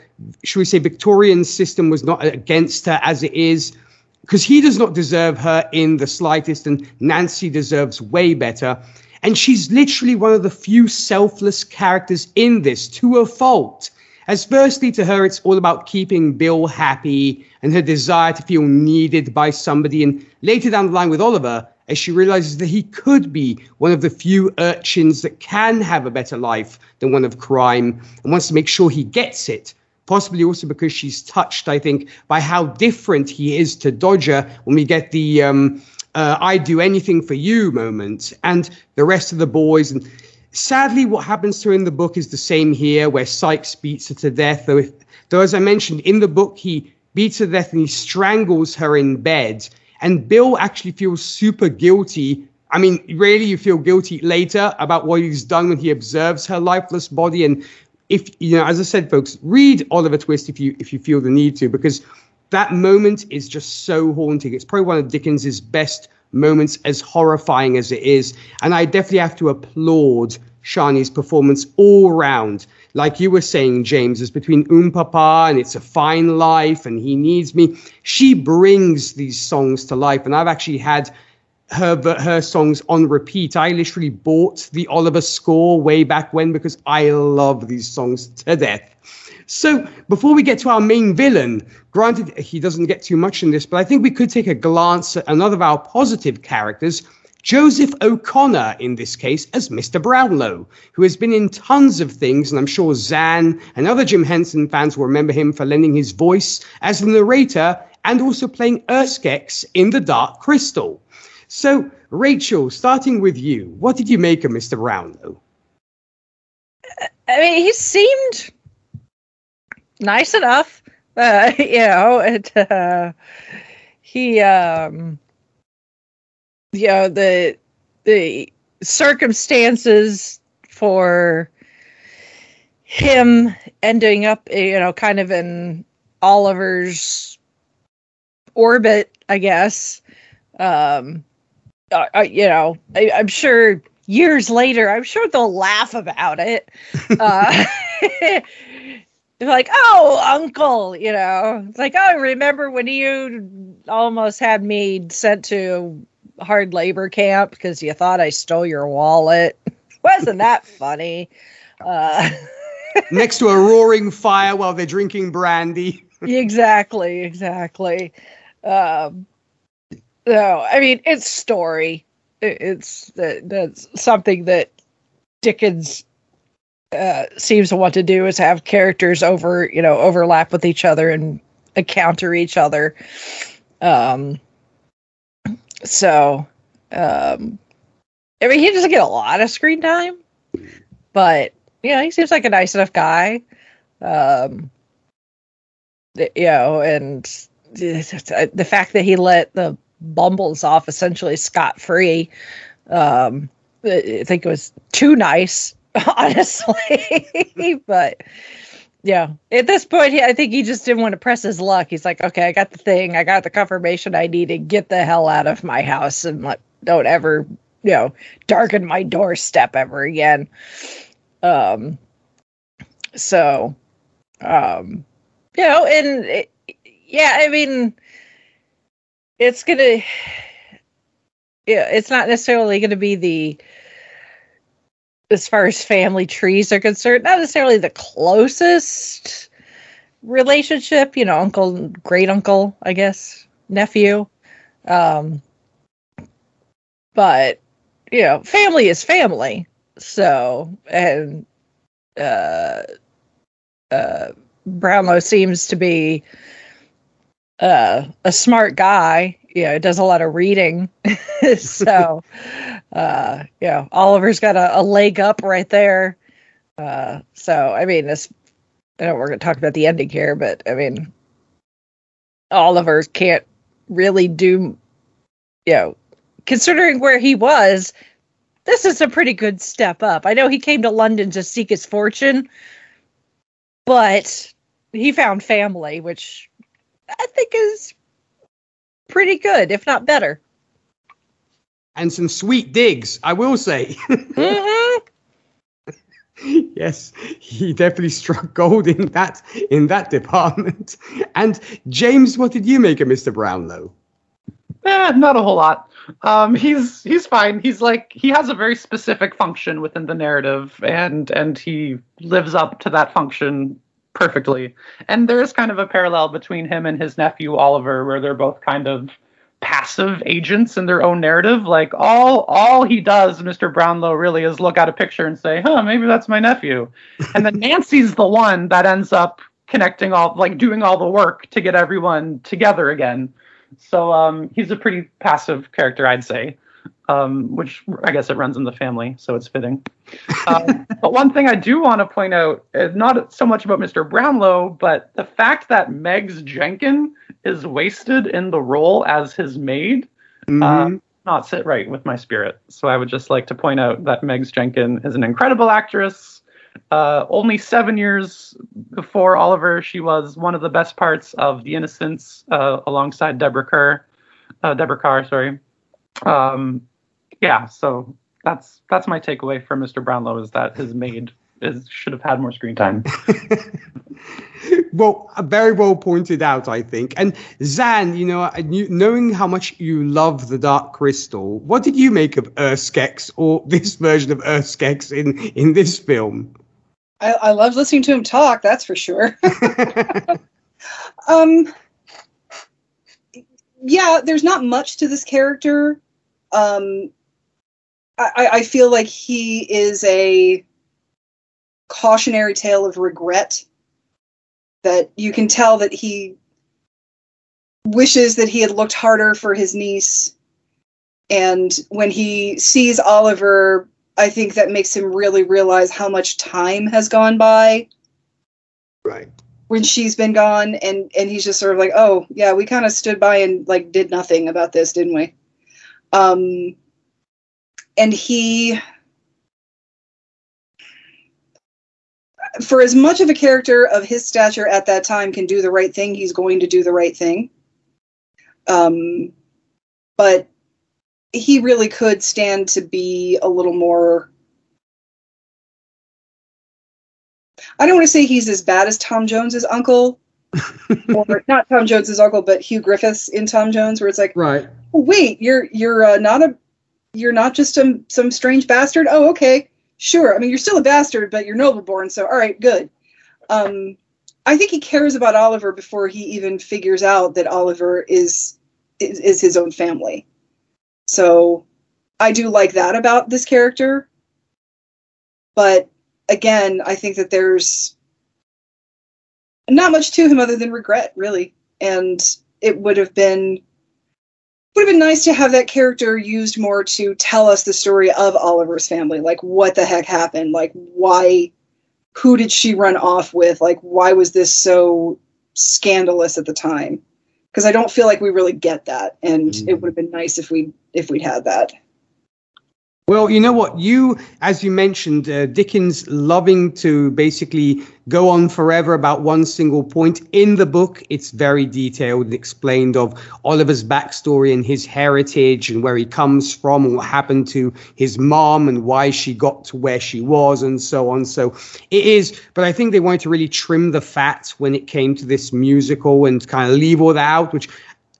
should we say, Victorian system was not against her as it is, because he does not deserve her in the slightest, and Nancy deserves way better. And she's literally one of the few selfless characters in this to a fault. As firstly, to her, it's all about keeping Bill happy and her desire to feel needed by somebody. And later down the line with Oliver, as she realizes that he could be one of the few urchins that can have a better life than one of crime and wants to make sure he gets it. Possibly also because she's touched, I think, by how different he is to Dodger when we get the um, uh, I do anything for you moment and the rest of the boys. And sadly, what happens to her in the book is the same here, where Sikes beats her to death. Though, if, though as I mentioned in the book, he beats her to death and he strangles her in bed. And Bill actually feels super guilty. I mean, really, you feel guilty later about what he's done when he observes her lifeless body. And if you know, as I said, folks, read Oliver Twist if you if you feel the need to, because that moment is just so haunting. It's probably one of Dickens's best moments, as horrifying as it is. And I definitely have to applaud Shani's performance all round. Like you were saying, James, is between Um Papa and It's a Fine Life and He Needs Me. She brings these songs to life. And I've actually had her her songs on repeat. I literally bought the Oliver score way back when because I love these songs to death. So before we get to our main villain, granted he doesn't get too much in this, but I think we could take a glance at another of our positive characters, Joseph O'Conor in this case as Mr. Brownlow, who has been in tons of things, and I'm sure Zan and other Jim Henson fans will remember him for lending his voice as the narrator and also playing Urskex in The Dark Crystal. So, Rachel, starting with you, what did you make of Mr. Brownlow? Uh, I mean, he seemed nice enough. Uh, you know, it, uh, he, um, you know, the the circumstances for him ending up, you know, kind of in Oliver's orbit, I guess. Um, uh, you know, I, am sure years later, I'm sure they'll laugh about it. Uh, like, oh, uncle, you know, it's like, oh, remember when you almost had me sent to hard labor camp because you thought I stole your wallet? Wasn't that funny? Uh, Next to a roaring fire while they're drinking brandy. exactly, exactly. Um, no, I mean it's story. It's that's something that Dickens uh, seems to want to do is have characters over you know overlap with each other and encounter each other. Um, so, um, I mean, he doesn't get a lot of screen time, but you know, he seems like a nice enough guy. Um, you know, and the fact that he let the Bumbles off essentially scot free, um, I think it was too nice, honestly. but yeah, at this point, I think he just didn't want to press his luck. He's like, okay, I got the thing, I got the confirmation I need to get the hell out of my house and don't ever, you know, darken my doorstep ever again. Um, so, um, you know, and it, yeah, I mean, it's gonna yeah, it's not necessarily going to be the as far as family trees are concerned, not necessarily the closest relationship, you know, uncle, great uncle, I guess, nephew. Um, but, you know, family is family. So, and, uh, uh, Brownlow seems to be, uh, a smart guy you know, does a lot of reading. so, uh, yeah, Oliver's got a, a, leg up right there. Uh, so, I mean, this, I know we're going to talk about the ending here, but I mean, Oliver can't really do, you know, considering where he was, this is a pretty good step up. I know he came to London to seek his fortune, but he found family, which I think is pretty good, if not better. And some sweet digs, I will say. mm-hmm. yes, he definitely struck gold in that in that department. And James, what did you make of Mr. Brownlow? Eh, not a whole lot. Um, he's he's fine. He's like he has a very specific function within the narrative, and and he lives up to that function perfectly. And there is kind of a parallel between him and his nephew Oliver, where they're both kind of passive agents in their own narrative. Like all all he does, Mr. Brownlow, really is look at a picture and say, "Huh, maybe that's my nephew," and then Nancy's the one that ends up connecting all, like doing all the work to get everyone together again. So um, he's a pretty passive character, I'd say um, which I guess it runs in the family, so it's fitting. Um, but one thing I do want to point out, is not so much about Mr. Brownlow, but the fact that Megs Jenkin is wasted in the role as his maid, mm-hmm. uh, not sit right with my spirit. So I would just like to point out that Megs Jenkin is an incredible actress. Uh, only seven years before Oliver, she was one of the best parts of The Innocents uh, alongside Deborah Kerr. Uh, Deborah Carr, sorry. Um, yeah, so that's that's my takeaway from Mr. Brownlow is that his maid is should have had more screen time. well, very well pointed out, I think. And Zan, you know, knowing how much you love the Dark Crystal, what did you make of UrSkeks or this version of UrSkeks in in this film? I, I love listening to him talk. That's for sure. um, yeah, there's not much to this character. Um, I, I feel like he is a cautionary tale of regret. That you can tell that he wishes that he had looked harder for his niece. And when he sees Oliver, I think that makes him really realize how much time has gone by. Right. When she's been gone and and he's just sort of like, "Oh, yeah, we kind of stood by and like did nothing about this, didn't we?" Um and he for as much of a character of his stature at that time can do the right thing, he's going to do the right thing. Um, but he really could stand to be a little more. I don't want to say he's as bad as Tom Jones's uncle, or not Tom Jones's uncle, but Hugh Griffiths in Tom Jones, where it's like, right? Oh, wait, you're you're uh, not a you're not just some some strange bastard. Oh, okay, sure. I mean, you're still a bastard, but you're noble born. So, all right, good. Um, I think he cares about Oliver before he even figures out that Oliver is is, is his own family. So, I do like that about this character. But again, I think that there's not much to him other than regret, really. And it would have been would have been nice to have that character used more to tell us the story of Oliver's family. Like, what the heck happened? Like, why? Who did she run off with? Like, why was this so scandalous at the time? Because I don't feel like we really get that, and mm. it would have been nice if we if we'd had that. Well, you know what? You, as you mentioned, uh, Dickens loving to basically go on forever about one single point. In the book, it's very detailed and explained of Oliver's backstory and his heritage and where he comes from and what happened to his mom and why she got to where she was and so on. So it is, but I think they wanted to really trim the fat when it came to this musical and kind of leave all that out, which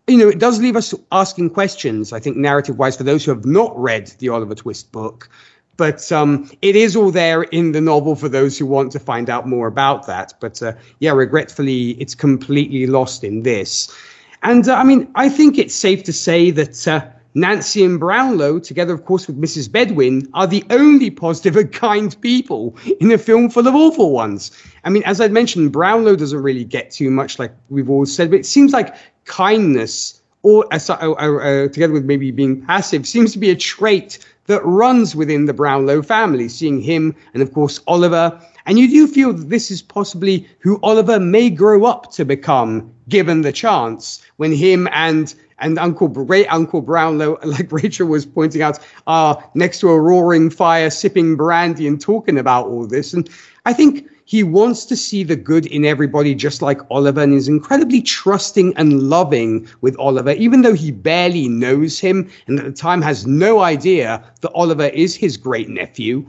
you know, it does leave us asking questions, I think, narrative wise, for those who have not read the Oliver Twist book. But um, it is all there in the novel for those who want to find out more about that. But uh, yeah, regretfully, it's completely lost in this. And uh, I mean, I think it's safe to say that uh, Nancy and Brownlow, together, of course, with Mrs. Bedwin, are the only positive and kind people in a film full of awful ones. I mean, as I mentioned, Brownlow doesn't really get too much, like we've all said, but it seems like kindness, or uh, uh, uh, together with maybe being passive, seems to be a trait that runs within the Brownlow family, seeing him and, of course, Oliver. And you do feel that this is possibly who Oliver may grow up to become, given the chance, when him and and Uncle Great Uncle Brownlow, like Rachel was pointing out, are next to a roaring fire, sipping brandy and talking about all this. And I think he wants to see the good in everybody, just like Oliver, and is incredibly trusting and loving with Oliver, even though he barely knows him and at the time has no idea that Oliver is his great nephew.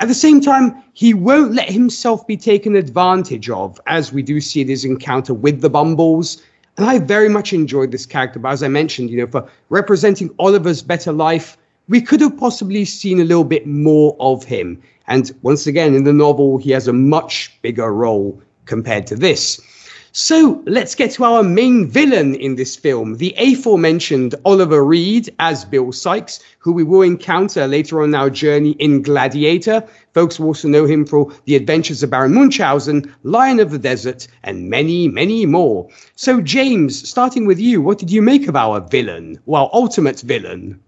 At the same time, he won't let himself be taken advantage of, as we do see in his encounter with the Bumbles. And I very much enjoyed this character, but as I mentioned, you know, for representing Oliver's better life, we could have possibly seen a little bit more of him. And once again, in the novel, he has a much bigger role compared to this. So let's get to our main villain in this film, the aforementioned Oliver Reed as Bill Sikes, who we will encounter later on our journey in Gladiator. Folks will also know him for The Adventures of Baron Munchausen, Lion of the Desert, and many, many more. So, James, starting with you, what did you make of our villain? Well, ultimate villain.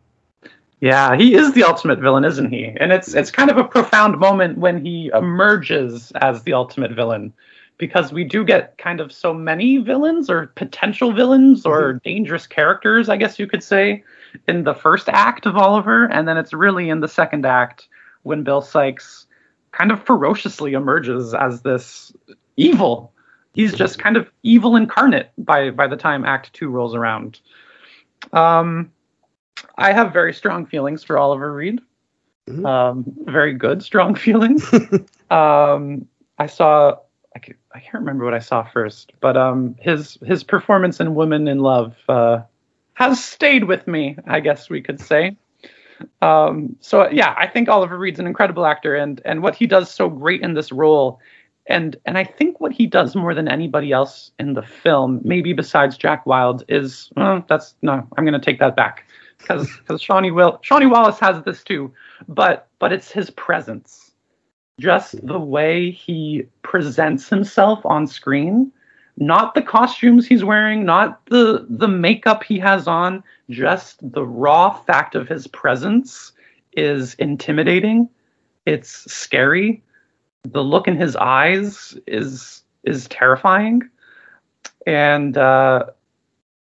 Yeah, he is the ultimate villain, isn't he? And it's it's kind of a profound moment when he emerges as the ultimate villain because we do get kind of so many villains or potential villains or mm-hmm. dangerous characters, I guess you could say, in the first act of Oliver, and then it's really in the second act when Bill Sikes kind of ferociously emerges as this evil. He's just kind of evil incarnate by by the time Act Two rolls around. Um, I have very strong feelings for Oliver Reed. Mm-hmm. Um, very good, strong feelings. um, I saw. I, could, I can't remember what I saw first, but um, his his performance in Women in Love uh, has stayed with me. I guess we could say. Um, so yeah, I think Oliver Reed's an incredible actor, and and what he does so great in this role, and and I think what he does more than anybody else in the film, maybe besides Jack Wild, is well, that's no, I'm going to take that back because because Shani Will Shani Wallis has this too, but but it's his presence, just the way he presents himself on screen, not the costumes he's wearing, not the the makeup he has on, just the raw fact of his presence is intimidating. It's scary. The look in his eyes is is terrifying, and uh,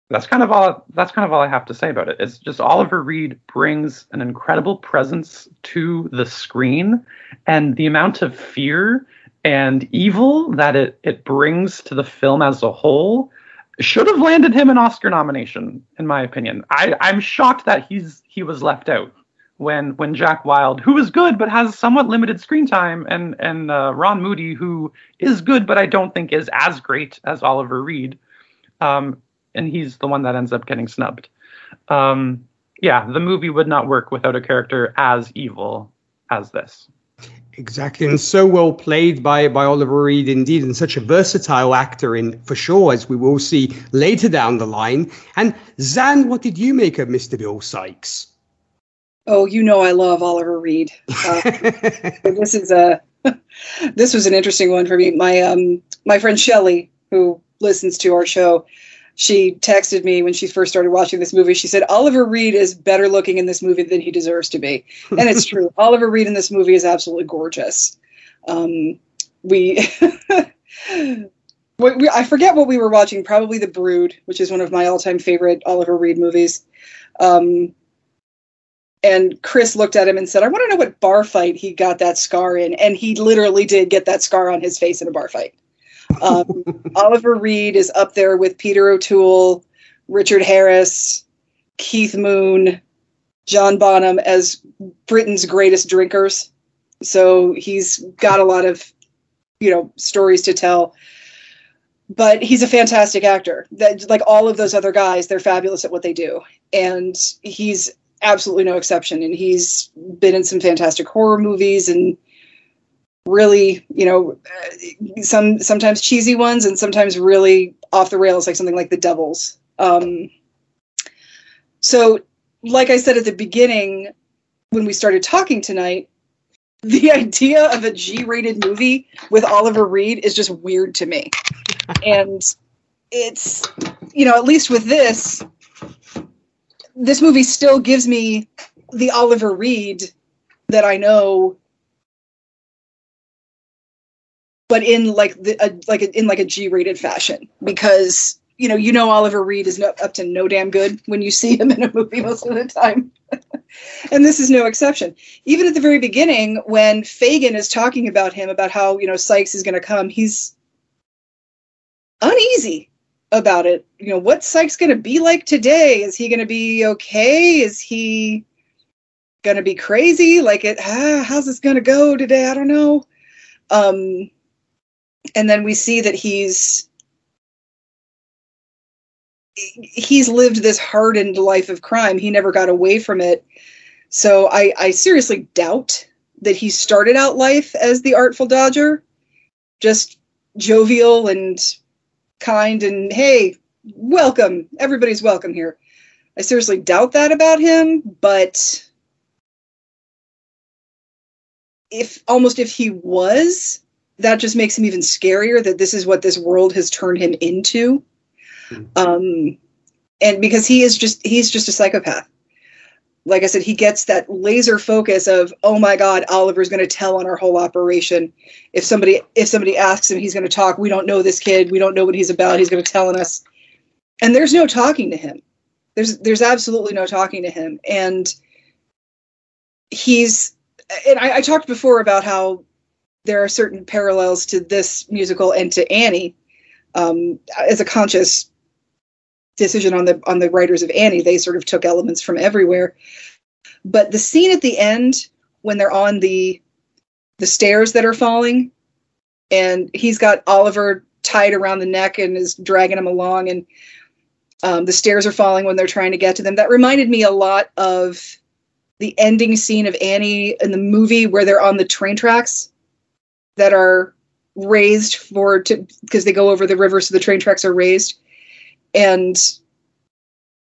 that's kind of all that's kind of all I have to say about it. It's just Oliver Reed brings an incredible presence to the screen and the amount of fear and evil that it it brings to the film as a whole should have landed him an Oscar nomination in my opinion. I I'm shocked that he's he was left out when when Jack Wild, who is good but has somewhat limited screen time, and and uh, Ron Moody, who is good but I don't think is as great as Oliver Reed, um, and he's the one that ends up getting snubbed. Um, yeah, the movie would not work without a character as evil as this. Exactly, and so well played by by Oliver Reed, indeed, and such a versatile actor in for sure, as we will see later down the line. And Zan, what did you make of Mr. Bill Sikes? Oh, you know I love Oliver Reed. Uh, this is a this was an interesting one for me. My um my friend Shelly, who listens to our show, she texted me when she first started watching this movie. She said, Oliver Reed is better looking in this movie than he deserves to be. And it's true. Oliver Reed in this movie is absolutely gorgeous. Um, we, we, I forget what we were watching, probably The Brood, which is one of my all time favorite Oliver Reed movies. Um, and Chris looked at him and said, I want to know what bar fight he got that scar in. And he literally did get that scar on his face in a bar fight. Um, Oliver Reed is up there with Peter O'Toole, Richard Harris, Keith Moon, John Bonham as Britain's greatest drinkers. So he's got a lot of, you know, stories to tell. but he's a fantastic actor. That like all of those other guys, they're fabulous at what they do, and he's absolutely no exception. And he's been in some fantastic horror movies and really, you know, uh, some sometimes cheesy ones and sometimes really off the rails, like something like The Devils. Um, so, like I said at the beginning, when we started talking tonight, the idea of a G-rated movie with Oliver Reed is just weird to me, and it's you know at least with this, this movie still gives me the Oliver Reed that I know but in like the a, like a, in like a G-rated fashion because you know you know Oliver Reed is no, up to no damn good when you see him in a movie most of the time, and this is no exception. Even at the very beginning, when Fagin is talking about him about how you know Sikes is going to come, he's uneasy about it. You know, what's Sikes going to be like today? Is he going to be okay? Is he going to be crazy? Like it? Ah, how's this going to go today? I don't know. Um, and then we see that he's he's lived this hardened life of crime. He never got away from it. So I, I seriously doubt that he started out life as the Artful Dodger, just jovial and kind and hey, welcome. Everybody's welcome here. I seriously doubt that about him, but if almost if he was, that just makes him even scarier that this is what this world has turned him into. Mm-hmm. Um, and because he is just he's just a psychopath. Like I said, he gets that laser focus of, oh my God, Oliver's going to tell on our whole operation. If somebody if somebody asks him, he's going to talk. We don't know this kid. We don't know what he's about. He's going to tell on us. And there's no talking to him. There's there's absolutely no talking to him. And he's and I, I talked before about how there are certain parallels to this musical and to Annie um, as a conscious decision on the on the writers of Annie. They sort of took elements from everywhere. But the scene at the end when they're on the the stairs that are falling, and he's got Oliver tied around the neck and is dragging him along, and um, the stairs are falling when they're trying to get to them. That reminded me a lot of the ending scene of Annie in the movie where they're on the train tracks that are raised for to because they go over the river so the train tracks are raised. And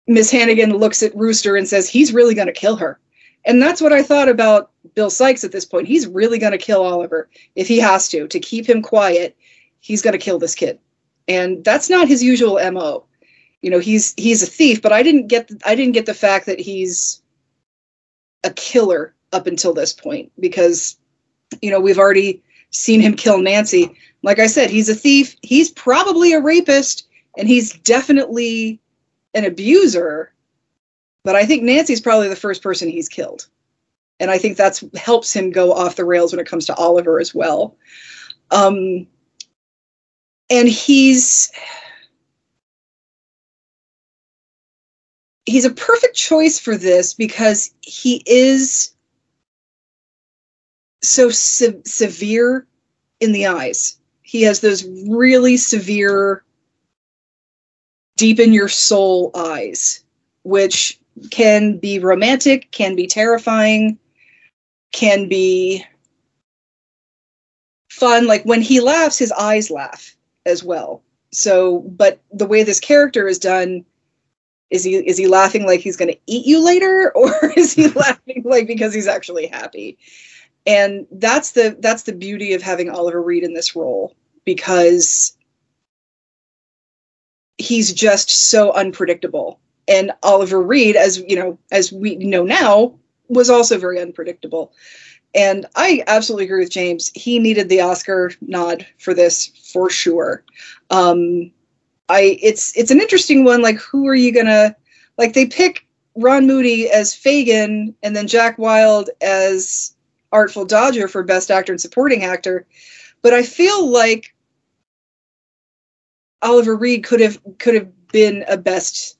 miss hannigan looks at rooster and says he's really going to kill her. And that's what i thought about bill Sikes at this point. He's really going to kill oliver. If he has to to keep him quiet he's going to kill this kid. And that's not his usual mo you know he's he's a thief but i didn't get i didn't get the fact that he's a killer up until this point because you know we've already seen him kill Nancy. Like I said, he's a thief. He's probably a rapist, and he's definitely an abuser. But I think Nancy's probably the first person he's killed. And I think that's helps him go off the rails when it comes to Oliver as well. Um, and he's he's a perfect choice for this because he is so se- severe in the eyes. He has those really severe, deep in your soul eyes, which can be romantic, can be terrifying, can be fun. Like when he laughs, his eyes laugh as well. So, but the way this character is done, is he is he laughing like he's going to eat you later, or is he laughing like because he's actually happy? And that's the that's the beauty of having Oliver Reed in this role because he's just so unpredictable. And Oliver Reed as you know as we know now was also very unpredictable. And I absolutely agree with James. He needed the Oscar nod for this for sure. Um I it's it's an interesting one like who are you to like they pick Ron Moody as Fagin and then Jack Wild as Artful Dodger for Best Actor and Supporting Actor, but I feel like Oliver Reed could have could have been a Best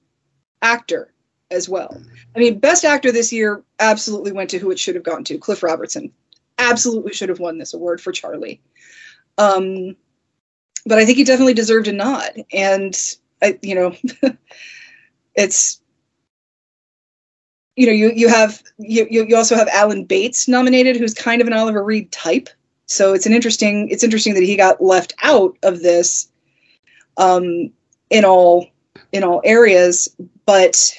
Actor as well. I mean, Best Actor this year absolutely went to who it should have gone to, Cliff Robertson. Absolutely should have won this award for Charlie. Um, but I think he definitely deserved a nod. And I, you know, it's you know you you have you you also have Alan Bates nominated, who's kind of an Oliver Reed type. So it's an interesting it's interesting that he got left out of this um, in all in all areas, but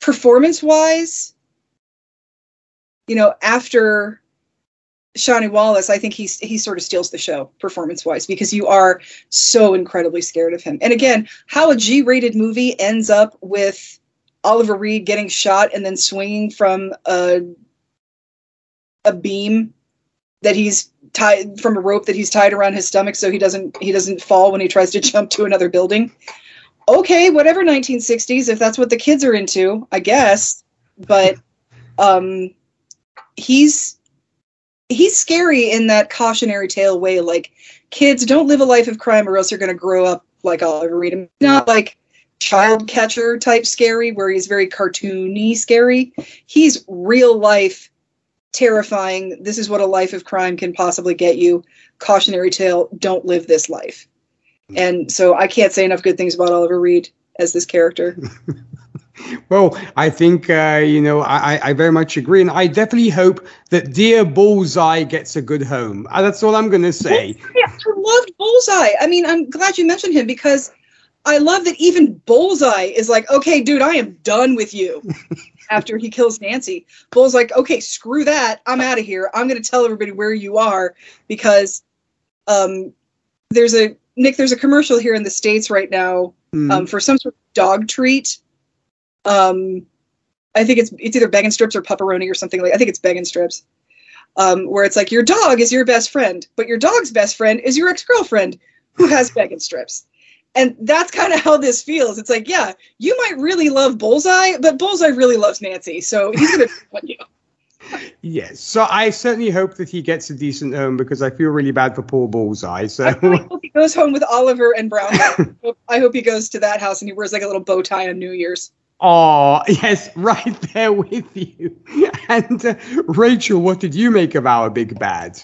performance wise, you know, after Shani Wallis, I think he's he sort of steals the show performance wise because you are so incredibly scared of him. And again, how a G rated movie ends up with Oliver Reed getting shot and then swinging from a a beam that he's tied from a rope that he's tied around his stomach so he doesn't he doesn't fall when he tries to jump to another building. Okay, whatever 1960s if that's what the kids are into, I guess. But um he's he's scary in that cautionary tale way like kids don't live a life of crime or else you're going to grow up like Oliver Reed. Not like child catcher type scary where he's very cartoony scary. He's real life terrifying. This is what a life of crime can possibly get you. Cautionary tale, don't live this life. And so I can't say enough good things about Oliver Reed as this character. well, I think uh, you know I, I very much agree, and I definitely hope that dear Bullseye gets a good home. Uh, that's all I'm going to say. Yeah, I loved Bullseye. I mean, I'm glad you mentioned him because I love that even Bullseye is like, okay, dude, I am done with you. After he kills Nancy, Bull's like, okay, screw that. I'm out of here. I'm going to tell everybody where you are because um, there's a Nick. There's a commercial here in the states right now Mm. um, for some sort of dog treat. Um, I think it's it's either Beggin' Strips or Pepperoni or something like. I think it's Beggin' Strips, um, where it's like your dog is your best friend, but your dog's best friend is your ex girlfriend who has Beggin' Strips, and that's kind of how this feels. It's like, yeah, you might really love Bullseye, but Bullseye really loves Nancy, so he's gonna on you. Yes, so I certainly hope that he gets a decent home because I feel really bad for poor Bullseye. So I really hope he goes home with Oliver and Brown. I hope- I hope he goes to that house and he wears like a little bow tie on New Year's. Oh, yes, right there with you. And uh, Rachel, what did you make of our big bad?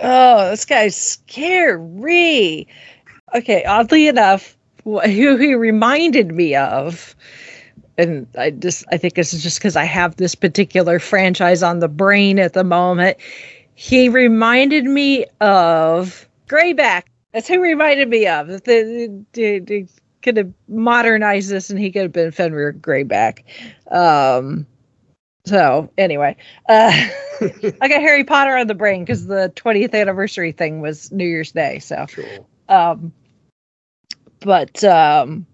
Oh, this guy's scary. Okay, oddly enough, who he reminded me of, and I just I think is just because I have this particular franchise on the brain at the moment. He reminded me of Greyback. That's who reminded me of. The, the, the, could have modernized this, and he could have been Fenrir Greyback. Um, so anyway, uh, I got Harry Potter on the brain because the 20th anniversary thing was New Year's Day. So, um, but um,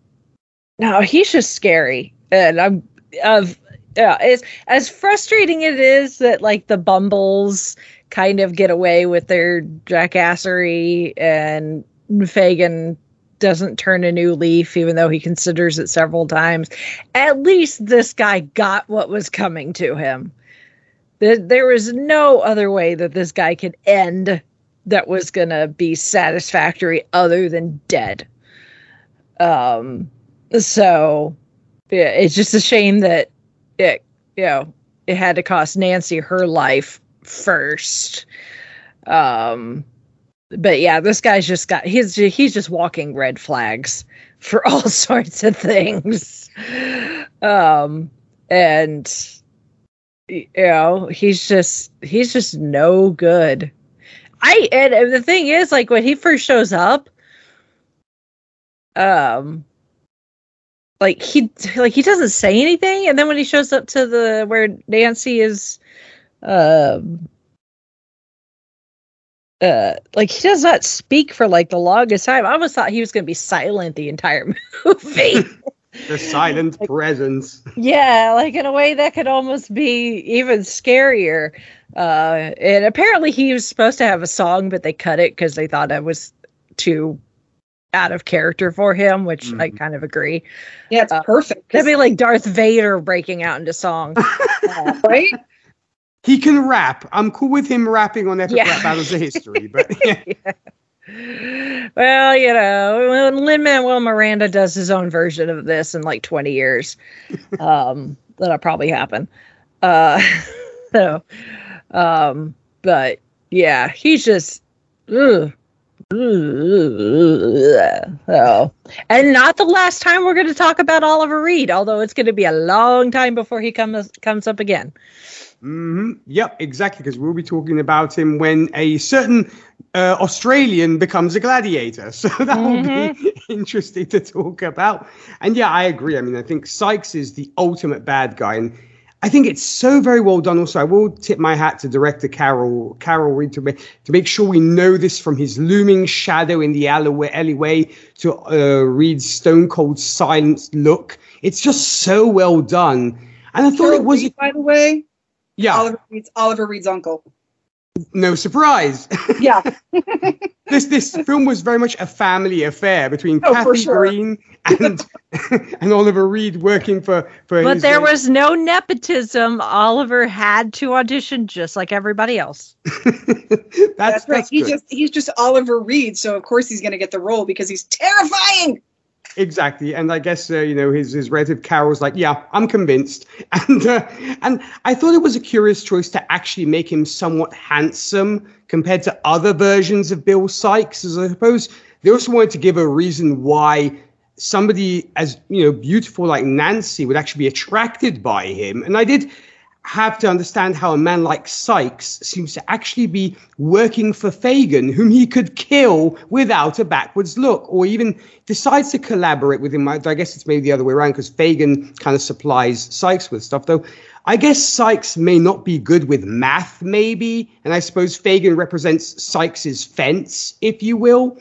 no, he's just scary, and I'm of yeah. as as frustrating it is that like the Bumbles kind of get away with their jackassery, and Fagin doesn't turn a new leaf, even though he considers it several times. At least this guy got what was coming to him. There was no other way that this guy could end that was going to be satisfactory other than dead. Um, so yeah, it's just a shame that it, you know, it had to cost Nancy her life first. Um, but yeah, this guy's just got he's he's just walking red flags for all sorts of things. Um, and you know, he's just he's just no good. I and the thing is, like when he first shows up, um, like he like he doesn't say anything, and then when he shows up to the where Nancy is, um, uh, like he does not speak for like the longest time. I almost thought he was going to be silent the entire movie. The silent presence. yeah, like in a way that could almost be even scarier. Uh, and apparently he was supposed to have a song, but they cut it because they thought it was too out of character for him, which I Mhm. kind of agree. Yeah, it's Uh, perfect. That'd be like Darth Vader breaking out into song. Uh, right? He can rap. I'm cool with him rapping on Epic Yeah. Rap Battles of History, but yeah. well, you know, when Lin Manuel Miranda does his own version of this in like 20 years, um, that'll probably happen. Uh, so, um, but yeah, he's just, ugh, Oh. And not the last time we're going to talk about Oliver Reed, although it's going to be a long time before he comes comes up again. hmm Yep, exactly, because we'll be talking about him when a certain uh, Australian becomes a gladiator. So that will be interesting to talk about. And yeah, I agree. I mean, I think Sikes is the ultimate bad guy. And I think it's so very well done. Also, I will tip my hat to director Carol Carol Reed to make to make sure we know this from his looming shadow in the alleyway, alleyway to uh, Reed's stone cold silence look. It's just so well done. And I thought Carol it was Reed, by the way, yeah, Oliver Reed's Oliver Reed's uncle. No surprise. Yeah. this this film was very much a family affair between Oh, Kathe sure. Green and and Oliver Reed working for for. But his, there uh, was no nepotism. Oliver had to audition just like everybody else. that's That's right. that's He good. just he's just Oliver Reed, so of course he's going to get the role because he's terrifying. Exactly, and I guess uh, you know his his relative Carol's like, yeah, I'm convinced, and uh, and I thought it was a curious choice to actually make him somewhat handsome compared to other versions of Bill Sikes, as I suppose. They also wanted to give a reason why somebody as you know beautiful like Nancy would actually be attracted by him, and I did have to understand how a man like Sikes seems to actually be working for Fagin, whom he could kill without a backwards look, or even decides to collaborate with him. I guess it's maybe the other way around because Fagin kind of supplies Sikes with stuff, though. I guess Sikes may not be good with math, maybe, and I suppose Fagin represents Sikes's fence, if you will.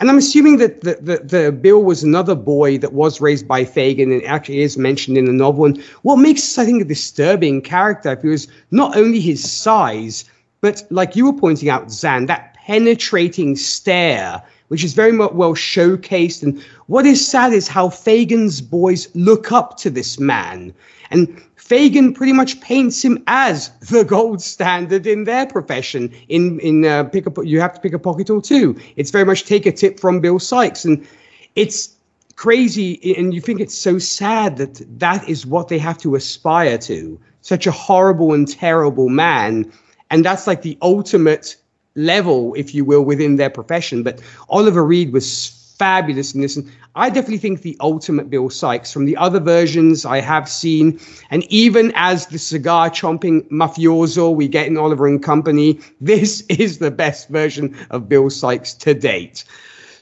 And I'm assuming that the, the, the Bill was another boy that was raised by Fagin and actually is mentioned in the novel. And what makes, I think, a disturbing character was not only his size, but like you were pointing out, Zan, that penetrating stare, which is very well showcased. And what is sad is how Fagin's boys look up to this man. And Fagin pretty much paints him as the gold standard in their profession. In in uh, pick a you have to pick a pocket or two. It's very much take a tip from Bill Sikes, and it's crazy. And you think it's so sad that that is what they have to aspire to. Such a horrible and terrible man, and that's like the ultimate level, if you will, within their profession. But Oliver Reed was fabulous in this. And I definitely think the ultimate Bill Sikes from the other versions I have seen, and even as the cigar chomping mafioso we get in Oliver and Company, this is the best version of Bill Sikes to date.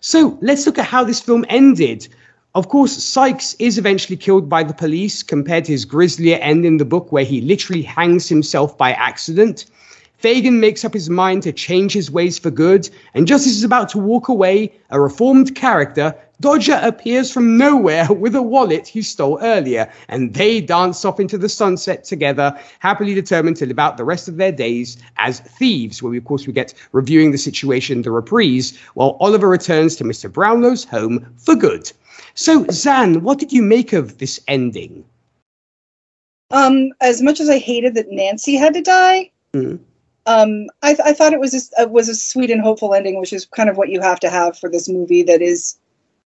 So let's look at how this film ended. Of course, Sikes is eventually killed by the police compared to his grislier end in the book, where he literally hangs himself by accident. Fagin makes up his mind to change his ways for good, and just as he's about to walk away, a reformed character, Dodger appears from nowhere with a wallet he stole earlier, and they dance off into the sunset together, happily determined to live out the rest of their days as thieves, where we, of course we get reviewing the situation, the reprise, while Oliver returns to Mr. Brownlow's home for good. So, Zan, what did you make of this ending? Um, as much as I hated that Nancy had to die, Mhm. Um, I, I thought it was a, was a sweet and hopeful ending, which is kind of what you have to have for this movie that is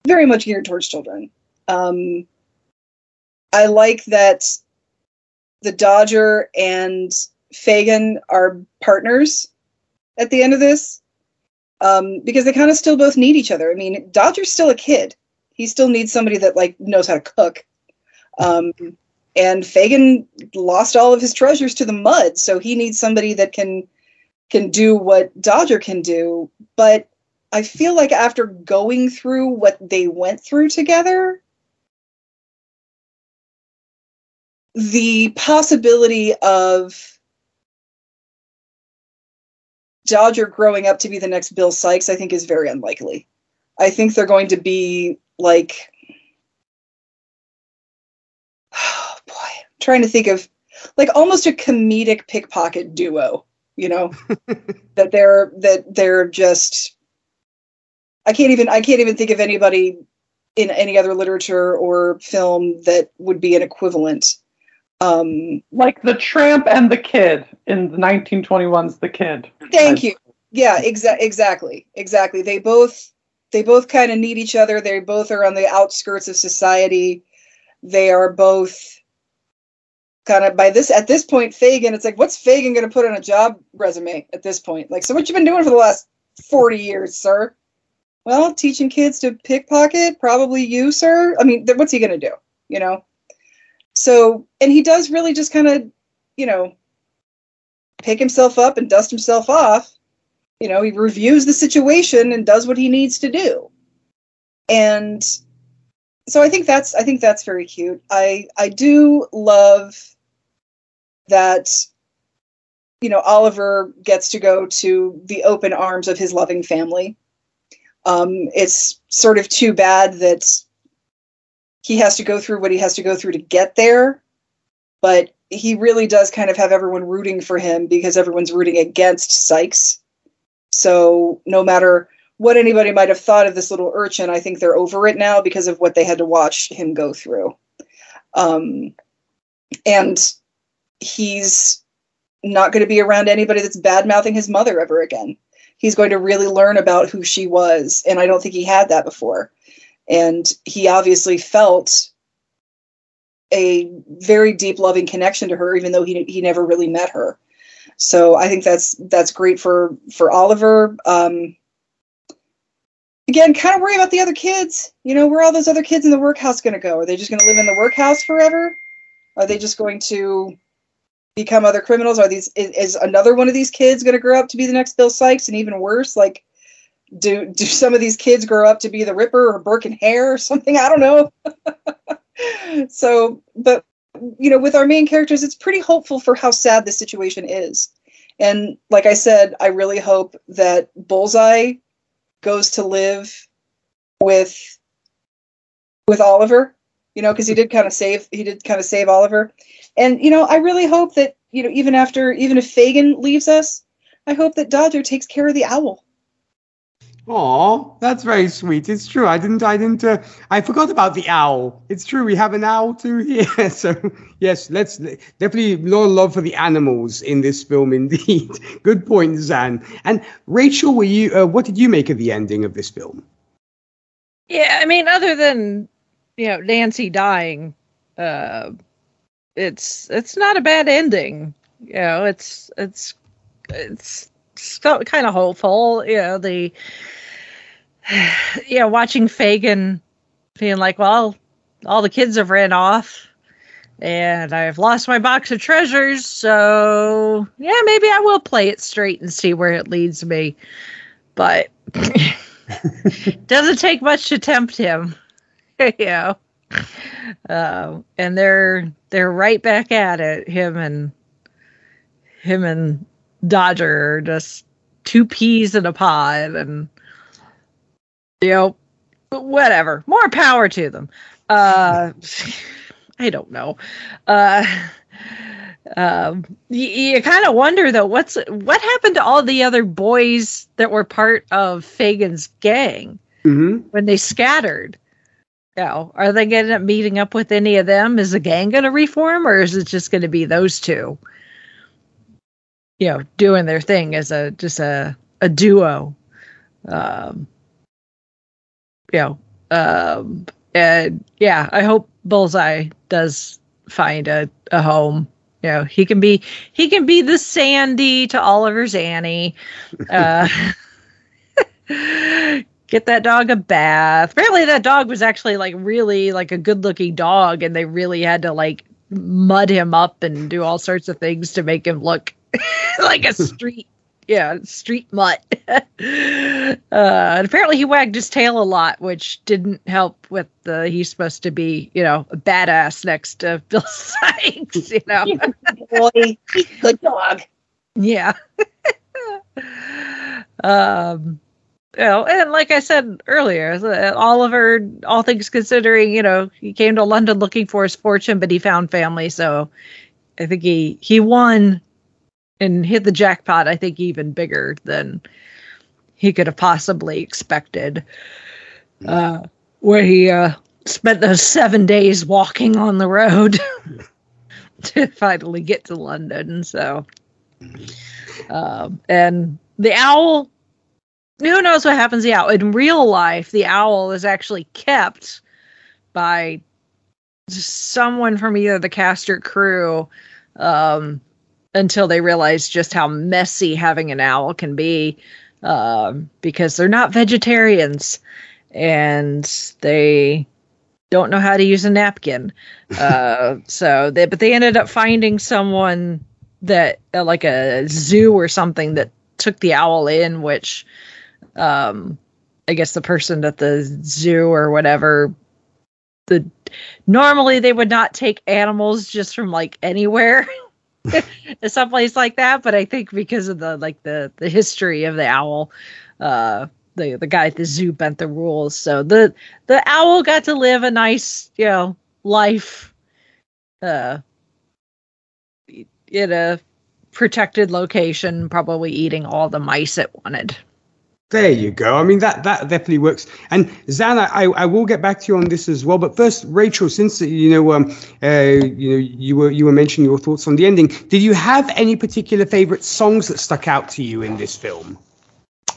very much geared towards children. Um, I like that the Dodger and Fagin are partners at the end of this um, because they kind of still both need each other. I mean, Dodger's still a kid; he still needs somebody that like knows how to cook. Um, and Fagin lost all of his treasures to the mud, so he needs somebody that can can do what Dodger can do. But I feel like after going through what they went through together, the possibility of Dodger growing up to be the next Bill Sikes, I think, is very unlikely. I think they're going to be like trying to think of like almost a comedic pickpocket duo, you know, that they're that they're just I can't even I can't even think of anybody in any other literature or film that would be an equivalent. Um, Like the tramp and the kid in the 1921's The Kid. thank you. Yeah, exa- exactly. Exactly. They both they both kind of need each other. They both are on the outskirts of society. They are both kind of by this at this point Fagin it's like what's Fagin going to put on a job resume at this point? Like so what you been doing for the last 40 years, sir? well, teaching kids to pickpocket, probably you, sir. I mean, th- what's he going to do? You know? So, and he does really just kind of, you know, pick himself up and dust himself off. You know, he reviews the situation and does what he needs to do. And so I think that's I think that's very cute. I I do love that you know Oliver gets to go to the open arms of his loving family. Um, it's sort of too bad that he has to go through what he has to go through to get there, but he really does kind of have everyone rooting for him because everyone's rooting against Sikes. So no matter what anybody might have thought of this little urchin, I think they're over it now because of what they had to watch him go through. Um, and he's not going to be around anybody that's bad mouthing his mother ever again. He's going to really learn about who she was, and I don't think he had that before. And he obviously felt a very deep, loving connection to her, even though he he never really met her. So I think that's that's great for for Oliver. Um, again, kind of worry about the other kids. You know, where are all those other kids in the workhouse going to go? Are they just going to live in the workhouse forever? Are they just going to become other criminals? Are these is, is another one of these kids going to grow up to be the next Bill Sikes? And even worse, like, do do some of these kids grow up to be the Ripper or Burke and Hare or something? I don't know. so, but you know, with our main characters, it's pretty hopeful for how sad the situation is. And like I said, I really hope that Bullseye goes to live with with Oliver, you know, because he did kind of save he did kind of save Oliver. And you know, I really hope that, you know, even after even if Fagin leaves us, I hope that Dodger takes care of the owl. Oh, that's very sweet. It's true. I didn't. I didn't. Uh, I forgot about the owl. It's true. We have an owl too here. So yes, let's definitely a lot of love for the animals in this film. Indeed, good point, Zan. And Rachel, were you? Uh, what did you make of the ending of this film? Yeah, I mean, other than you know Nancy dying, uh, it's it's not a bad ending. You know, it's it's it's kind of hopeful. You know, the yeah, watching Fagin being like, well, all the kids have ran off and I've lost my box of treasures, so yeah, maybe I will play it straight and see where it leads me. But doesn't take much to tempt him, know. Uh, and they're they're right back at it. Him and him and Dodger are just two peas in a pod, and you know, whatever. More power to them. Uh, I don't know. Uh, um, you, you kind of wonder though, what's what happened to all the other boys that were part of Fagin's gang Mm-hmm. when they scattered? You are they going to meeting up with any of them? Is the gang going to reform, or is it just going to be those two? You know, doing their thing as a just a a duo. Um, you know, um, and yeah, I hope Bullseye does find a, a home. You know, he can be he can be the Sandy to Oliver's Annie. Uh, get that dog a bath. Apparently, that dog was actually like really like a good looking dog, and they really had to like mud him up and do all sorts of things to make him look like a street yeah, street mutt. uh, and apparently he wagged his tail a lot, which didn't help with the he's supposed to be, you know, a badass next to Bill Sikes, you know. Boy, good dog. yeah. um you know, and like I said earlier, Oliver, all things considering, you know, he came to London looking for his fortune, but he found family. So I think he he won and hit the jackpot. I think even bigger than he could have possibly expected. Uh, where he uh, spent those seven days walking on the road to finally get to London. So, um, and the owl who knows what happens to the owl in real life the owl is actually kept by someone from either the cast or crew um, until they realize just how messy having an owl can be um, because they're not vegetarians and they don't know how to use a napkin. Uh, so they, but they ended up finding someone that, uh, like a zoo or something, that took the owl in, which, um, I guess the person at the zoo or whatever, the normally they would not take animals just from like anywhere. someplace like that but i think because of the like the the history of the owl uh the the guy at the zoo bent the rules. So the the owl got to live a nice, you know, life uh in a protected location, probably eating all the mice it wanted. There you go. I mean that that definitely works. And Zan, I, I will get back to you on this as well. But first, Rachel, since you know um uh you know you were you were mentioning your thoughts on the ending, did you have any particular favorite songs that stuck out to you in this film?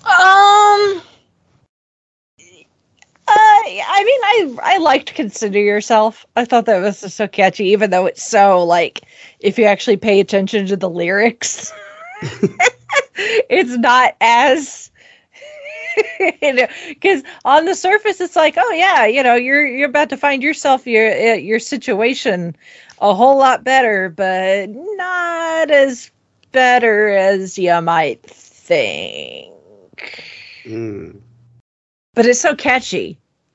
Um, uh, I mean, I I liked "Consider Yourself." I thought that was so catchy, even though it's so like if you actually pay attention to the lyrics, it's not as you know because on the surface it's like oh yeah you know you're you're about to find yourself your uh, your situation a whole lot better but not as better as you might think Mm. but it's so catchy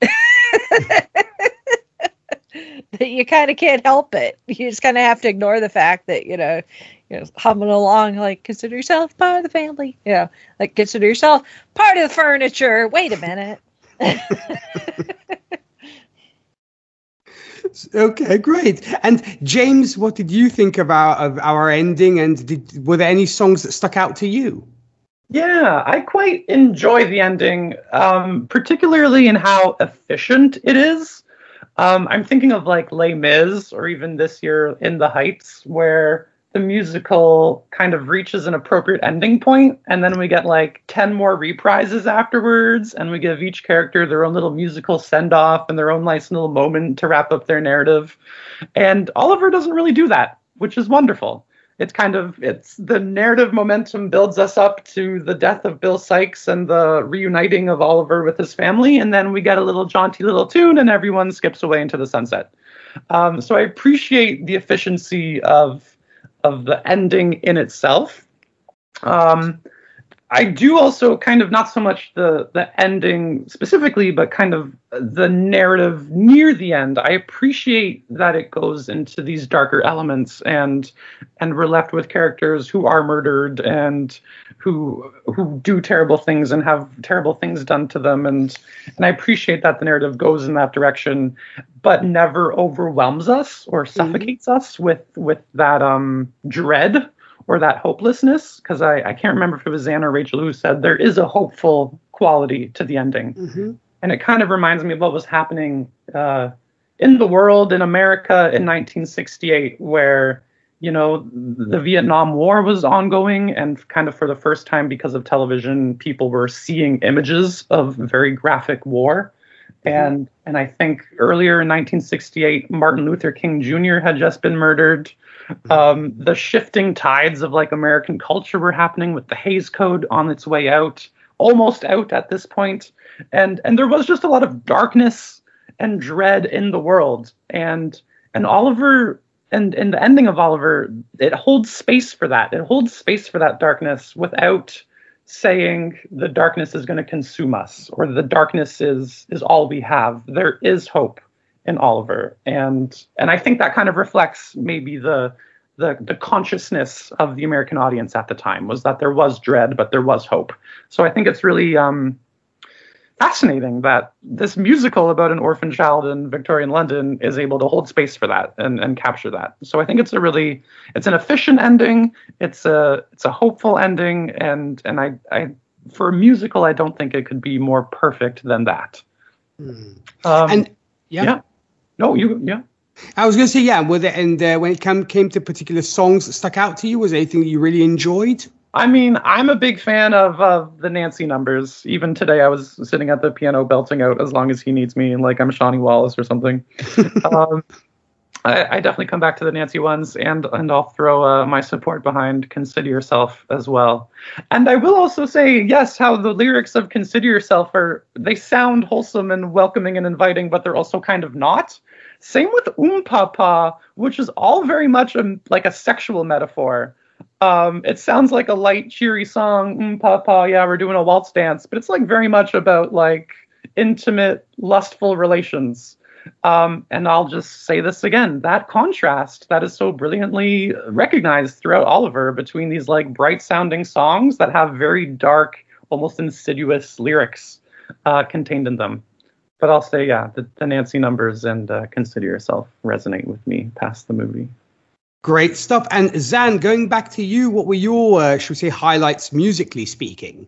that you kind of can't help it. You just kind of have to ignore the fact that you know, you know, humming along like consider yourself part of the family. You know, like consider yourself part of the furniture. Wait a minute. okay, great. And James, what did you think about of our ending? And did, were there any songs that stuck out to you? Yeah, I quite enjoy the ending, um, particularly in how efficient it is. Um, I'm thinking of like Les Mis or even this year In the Heights, where the musical kind of reaches an appropriate ending point, and then we get like 10 more reprises afterwards, and we give each character their own little musical send off and their own nice little moment to wrap up their narrative. And Oliver doesn't really do that, which is wonderful it's kind of it's the narrative momentum builds us up to the death of Bill sikes and the reuniting of Oliver with his family, and then we get a little jaunty little tune, and everyone skips away into the sunset. Um, so I appreciate the efficiency of of the ending in itself. Um, I do also kind of not so much the the ending specifically, but kind of the narrative near the end. I appreciate that it goes into these darker elements, and and we're left with characters who are murdered and who who do terrible things and have terrible things done to them, and and I appreciate that the narrative goes in that direction, but never overwhelms us or suffocates mm-hmm. us with with that um dread or that hopelessness, because I, I can't remember if it was Zan or Rachel who said there is a hopeful quality to the ending. Mm-hmm. And it kind of reminds me of what was happening uh, in the world in America in 1968, where, you know, the Vietnam War was ongoing, and kind of for the first time because of television, people were seeing images of very graphic war. Mm-hmm. And and I think earlier in 1968, Martin Luther King Jr. had just been murdered. Um, the shifting tides of like American culture were happening with the Hays Code on its way out, almost out at this point, and and there was just a lot of darkness and dread in the world, and and Oliver and and the ending of Oliver it holds space for that. It holds space for that darkness without saying the darkness is going to consume us or the darkness is is all we have. There is hope in Oliver, and and I think that kind of reflects maybe the the the consciousness of the American audience at the time was that there was dread, but there was hope. So I think it's really um, fascinating that this musical about an orphan child in Victorian London is able to hold space for that and, and capture that. So I think it's a really it's an efficient ending. It's a it's a hopeful ending, and and I I for a musical I don't think it could be more perfect than that. Mm. Um, and yeah. yeah. No, you yeah. I was going to say yeah. Were there, and uh, when it came came to particular songs that stuck out to you, was there anything that you really enjoyed? I mean, I'm a big fan of of the Nancy numbers. Even today, I was sitting at the piano belting out "As Long as He Needs Me" and like I'm Shani Wallis or something. um, I, I, definitely come back to the Nancy ones, and and I'll throw uh, my support behind "Consider Yourself" as well. And I will also say, yes, how the lyrics of "Consider Yourself" are they sound wholesome and welcoming and inviting, but they're also kind of not. Same with "Um Papa," which is all very much a, like a sexual metaphor. Um, it sounds like a light, cheery song. Um Papa, yeah, we're doing a waltz dance, but it's like very much about like intimate, lustful relations. Um, and I'll just say this again that contrast that is so brilliantly recognized throughout Oliver between these like bright sounding songs that have very dark, almost insidious lyrics uh, contained in them. But I'll say, yeah, the, the Nancy numbers and uh, Consider Yourself resonate with me past the movie. Great stuff. And Zan, going back to you, what were your, uh, should we say, highlights musically speaking?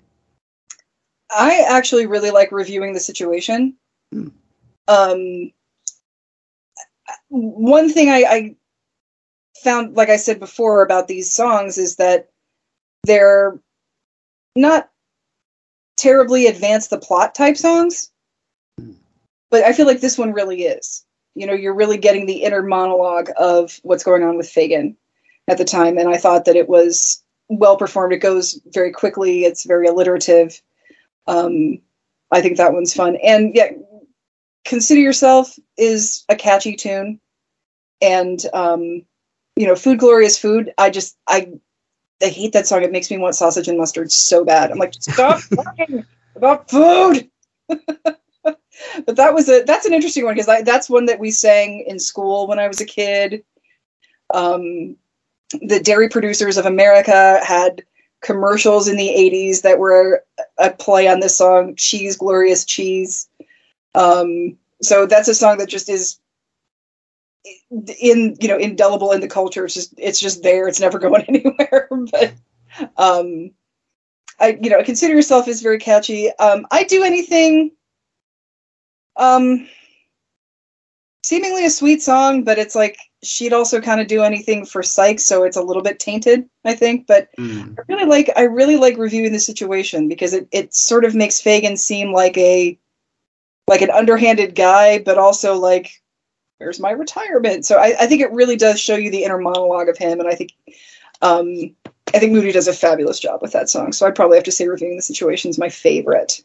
I actually really like reviewing the situation. Mm. Um, one thing I, I found, like I said before about these songs, is that they're not terribly advanced the plot type songs, but I feel like this one really is. You know, you're really getting the inner monologue of what's going on with Fagin at the time, and I thought that it was well performed. It goes very quickly. It's very alliterative. Um, I think that one's fun, and yeah, consider yourself is a catchy tune and um, you know food glorious food i just i i hate that song it makes me want sausage and mustard so bad i'm like stop talking about food but that was a that's an interesting one because that's one that we sang in school when i was a kid um, the dairy producers of america had commercials in the 80s that were a play on this song cheese glorious cheese um, so that's a song that just is in you know indelible in the culture. It's just it's just there. It's never going anywhere. but um, I you know consider yourself is very catchy. Um, I do anything. Um, seemingly a sweet song, but it's like she'd also kind of do anything for Sikes, so it's a little bit tainted, I think. But mm. I really like I really like reviewing the situation because it, it sort of makes Fagin seem like a like an underhanded guy, but also like, where's my retirement? So I, I think it really does show you the inner monologue of him, and I think um, I think Moody does a fabulous job with that song. So I'd probably have to say Reviewing the Situation is my favorite.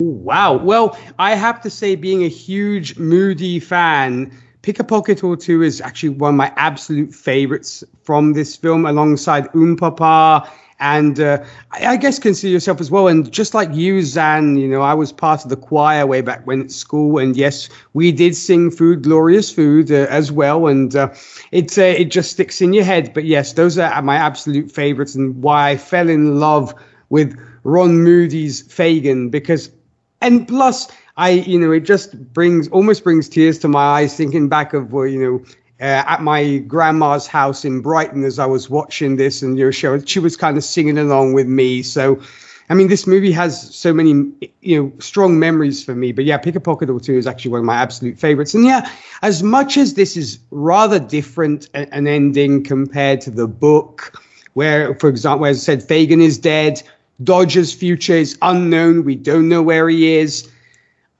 Wow. Well, I have to say, being a huge Moody fan, Pick a Pocket or Two is actually one of my absolute favorites from this film, alongside Um Papa and uh, I, I, guess consider yourself as well. And just like you, Zan, you know, I was part of the choir way back when at school, and yes, we did sing "Food, Glorious Food" uh, as well, and uh, it uh, it just sticks in your head. But yes, those are my absolute favorites, and why I fell in love with Ron Moody's Fagin because, and plus. I, you know, it just brings almost brings tears to my eyes thinking back of, well, you know, uh, at my grandma's house in Brighton as I was watching this, and you know, she, she was kind of singing along with me. So, I mean, this movie has so many, you know, strong memories for me. But yeah, Pick a Pocket or Two is actually one of my absolute favorites. And yeah, as much as this is rather different an ending compared to the book, where, for example, as I said, Fagin is dead, Dodger's future is unknown, we don't know where he is.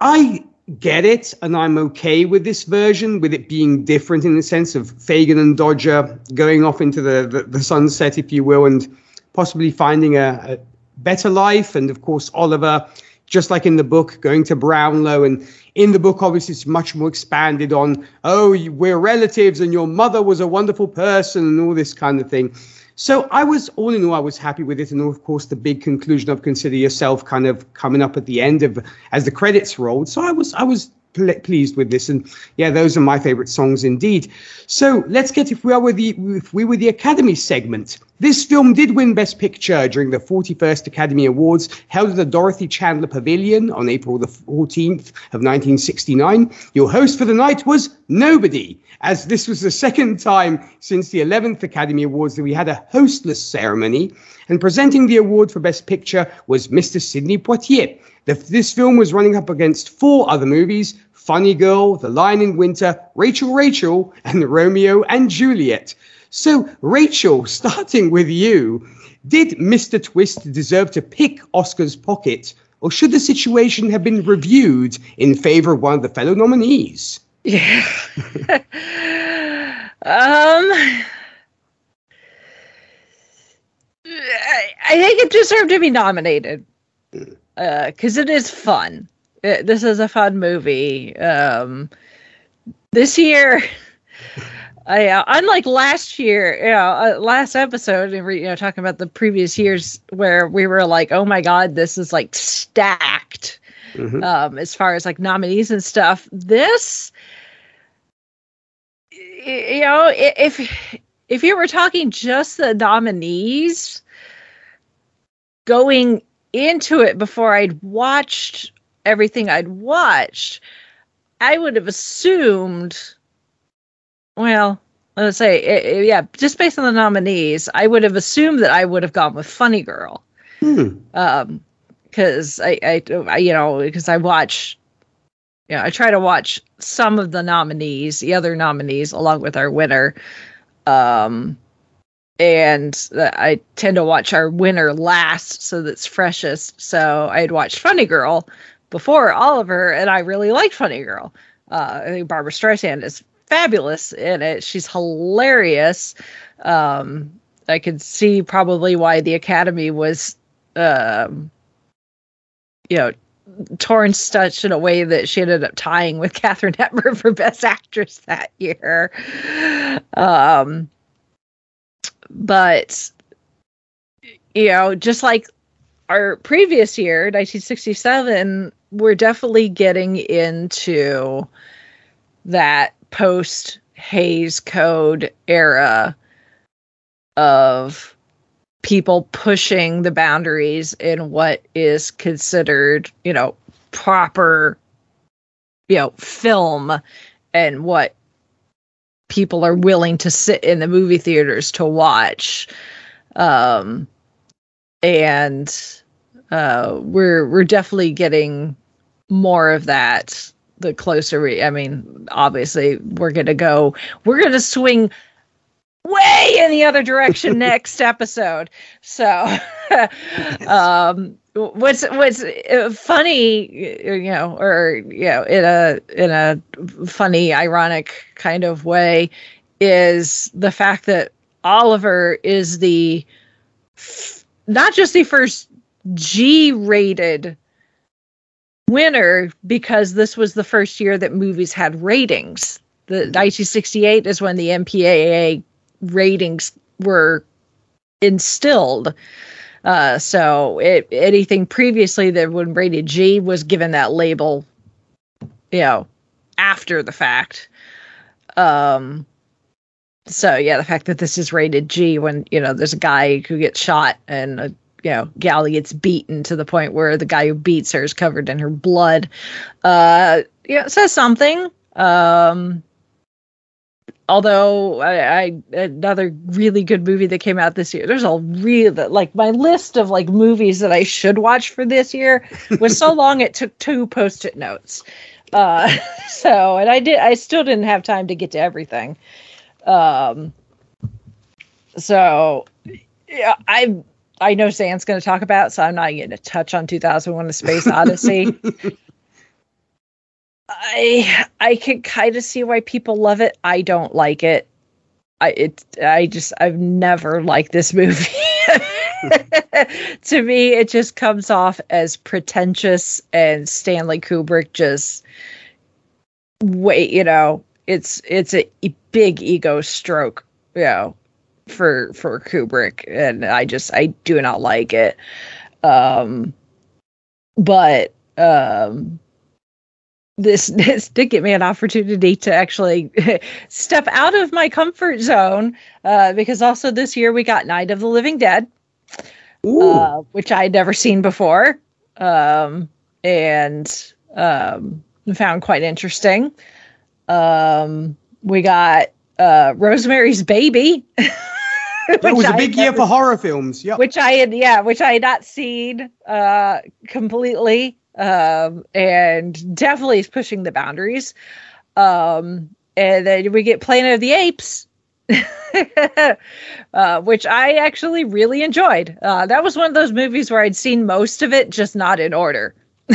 I get it, and I'm okay with this version, with it being different in the sense of Fagin and Dodger going off into the, the, the sunset, if you will, and possibly finding a, a, better life. And of course, Oliver, just like in the book, going to Brownlow. And in the book, obviously, it's much more expanded on, oh, we're relatives, and your mother was a wonderful person, and all this kind of thing. So I was, all in all, I was happy with it. And of course, the big conclusion of Consider Yourself kind of coming up at the end of as the credits rolled. So I was, I was pleased with this. And yeah, those are my favorite songs indeed. So let's get if we are with the if we were the Academy segment. This film did win Best Picture during the 41st Academy Awards held at the Dorothy Chandler Pavilion on April the 14th of 1969. Your host for the night was Nobody as this was the second time since the 11th Academy Awards that we had a hostless ceremony. And presenting the award for Best Picture was Mr. Sidney Poitier. The, this film was running up against four other movies Funny Girl, The Lion in Winter, Rachel Rachel, and Romeo and Juliet. So, Rachel, starting with you, did Mr. Twist deserve to pick Oscar's pocket, or should the situation have been reviewed in favor of one of the fellow nominees? Yeah. Um, I think it deserved to be nominated because it is fun. Uh, this is a fun movie. Um, this year, Uh, unlike last year, you know, uh, last episode, you know, talking about the previous years where we were like, "Oh my god, this is like stacked." Mhm. um, as far as like nominees and stuff. This, you know, if if you were talking just the nominees going into it before I'd watched everything I'd watched, I would have assumed. Well, let's say, i- i- yeah, just based on the nominees, I would have assumed that I would have gone with Funny Girl. Hmm. um because I, I i you know because i watch yeah i try to watch some of the nominees the other nominees along with our winner. Um and i tend to watch our winner last so that's freshest. So i had watched funny girl before oliver and i really liked funny girl. Uh i think barbra streisand is fabulous in it she's hilarious um i could see probably why the academy was um, you know, torn such in a way that she ended up tying with Katharine Hepburn for Best Actress that year. Um, but you know, just like our previous year, 1967, we're definitely getting into that post Hays Code era of people pushing the boundaries in what is considered, you know, proper, you know, film and what people are willing to sit in the movie theaters to watch. Um, and uh, we're we're definitely getting more of that the closer we i mean obviously we're gonna go we're gonna swing way in the other direction next episode. So um what's what's uh, funny you know or you know in a in a funny ironic kind of way is the fact that oliver is the f- not just the first g rated winner because this was the first year that movies had ratings the 1968 is when the mpaa ratings were instilled. Uh, so it, anything previously that would rated G was given that label, you know, after the fact. Um, so yeah, the fact that this is rated G when you know there's a guy who gets shot and a you know gal gets beaten to the point where the guy who beats her is covered in her blood, uh, yeah, it says something. Um, although I, I another really good movie that came out this year. There's a real like my list of like movies that I should watch for this year was so long it took two post-it notes. Uh, so and I did I still didn't have time to get to everything. Um, so yeah, I I know Zan's going to talk about, so I'm not going to touch on 2001: A Space Odyssey. I I can kind of see why people love it. I don't like it. I it I just I've never liked this movie. to me, it just comes off as pretentious and Stanley Kubrick just wait, you know, it's it's a big ego stroke, you know, for for Kubrick, and I just I do not like it. Um, but um this this did give me an opportunity to actually step out of my comfort zone uh, because also this year we got Night of the Living Dead, uh, which I had never seen before, um, and um, found quite interesting. Um, we got uh, Rosemary's Baby. that was a big year never for horror films. Yep. which I had yeah, which I had not seen uh completely. Um and definitely is pushing the boundaries. Um and then we get Planet of the Apes. uh, which I actually really enjoyed. Uh, that was one of those movies where I'd seen most of it, just not in order.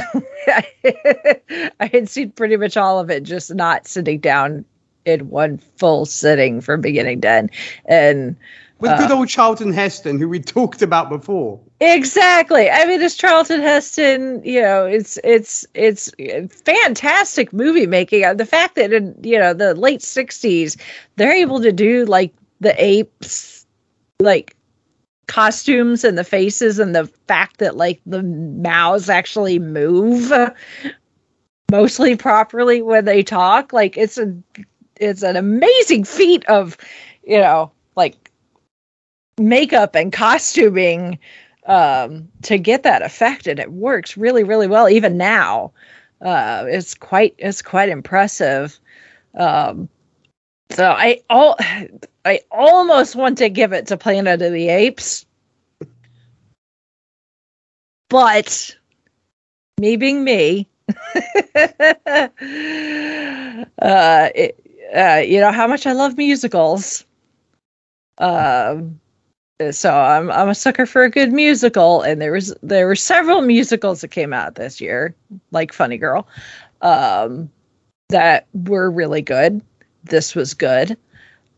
I had seen pretty much all of it, just not sitting down in one full sitting from beginning to end. And with uh, good old Charlton Heston, who we talked about before. Exactly. I mean, it's Charlton Heston. You know, it's it's it's fantastic movie making. Uh, The fact that in you know the late '60s, they're able to do like the apes, like costumes and the faces, and the fact that like the mouths actually move mostly properly when they talk. Like it's a it's an amazing feat of you know like makeup and costuming um, to get that effect, and it works really, really well. Even now, uh, it's quite it's quite impressive. Um, so I all I almost want to give it to Planet of the Apes, but me being me, uh, it, uh, you know how much I love musicals. Um, so I'm I'm a sucker for a good musical, and there was there were several musicals that came out this year, like Funny Girl, um, that were really good. This was good,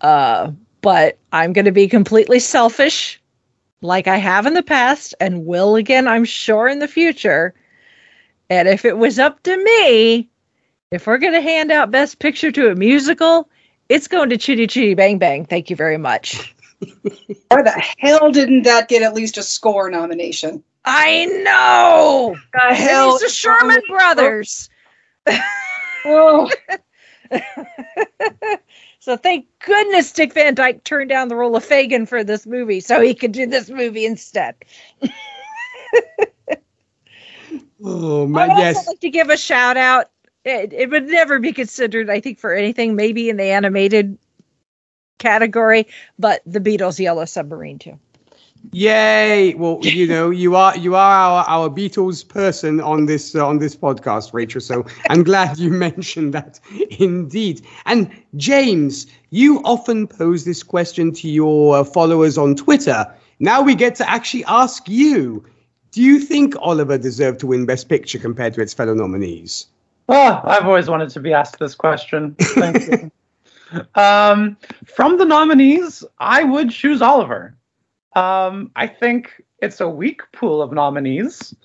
uh, but I'm going to be completely selfish, like I have in the past, and will again, I'm sure in the future. And if it was up to me, if we're going to hand out Best Picture to a musical, it's going to Chitty Chitty Bang Bang. Thank you very much. Why the hell didn't that get at least a score nomination? I know. The hell, It's the Sherman Brothers. Oh, so thank goodness Dick Van Dyke turned down the role of Fagin for this movie, so he could do this movie instead. Oh I'd also yes. like to give a shout out. It, it would never be considered, I think, for anything. Maybe in the animated category, but the Beatles' Yellow Submarine too. Yay! Well, you know, you are you are our, our Beatles person on this uh, on this podcast, Rachel. So I'm glad you mentioned that. Indeed. And James, you often pose this question to your uh, followers on Twitter. Now we get to actually ask you: Do you think Oliver deserved to win Best Picture compared to its fellow nominees? Oh, I've always wanted to be asked this question. Thank you. um, from the nominees, I would choose Oliver. Um, I think it's a weak pool of nominees,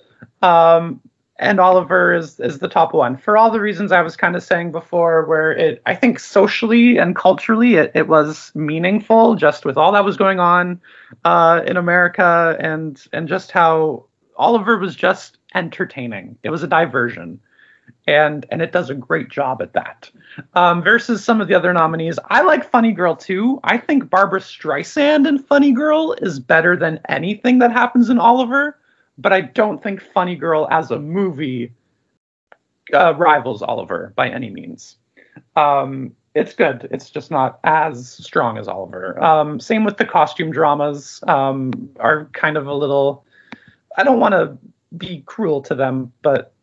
um, and Oliver is is the top one for all the reasons I was kind of saying before. Where it, I think socially and culturally, it, it was meaningful, just with all that was going on uh, in America, and and just how Oliver was just entertaining. It was a diversion and and it does a great job at that. Um, versus some of the other nominees, I like Funny Girl too. I think Barbra Streisand in Funny Girl is better than anything that happens in Oliver, but I don't think Funny Girl as a movie uh, rivals Oliver by any means. Um, it's good. It's just not as strong as Oliver. Um, same with the costume dramas. Um, are kind of a little. I don't want to be cruel to them, but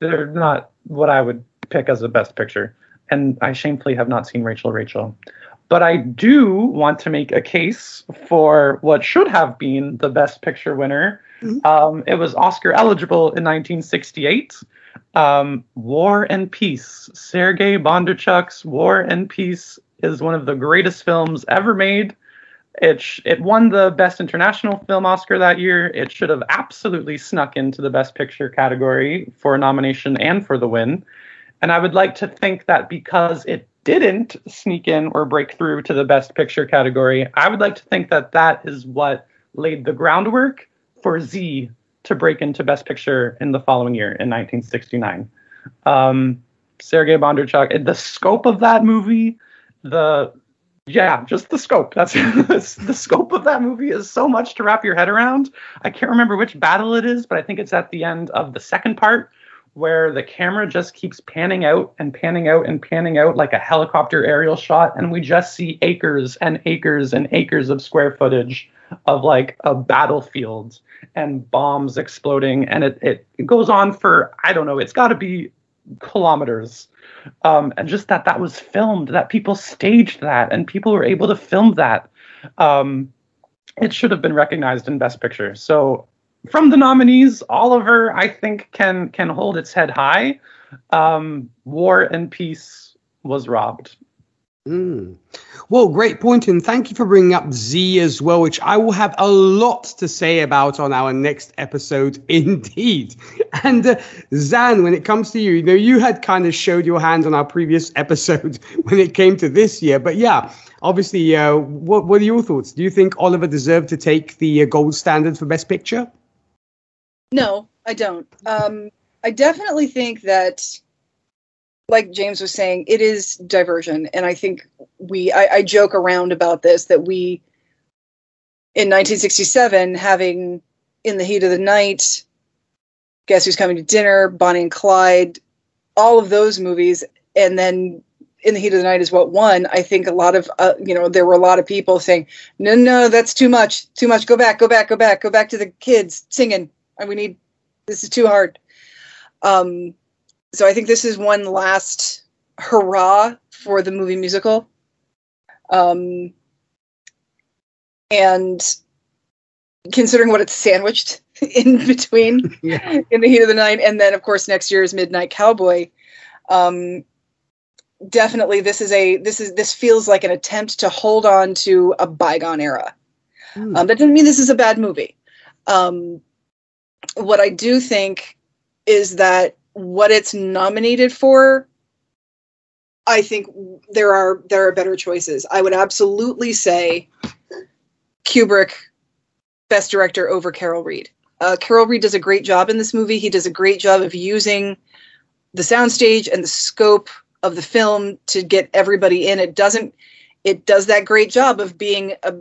they're not what I would pick as the best picture. And I shamefully have not seen Rachel Rachel. But I do want to make a case for what should have been the best picture winner. Um, it was Oscar eligible in 1968. Um, War and Peace. Sergei Bondarchuk's War and Peace is one of the greatest films ever made. It sh- it won the best international film Oscar that year. It should have absolutely snuck into the best picture category for a nomination and for the win. And I would like to think that because it didn't sneak in or break through to the best picture category, I would like to think that that is what laid the groundwork for Z to break into best picture in the following year in 1969. Um, Sergei Bondarchuk, the scope of that movie, the yeah, just the scope. That's the scope of that movie is so much to wrap your head around. I can't remember which battle it is, but I think it's at the end of the second part where the camera just keeps panning out and panning out and panning out like a helicopter aerial shot and we just see acres and acres and acres of square footage of like a battlefield and bombs exploding and it, it, it goes on for I don't know, it's got to be kilometers um, and just that that was filmed, that people staged that, and people were able to film that. Um, it should have been recognized in Best Picture. So, from the nominees, Oliver, I think can can hold its head high. Um, War and Peace was robbed. Mm. Well, great point, and thank you for bringing up Z as well, which I will have a lot to say about on our next episode, indeed. And uh, Zan, when it comes to you, you know, you had kind of showed your hand on our previous episode when it came to this year, but yeah, obviously, uh, what what are your thoughts? Do you think Oliver deserved to take the uh, gold standard for Best Picture? No, I don't. Um, I definitely think that like James was saying, it is diversion. And I think we, I, I, joke around about this that we, in 1967, having In the Heat of the Night, Guess Who's Coming to Dinner, Bonnie and Clyde, all of those movies, and then In the Heat of the Night is what won. I think a lot of, uh, you know, there were a lot of people saying, no, no, that's too much, too much. Go back, go back, go back, go back to the kids singing. And we need, this is too hard. Um, so I think this is one last hurrah for the movie musical. Um, and considering what it's sandwiched in between yeah. in the heat of the night, and then of course next year's Midnight Cowboy. Um, definitely, this is a this is this feels like an attempt to hold on to a bygone era. Mm. Um, that doesn't mean this is a bad movie. Um, what I do think is that what it's nominated for I think there are there are better choices. I would absolutely say Kubrick best director over Carol Reed. Uh, Carol Reed does a great job in this movie. He does a great job of using the soundstage and the scope of the film to get everybody in. It doesn't it does that great job of being a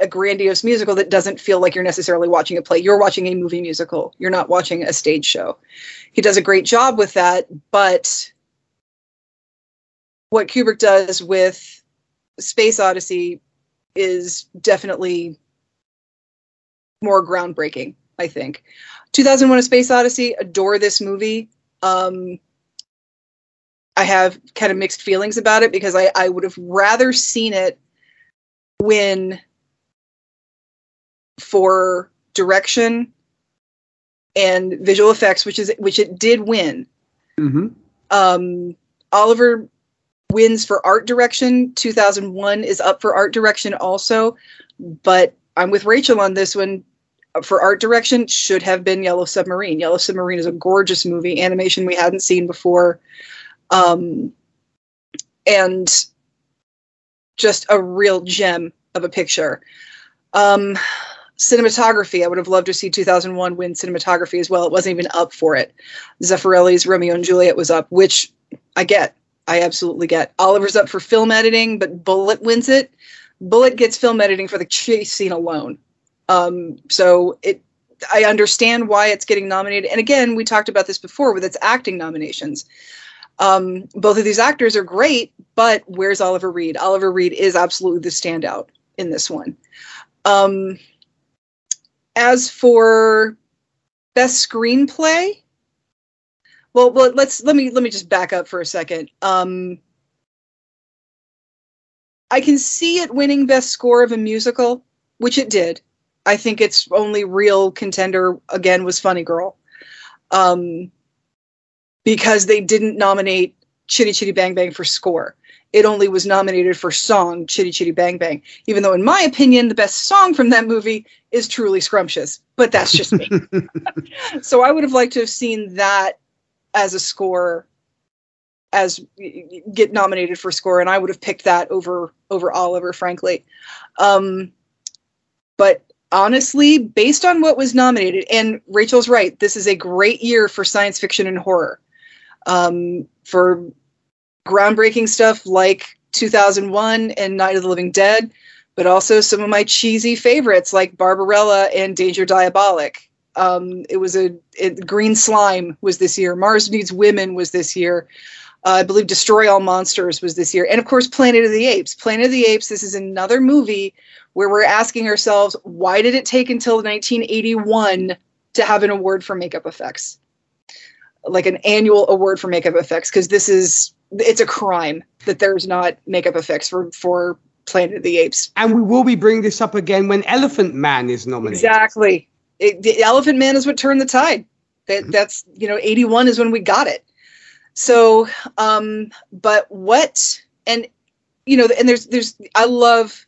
a grandiose musical that doesn't feel like you're necessarily watching a play. You're watching a movie musical. You're not watching a stage show. He does a great job with that, but what Kubrick does with Space Odyssey is definitely more groundbreaking, I think. 2001 A Space Odyssey, adore this movie. Um, I have kind of mixed feelings about it because I, I would have rather seen it when for direction and visual effects, which is which it did win. Mm-hmm. Um, Oliver wins for art direction. 2001 is up for art direction also, but I'm with Rachel on this one. For art direction, should have been Yellow Submarine. Yellow Submarine is a gorgeous movie, animation we hadn't seen before, um, and just a real gem of a picture. Um, cinematography. I would have loved to see 2001 win cinematography as well. It wasn't even up for it. Zeffirelli's Romeo and Juliet was up, which I get. I absolutely get. Oliver's up for film editing, but Bullitt wins it. Bullitt gets film editing for the chase scene alone. Um, so it, I understand why it's getting nominated. And again, we talked about this before with its acting nominations. Um, both of these actors are great, but where's Oliver Reed? Oliver Reed is absolutely the standout in this one. Um, as for best screenplay, well, let's let me let me just back up for a second. Um, I can see it winning best score of a musical, which it did. I think its only real contender again was Funny Girl, um, because they didn't nominate Chitty Chitty Bang Bang for score it only was nominated for song Chitty Chitty Bang Bang, even though, in my opinion, the best song from that movie is Truly Scrumptious. But that's just me. so I would have liked to have seen that as a score as get nominated for score and i would have picked that over over oliver frankly um but honestly based on what was nominated and rachel's right this is a great year for science fiction and horror um for groundbreaking stuff like 2001 and Night of the Living Dead, but also some of my cheesy favorites like Barbarella and Danger Diabolik. Um, it was a it, Green Slime was this year. Mars Needs Women was this year. Uh, I believe Destroy All Monsters was this year, and of course Planet of the Apes. Planet of the Apes. This is another movie where we're asking ourselves, why did it take until 1981 to have an award for makeup effects? Like an annual award for makeup effects, because this is it's a crime that there's not makeup effects for for Planet of the Apes. And we will be bringing this up again when Elephant Man is nominated. Exactly. It, the Elephant Man is what turned the tide. That mm-hmm. that's you know 81 is when we got it. So, um, but what and you know, and there's there's I love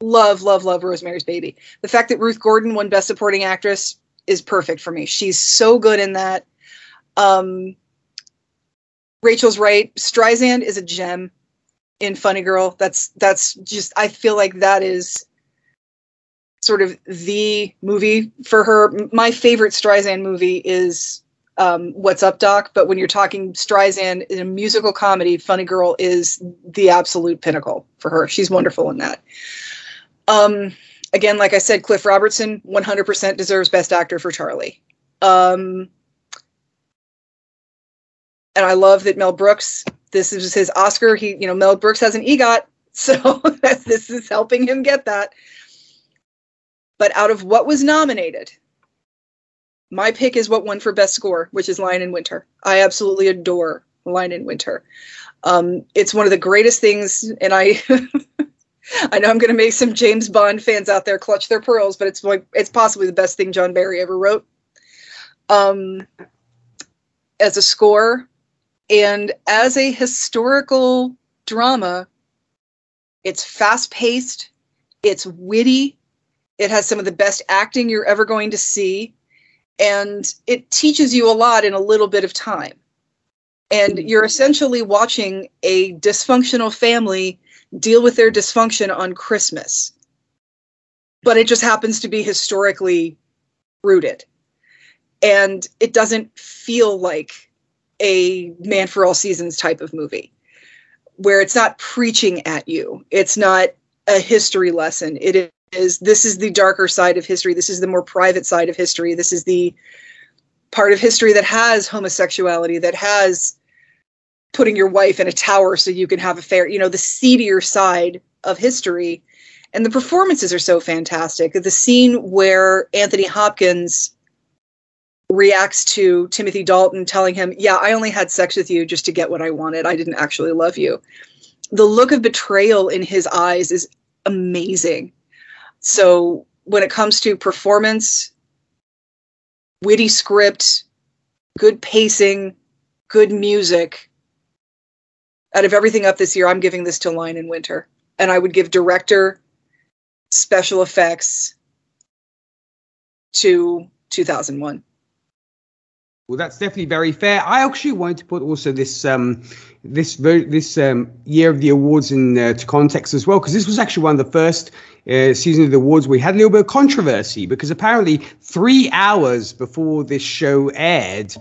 love love love Rosemary's Baby. The fact that Ruth Gordon won Best Supporting Actress is perfect for me. She's so good in that. Um, Rachel's right. Streisand is a gem in Funny Girl. That's that's just I feel like that is sort of the movie for her. My favorite Streisand movie is um, What's Up Doc, but when you're talking Streisand in a musical comedy, Funny Girl is the absolute pinnacle for her. She's wonderful in that. Um, again, like I said, Cliff Robertson 100% deserves Best Actor for Charlie. Um, and I love that Mel Brooks. This is his Oscar. He, you know, Mel Brooks has an EGOT, so this is helping him get that. But out of what was nominated, my pick is what won for best score, which is Lion in Winter. I absolutely adore Lion in Winter. Um, it's one of the greatest things, and I. I know I'm going to make some James Bond fans out there clutch their pearls, but it's like it's possibly the best thing John Barry ever wrote. Um, as a score, and as a historical drama, it's fast paced, it's witty, it has some of the best acting you're ever going to see, and it teaches you a lot in a little bit of time. And you're essentially watching a dysfunctional family deal with their dysfunction on Christmas. But it just happens to be historically rooted. And it doesn't feel like a man for all seasons type of movie where it's not preaching at you. It's not a history lesson. It is this is the darker side of history. This is the more private side of history. This is the part of history that has homosexuality, that has putting your wife in a tower so you can have a fair, you know, the seedier side of history. And the performances are so fantastic. The scene where Anthony Hopkins reacts to Timothy Dalton telling him, Yeah, I only had sex with you just to get what I wanted. I didn't actually love you. The look of betrayal in his eyes is amazing. So when it comes to performance, witty script, good pacing, good music, out of everything up this year, I'm giving this to Lion in Winter. And I would give director, special effects to 2001. Well, that's definitely very fair. I actually wanted to put also this um, this this um, year of the awards in uh, to context as well, because this was actually one of the first uh, season of the awards we had a little bit of controversy because apparently three hours before this show aired,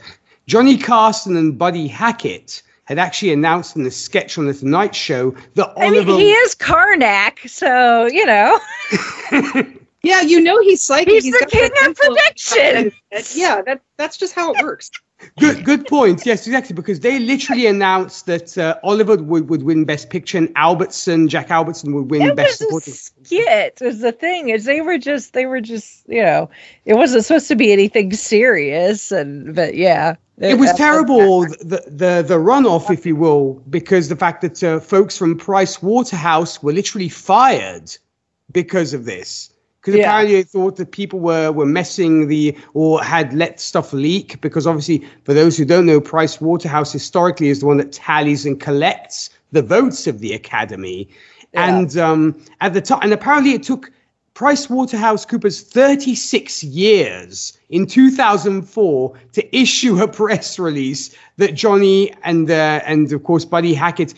Johnny Carson and Buddy Hackett had actually announced in the sketch on the Tonight Show that I mean, he is Karnak, so you know. Yeah, you know he's psychic. He's, he's the king of prediction. Yeah, that that's just how it works. Good, good point. Yes, exactly. Because they literally announced that uh, Oliver would, would win Best Picture and Albertson, Jack Albertson would win it Best Supporting. Skit is the thing is they were just they were just you know it wasn't supposed to be anything serious and but yeah it, was terrible the, the the runoff if you will because the fact that uh, folks from Price Waterhouse were literally fired because of this because yeah. apparently they thought that people were were messing the or had let stuff leak because obviously for those who don't know price waterhouse historically is the one that tallies and collects the votes of the academy yeah. and um, at the time and apparently it took price waterhouse coopers 36 years in 2004 to issue a press release that johnny and uh, and of course buddy hackett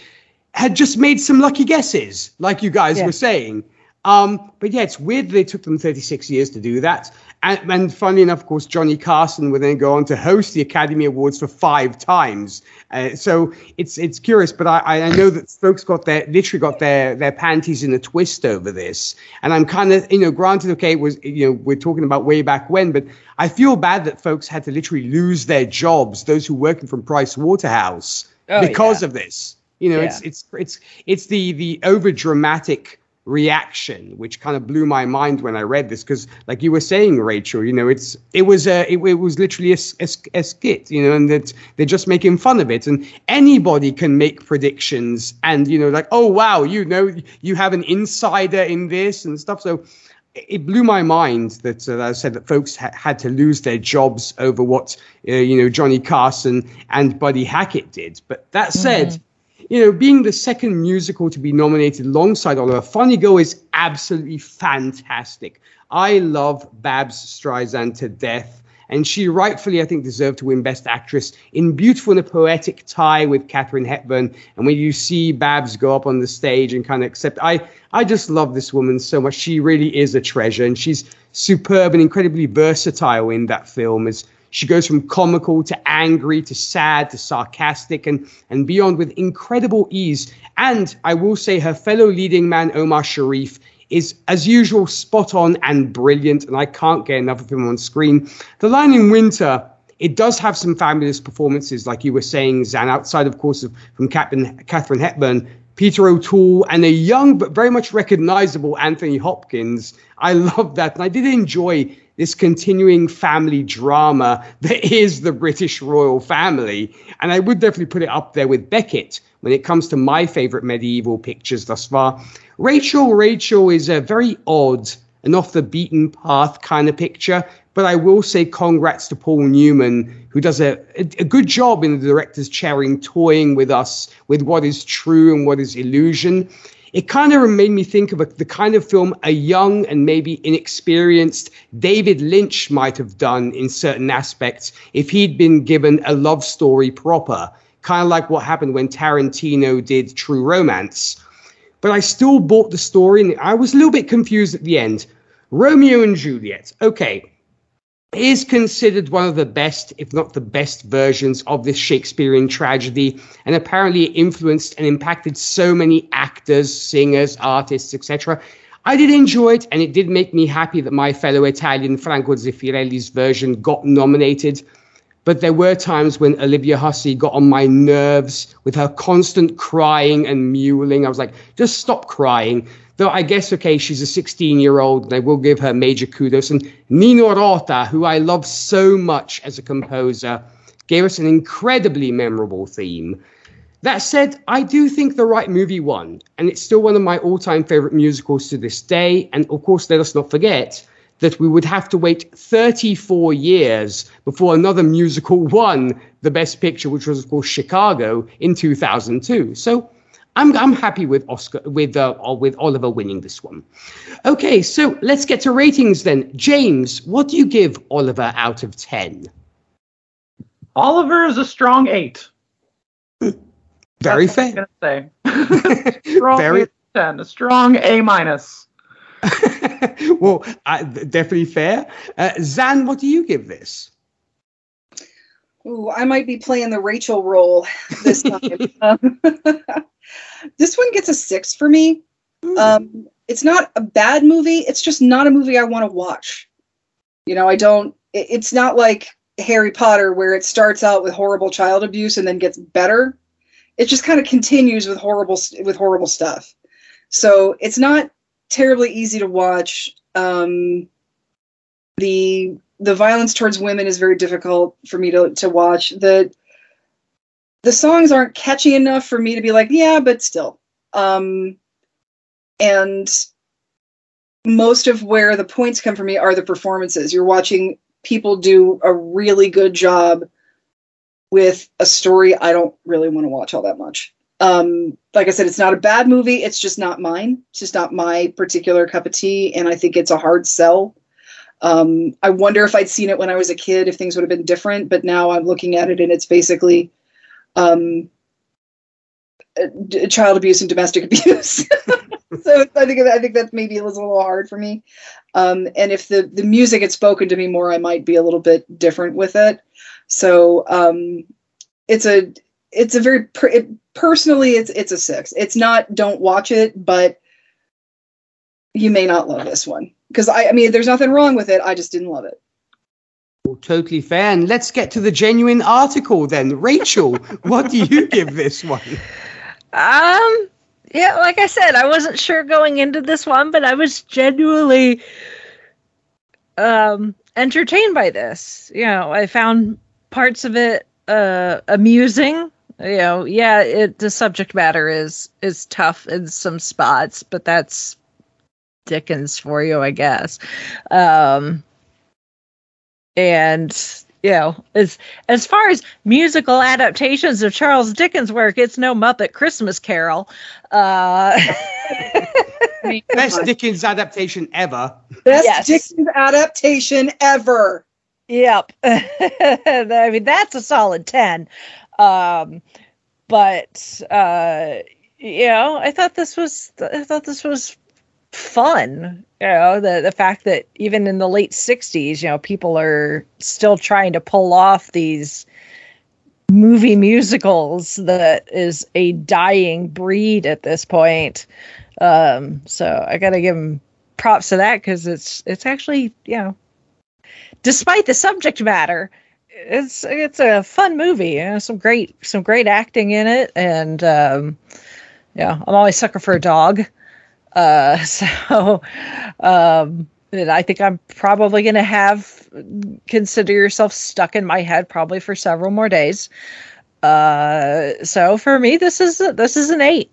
had just made some lucky guesses like you guys yeah. were saying um, but yeah, it's weird they took them 36 years to do that. And, and funnily enough, of course, Johnny Carson would then go on to host the Academy Awards for five times. Uh, so it's it's curious, but I, I know that folks got their literally got their their panties in a twist over this. And I'm kind of you know, granted, okay, it was you know we're talking about way back when, but I feel bad that folks had to literally lose their jobs, those who working from Price Waterhouse, oh, because yeah. of this. You know, yeah. it's it's it's it's the the over dramatic reaction, which kind of blew my mind when I read this. Because, like you were saying, Rachel, you know, it's it was a it, it was literally a, a, a, skit, you know, and that they're just making fun of it. And anybody can make predictions, and you know, like, oh wow, you know, you have an insider in this and stuff. So. It blew my mind that, uh, I said that folks ha- had to lose their jobs over what uh, you know Johnny Carson and Buddy Hackett did. But that said, mm-hmm you know, being the second musical to be nominated alongside Oliver, Girl is absolutely fantastic. I love Babs Streisand to death. And she rightfully, I think, deserved to win Best Actress in Beautiful and a Poetic tie with Katharine Hepburn. And when you see Babs go up on the stage and kind of accept, I, I just love this woman so much. She really is a treasure. And she's superb and incredibly versatile in that film as she goes from comical to angry to sad to sarcastic and, and beyond with incredible ease. And I will say her fellow leading man, Omar Sharif, is, as usual, spot on and brilliant. And I can't get enough of him on screen. The Lion in Winter, it does have some fabulous performances, like you were saying, Zan, outside, of course, of, from Captain Katharine Hepburn. Peter O'Toole and a young but very much recognizable Anthony Hopkins. I love that. And I did enjoy this continuing family drama that is the British royal family. And I would definitely put it up there with Becket when it comes to my favorite medieval pictures thus far. Rachel, Rachel is a very odd and off the beaten path kind of picture. But I will say congrats to Paul Newman, who does a, a, a good job in the director's chair in toying with us with what is true and what is illusion it kind of made me think of a, the kind of film a young and maybe inexperienced David Lynch might have done in certain aspects if he'd been given a love story proper, kind of like what happened when Tarantino did True Romance. But I still bought the story and I was a little bit confused at the end. Romeo and Juliet. Okay, is considered one of the best, if not the best, versions of this Shakespearean tragedy, and apparently influenced and impacted so many actors, singers, artists, etc. I did enjoy it, and it did make me happy that my fellow Italian Franco Zeffirelli's version got nominated. But there were times when Olivia Hussey got on my nerves with her constant crying and mewling. I was like, just stop crying. Though I guess, okay, she's a 16 year old, and I will give her major kudos. And Nino Rota, who I love so much as a composer, gave us an incredibly memorable theme. That said, I do think the right movie won, and it's still one of my all time favorite musicals to this day. And of course, let us not forget that we would have to wait 34 years before another musical won the Best Picture, which was, of course, Chicago in 2002. So I'm I'm happy with Oscar with uh, with Oliver winning this one. Okay, so let's get to ratings then. James, what do you give Oliver out of ten? Oliver is a strong eight. Very fair. I'm gonna say. strong Very- ten, a strong A minus. well, uh, definitely fair. Uh, Zan, what do you give this? Ooh, I might be playing the Rachel role this time. um, this one gets a six for me. Um, it's not a bad movie. It's just not a movie I want to watch. You know, I don't. It, it's not like Harry Potter where it starts out with horrible child abuse and then gets better. It just kind of continues with horrible with horrible stuff. So it's not terribly easy to watch. Um, the the violence towards women is very difficult for me to to watch. The the songs aren't catchy enough for me to be like, yeah, but still. Um, and most of where the points come for me are the performances. You're watching people do a really good job with a story I don't really want to watch all that much. Um, like I said, it's not a bad movie. It's just not mine. It's just not my particular cup of tea, and I think it's a hard sell. Um, I wonder if I'd seen it when I was a kid, if things would have been different. But now I'm looking at it, and it's basically um, child abuse and domestic abuse. so I think I think that maybe was a little hard for me. Um, and if the the music had spoken to me more, I might be a little bit different with it. So um, it's a it's a very per- it, personally it's it's a six. It's not don't watch it, but you may not love this one because I I mean there's nothing wrong with it. I just didn't love it. Well, totally fair. And let's get to the genuine article then. Rachel, what do you give this one? Um, yeah, like I said, I wasn't sure going into this one, but I was genuinely um entertained by this. You know, I found parts of it uh amusing. You know, yeah, it the subject matter is is tough in some spots, but that's Dickens for you, I guess. Um and you know, as as far as musical adaptations of Charles Dickens' work, it's no Muppet Christmas Carol. Uh, Best Dickens adaptation ever. Best Yes. Dickens adaptation ever. Yep. I mean, that's a solid 10. Um, but, uh, you know, I thought this was, I thought this was fun. You know, the, the fact that even in the late 60s, you know, people are still trying to pull off these movie musicals that is a dying breed at this point. Um, so I got to give them props to that because it's, it's actually, you know, despite the subject matter, it's it's a fun movie. You know, some great some great acting in it, and um, yeah, I'm always sucker for a dog. Uh, so um, I think I'm probably going to have consider yourself stuck in my head probably for several more days. Uh, so for me, this is this is an eight.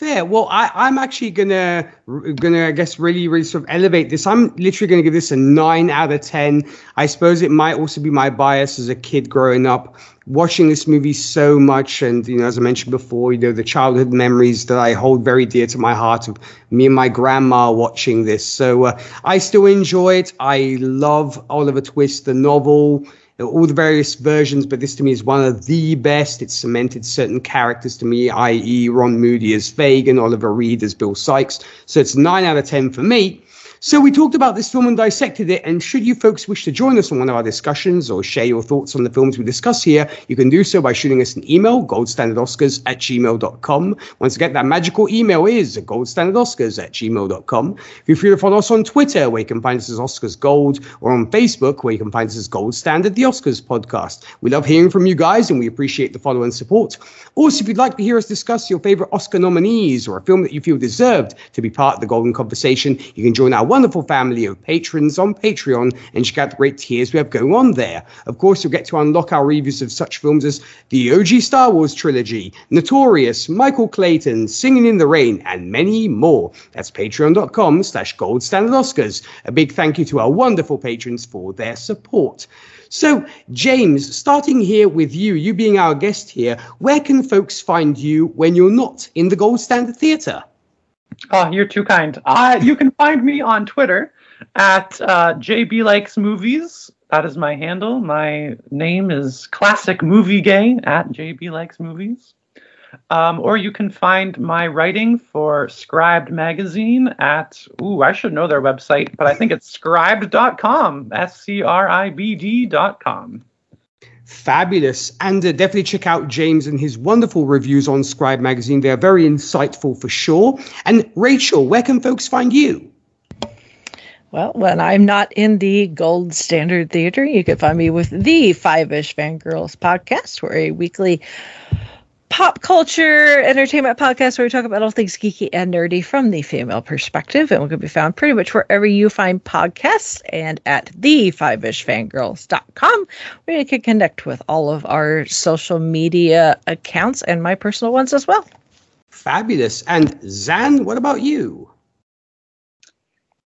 Fair. Well, I, I'm actually gonna gonna I guess really really sort of elevate this. I'm literally gonna give this a nine out of ten. I suppose it might also be my bias as a kid growing up, watching this movie so much, and you know, as I mentioned before, you know, the childhood memories that I hold very dear to my heart of me and my grandma watching this. So uh, I still enjoy it. I love Oliver Twist, the novel all the various versions, but this to me is one of the best. It's cemented certain characters to me, i.e., Ron Moody as Fagin, Oliver Reed as Bill Sikes. So it's nine out of ten for me. So we talked about this film and dissected it, and should you folks wish to join us on one of our discussions or share your thoughts on the films we discuss here, you can do so by shooting us an email, goldstandardoscars at gmail.com. Once again, that magical email is goldstandardoscars at gmail.com. Feel free to follow us on Twitter, where you can find us as Oscars Gold, or on Facebook, where you can find us as Gold Standard, the Oscars podcast. We love hearing from you guys, and we appreciate the follow and support. Also, if you'd like to hear us discuss your favorite Oscar nominees or a film that you feel deserved to be part of the Golden Conversation, you can join our wonderful family of patrons on Patreon and check out the great tiers we have going on there. Of course, you'll get to unlock our reviews of such films as the OG Star Wars trilogy, Notorious, Michael Clayton, Singing in the Rain, and many more. That's patreon.com slash gold standard Oscars. A big thank you to our wonderful patrons for their support. So, James, starting here with you, you being our guest here, where can folks find you when you're not in the Gold Standard Theatre? Oh, you're too kind. Uh, you can find me on Twitter at uh, JB Likes Movies. That is my handle. My name is Classic Movie Gay at JB Likes Movies. Um, or you can find my writing for Scribd Magazine at, ooh, I should know their website, but I think it's scribd.com, S C R I B D.com. Fabulous. And uh, definitely check out James and his wonderful reviews on Scribe Magazine. They are very insightful for sure. And Rachel, where can folks find you? Well, when I'm not in the Gold Standard Theater, you can find me with the Five Ish Fangirls podcast. Where a weekly pop culture entertainment podcast where we talk about all things geeky and nerdy from the female perspective. And we can be found pretty much wherever you find podcasts and at the fiveishfangirls.com where you can connect with all of our social media accounts and my personal ones as well. Fabulous. And Zan, what about you?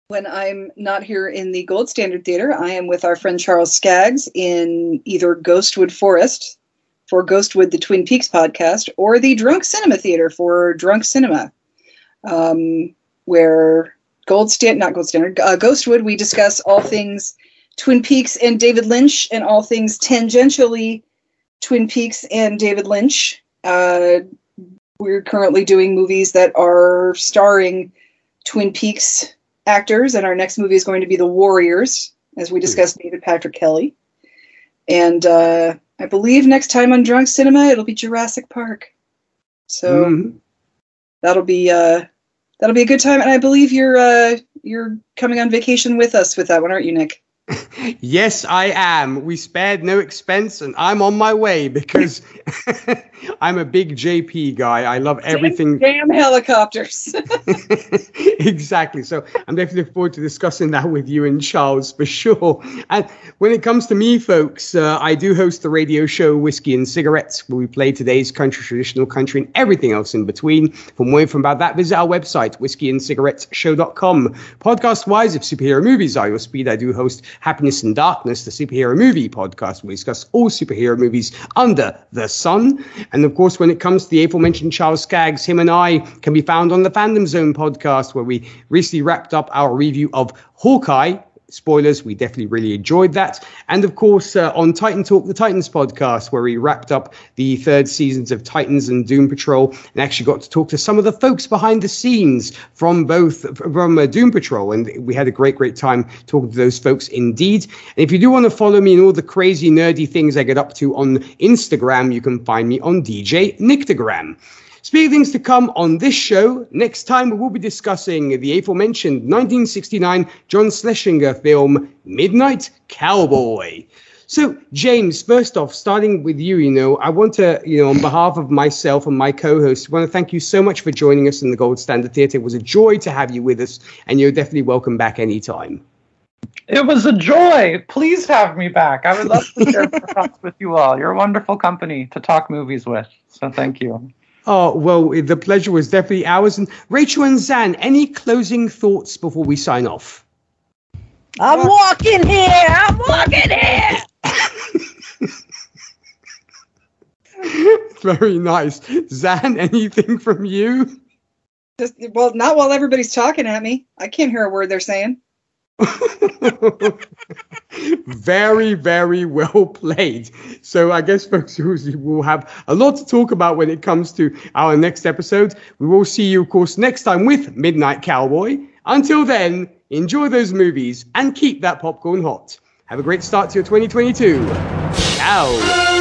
When I'm not here in the Gold Standard Theater, I am with our friend Charles Skaggs in either Ghostwood Forest for Ghostwood, the Twin Peaks podcast, or the Drunk Cinema Theater for Drunk Cinema, um, where Gold Stand, not Gold Standard, uh, Ghostwood, we discuss all things Twin Peaks and David Lynch, and all things tangentially Twin Peaks and David Lynch. Uh, we're currently doing movies that are starring Twin Peaks actors, and our next movie is going to be The Warriors, as we discussed David Patrick Kelly. And uh, I believe next time on Drunk Cinema, it'll be Jurassic Park. So Mhm. that'll be uh, that'll be a good time. And I believe you're uh, you're coming on vacation with us with that one, aren't you, Nick? Yes, I am. We spared no expense, and I'm on my way because I'm a big JP guy. I love everything. Damn helicopters. exactly. So I'm definitely looking forward to discussing that with you and Charles for sure. And when it comes to me, folks, uh, I do host the radio show Whiskey and Cigarettes, where we play today's country, traditional country, and everything else in between. For more info about that, visit our website, whiskeyandcigarettesshow.com. Podcast wise, if superhero movies are your speed, I do host Happiness and Darkness, the superhero movie podcast, where we discuss all superhero movies under the sun. And of course, when it comes to the aforementioned Charles Skaggs, him and I can be found on the Fandom Zone podcast, where we recently wrapped up our review of Hawkeye, spoilers. We definitely really enjoyed that. And of course, uh, on Titan Talk, the Titans podcast, where we wrapped up the third seasons of Titans and Doom Patrol and actually got to talk to some of the folks behind the scenes from both from uh, Doom Patrol. And we had a great, great time talking to those folks indeed. And if you do want to follow me and all the crazy, nerdy things I get up to on Instagram, you can find me on DJ Nictogram. Speaking things to come on this show, next time we will be discussing the aforementioned 1969 John Schlesinger film Midnight Cowboy. So, James, first off, starting with you, you know, I want to, you know, on behalf of myself and my co-host, want to thank you so much for joining us in the Gold Standard Theatre. It was a joy to have you with us, and you're definitely welcome back anytime. It was a joy. Please have me back. I would love to share thoughts with you all. You're a wonderful company to talk movies with. So thank you. Oh, well, the pleasure was definitely ours. And Rachel and Zan, any closing thoughts before we sign off? I'm walking here. I'm walking here. Very nice. Zan, anything from you? Just, well, not while everybody's talking at me. I can't hear a word they're saying. very, very well played. So I guess, folks, we'll have a lot to talk about when it comes to our next episode. We will see you, of course, next time with Midnight Cowboy. Until then, enjoy those movies and keep that popcorn hot. Have a great start to your 2022. Ciao.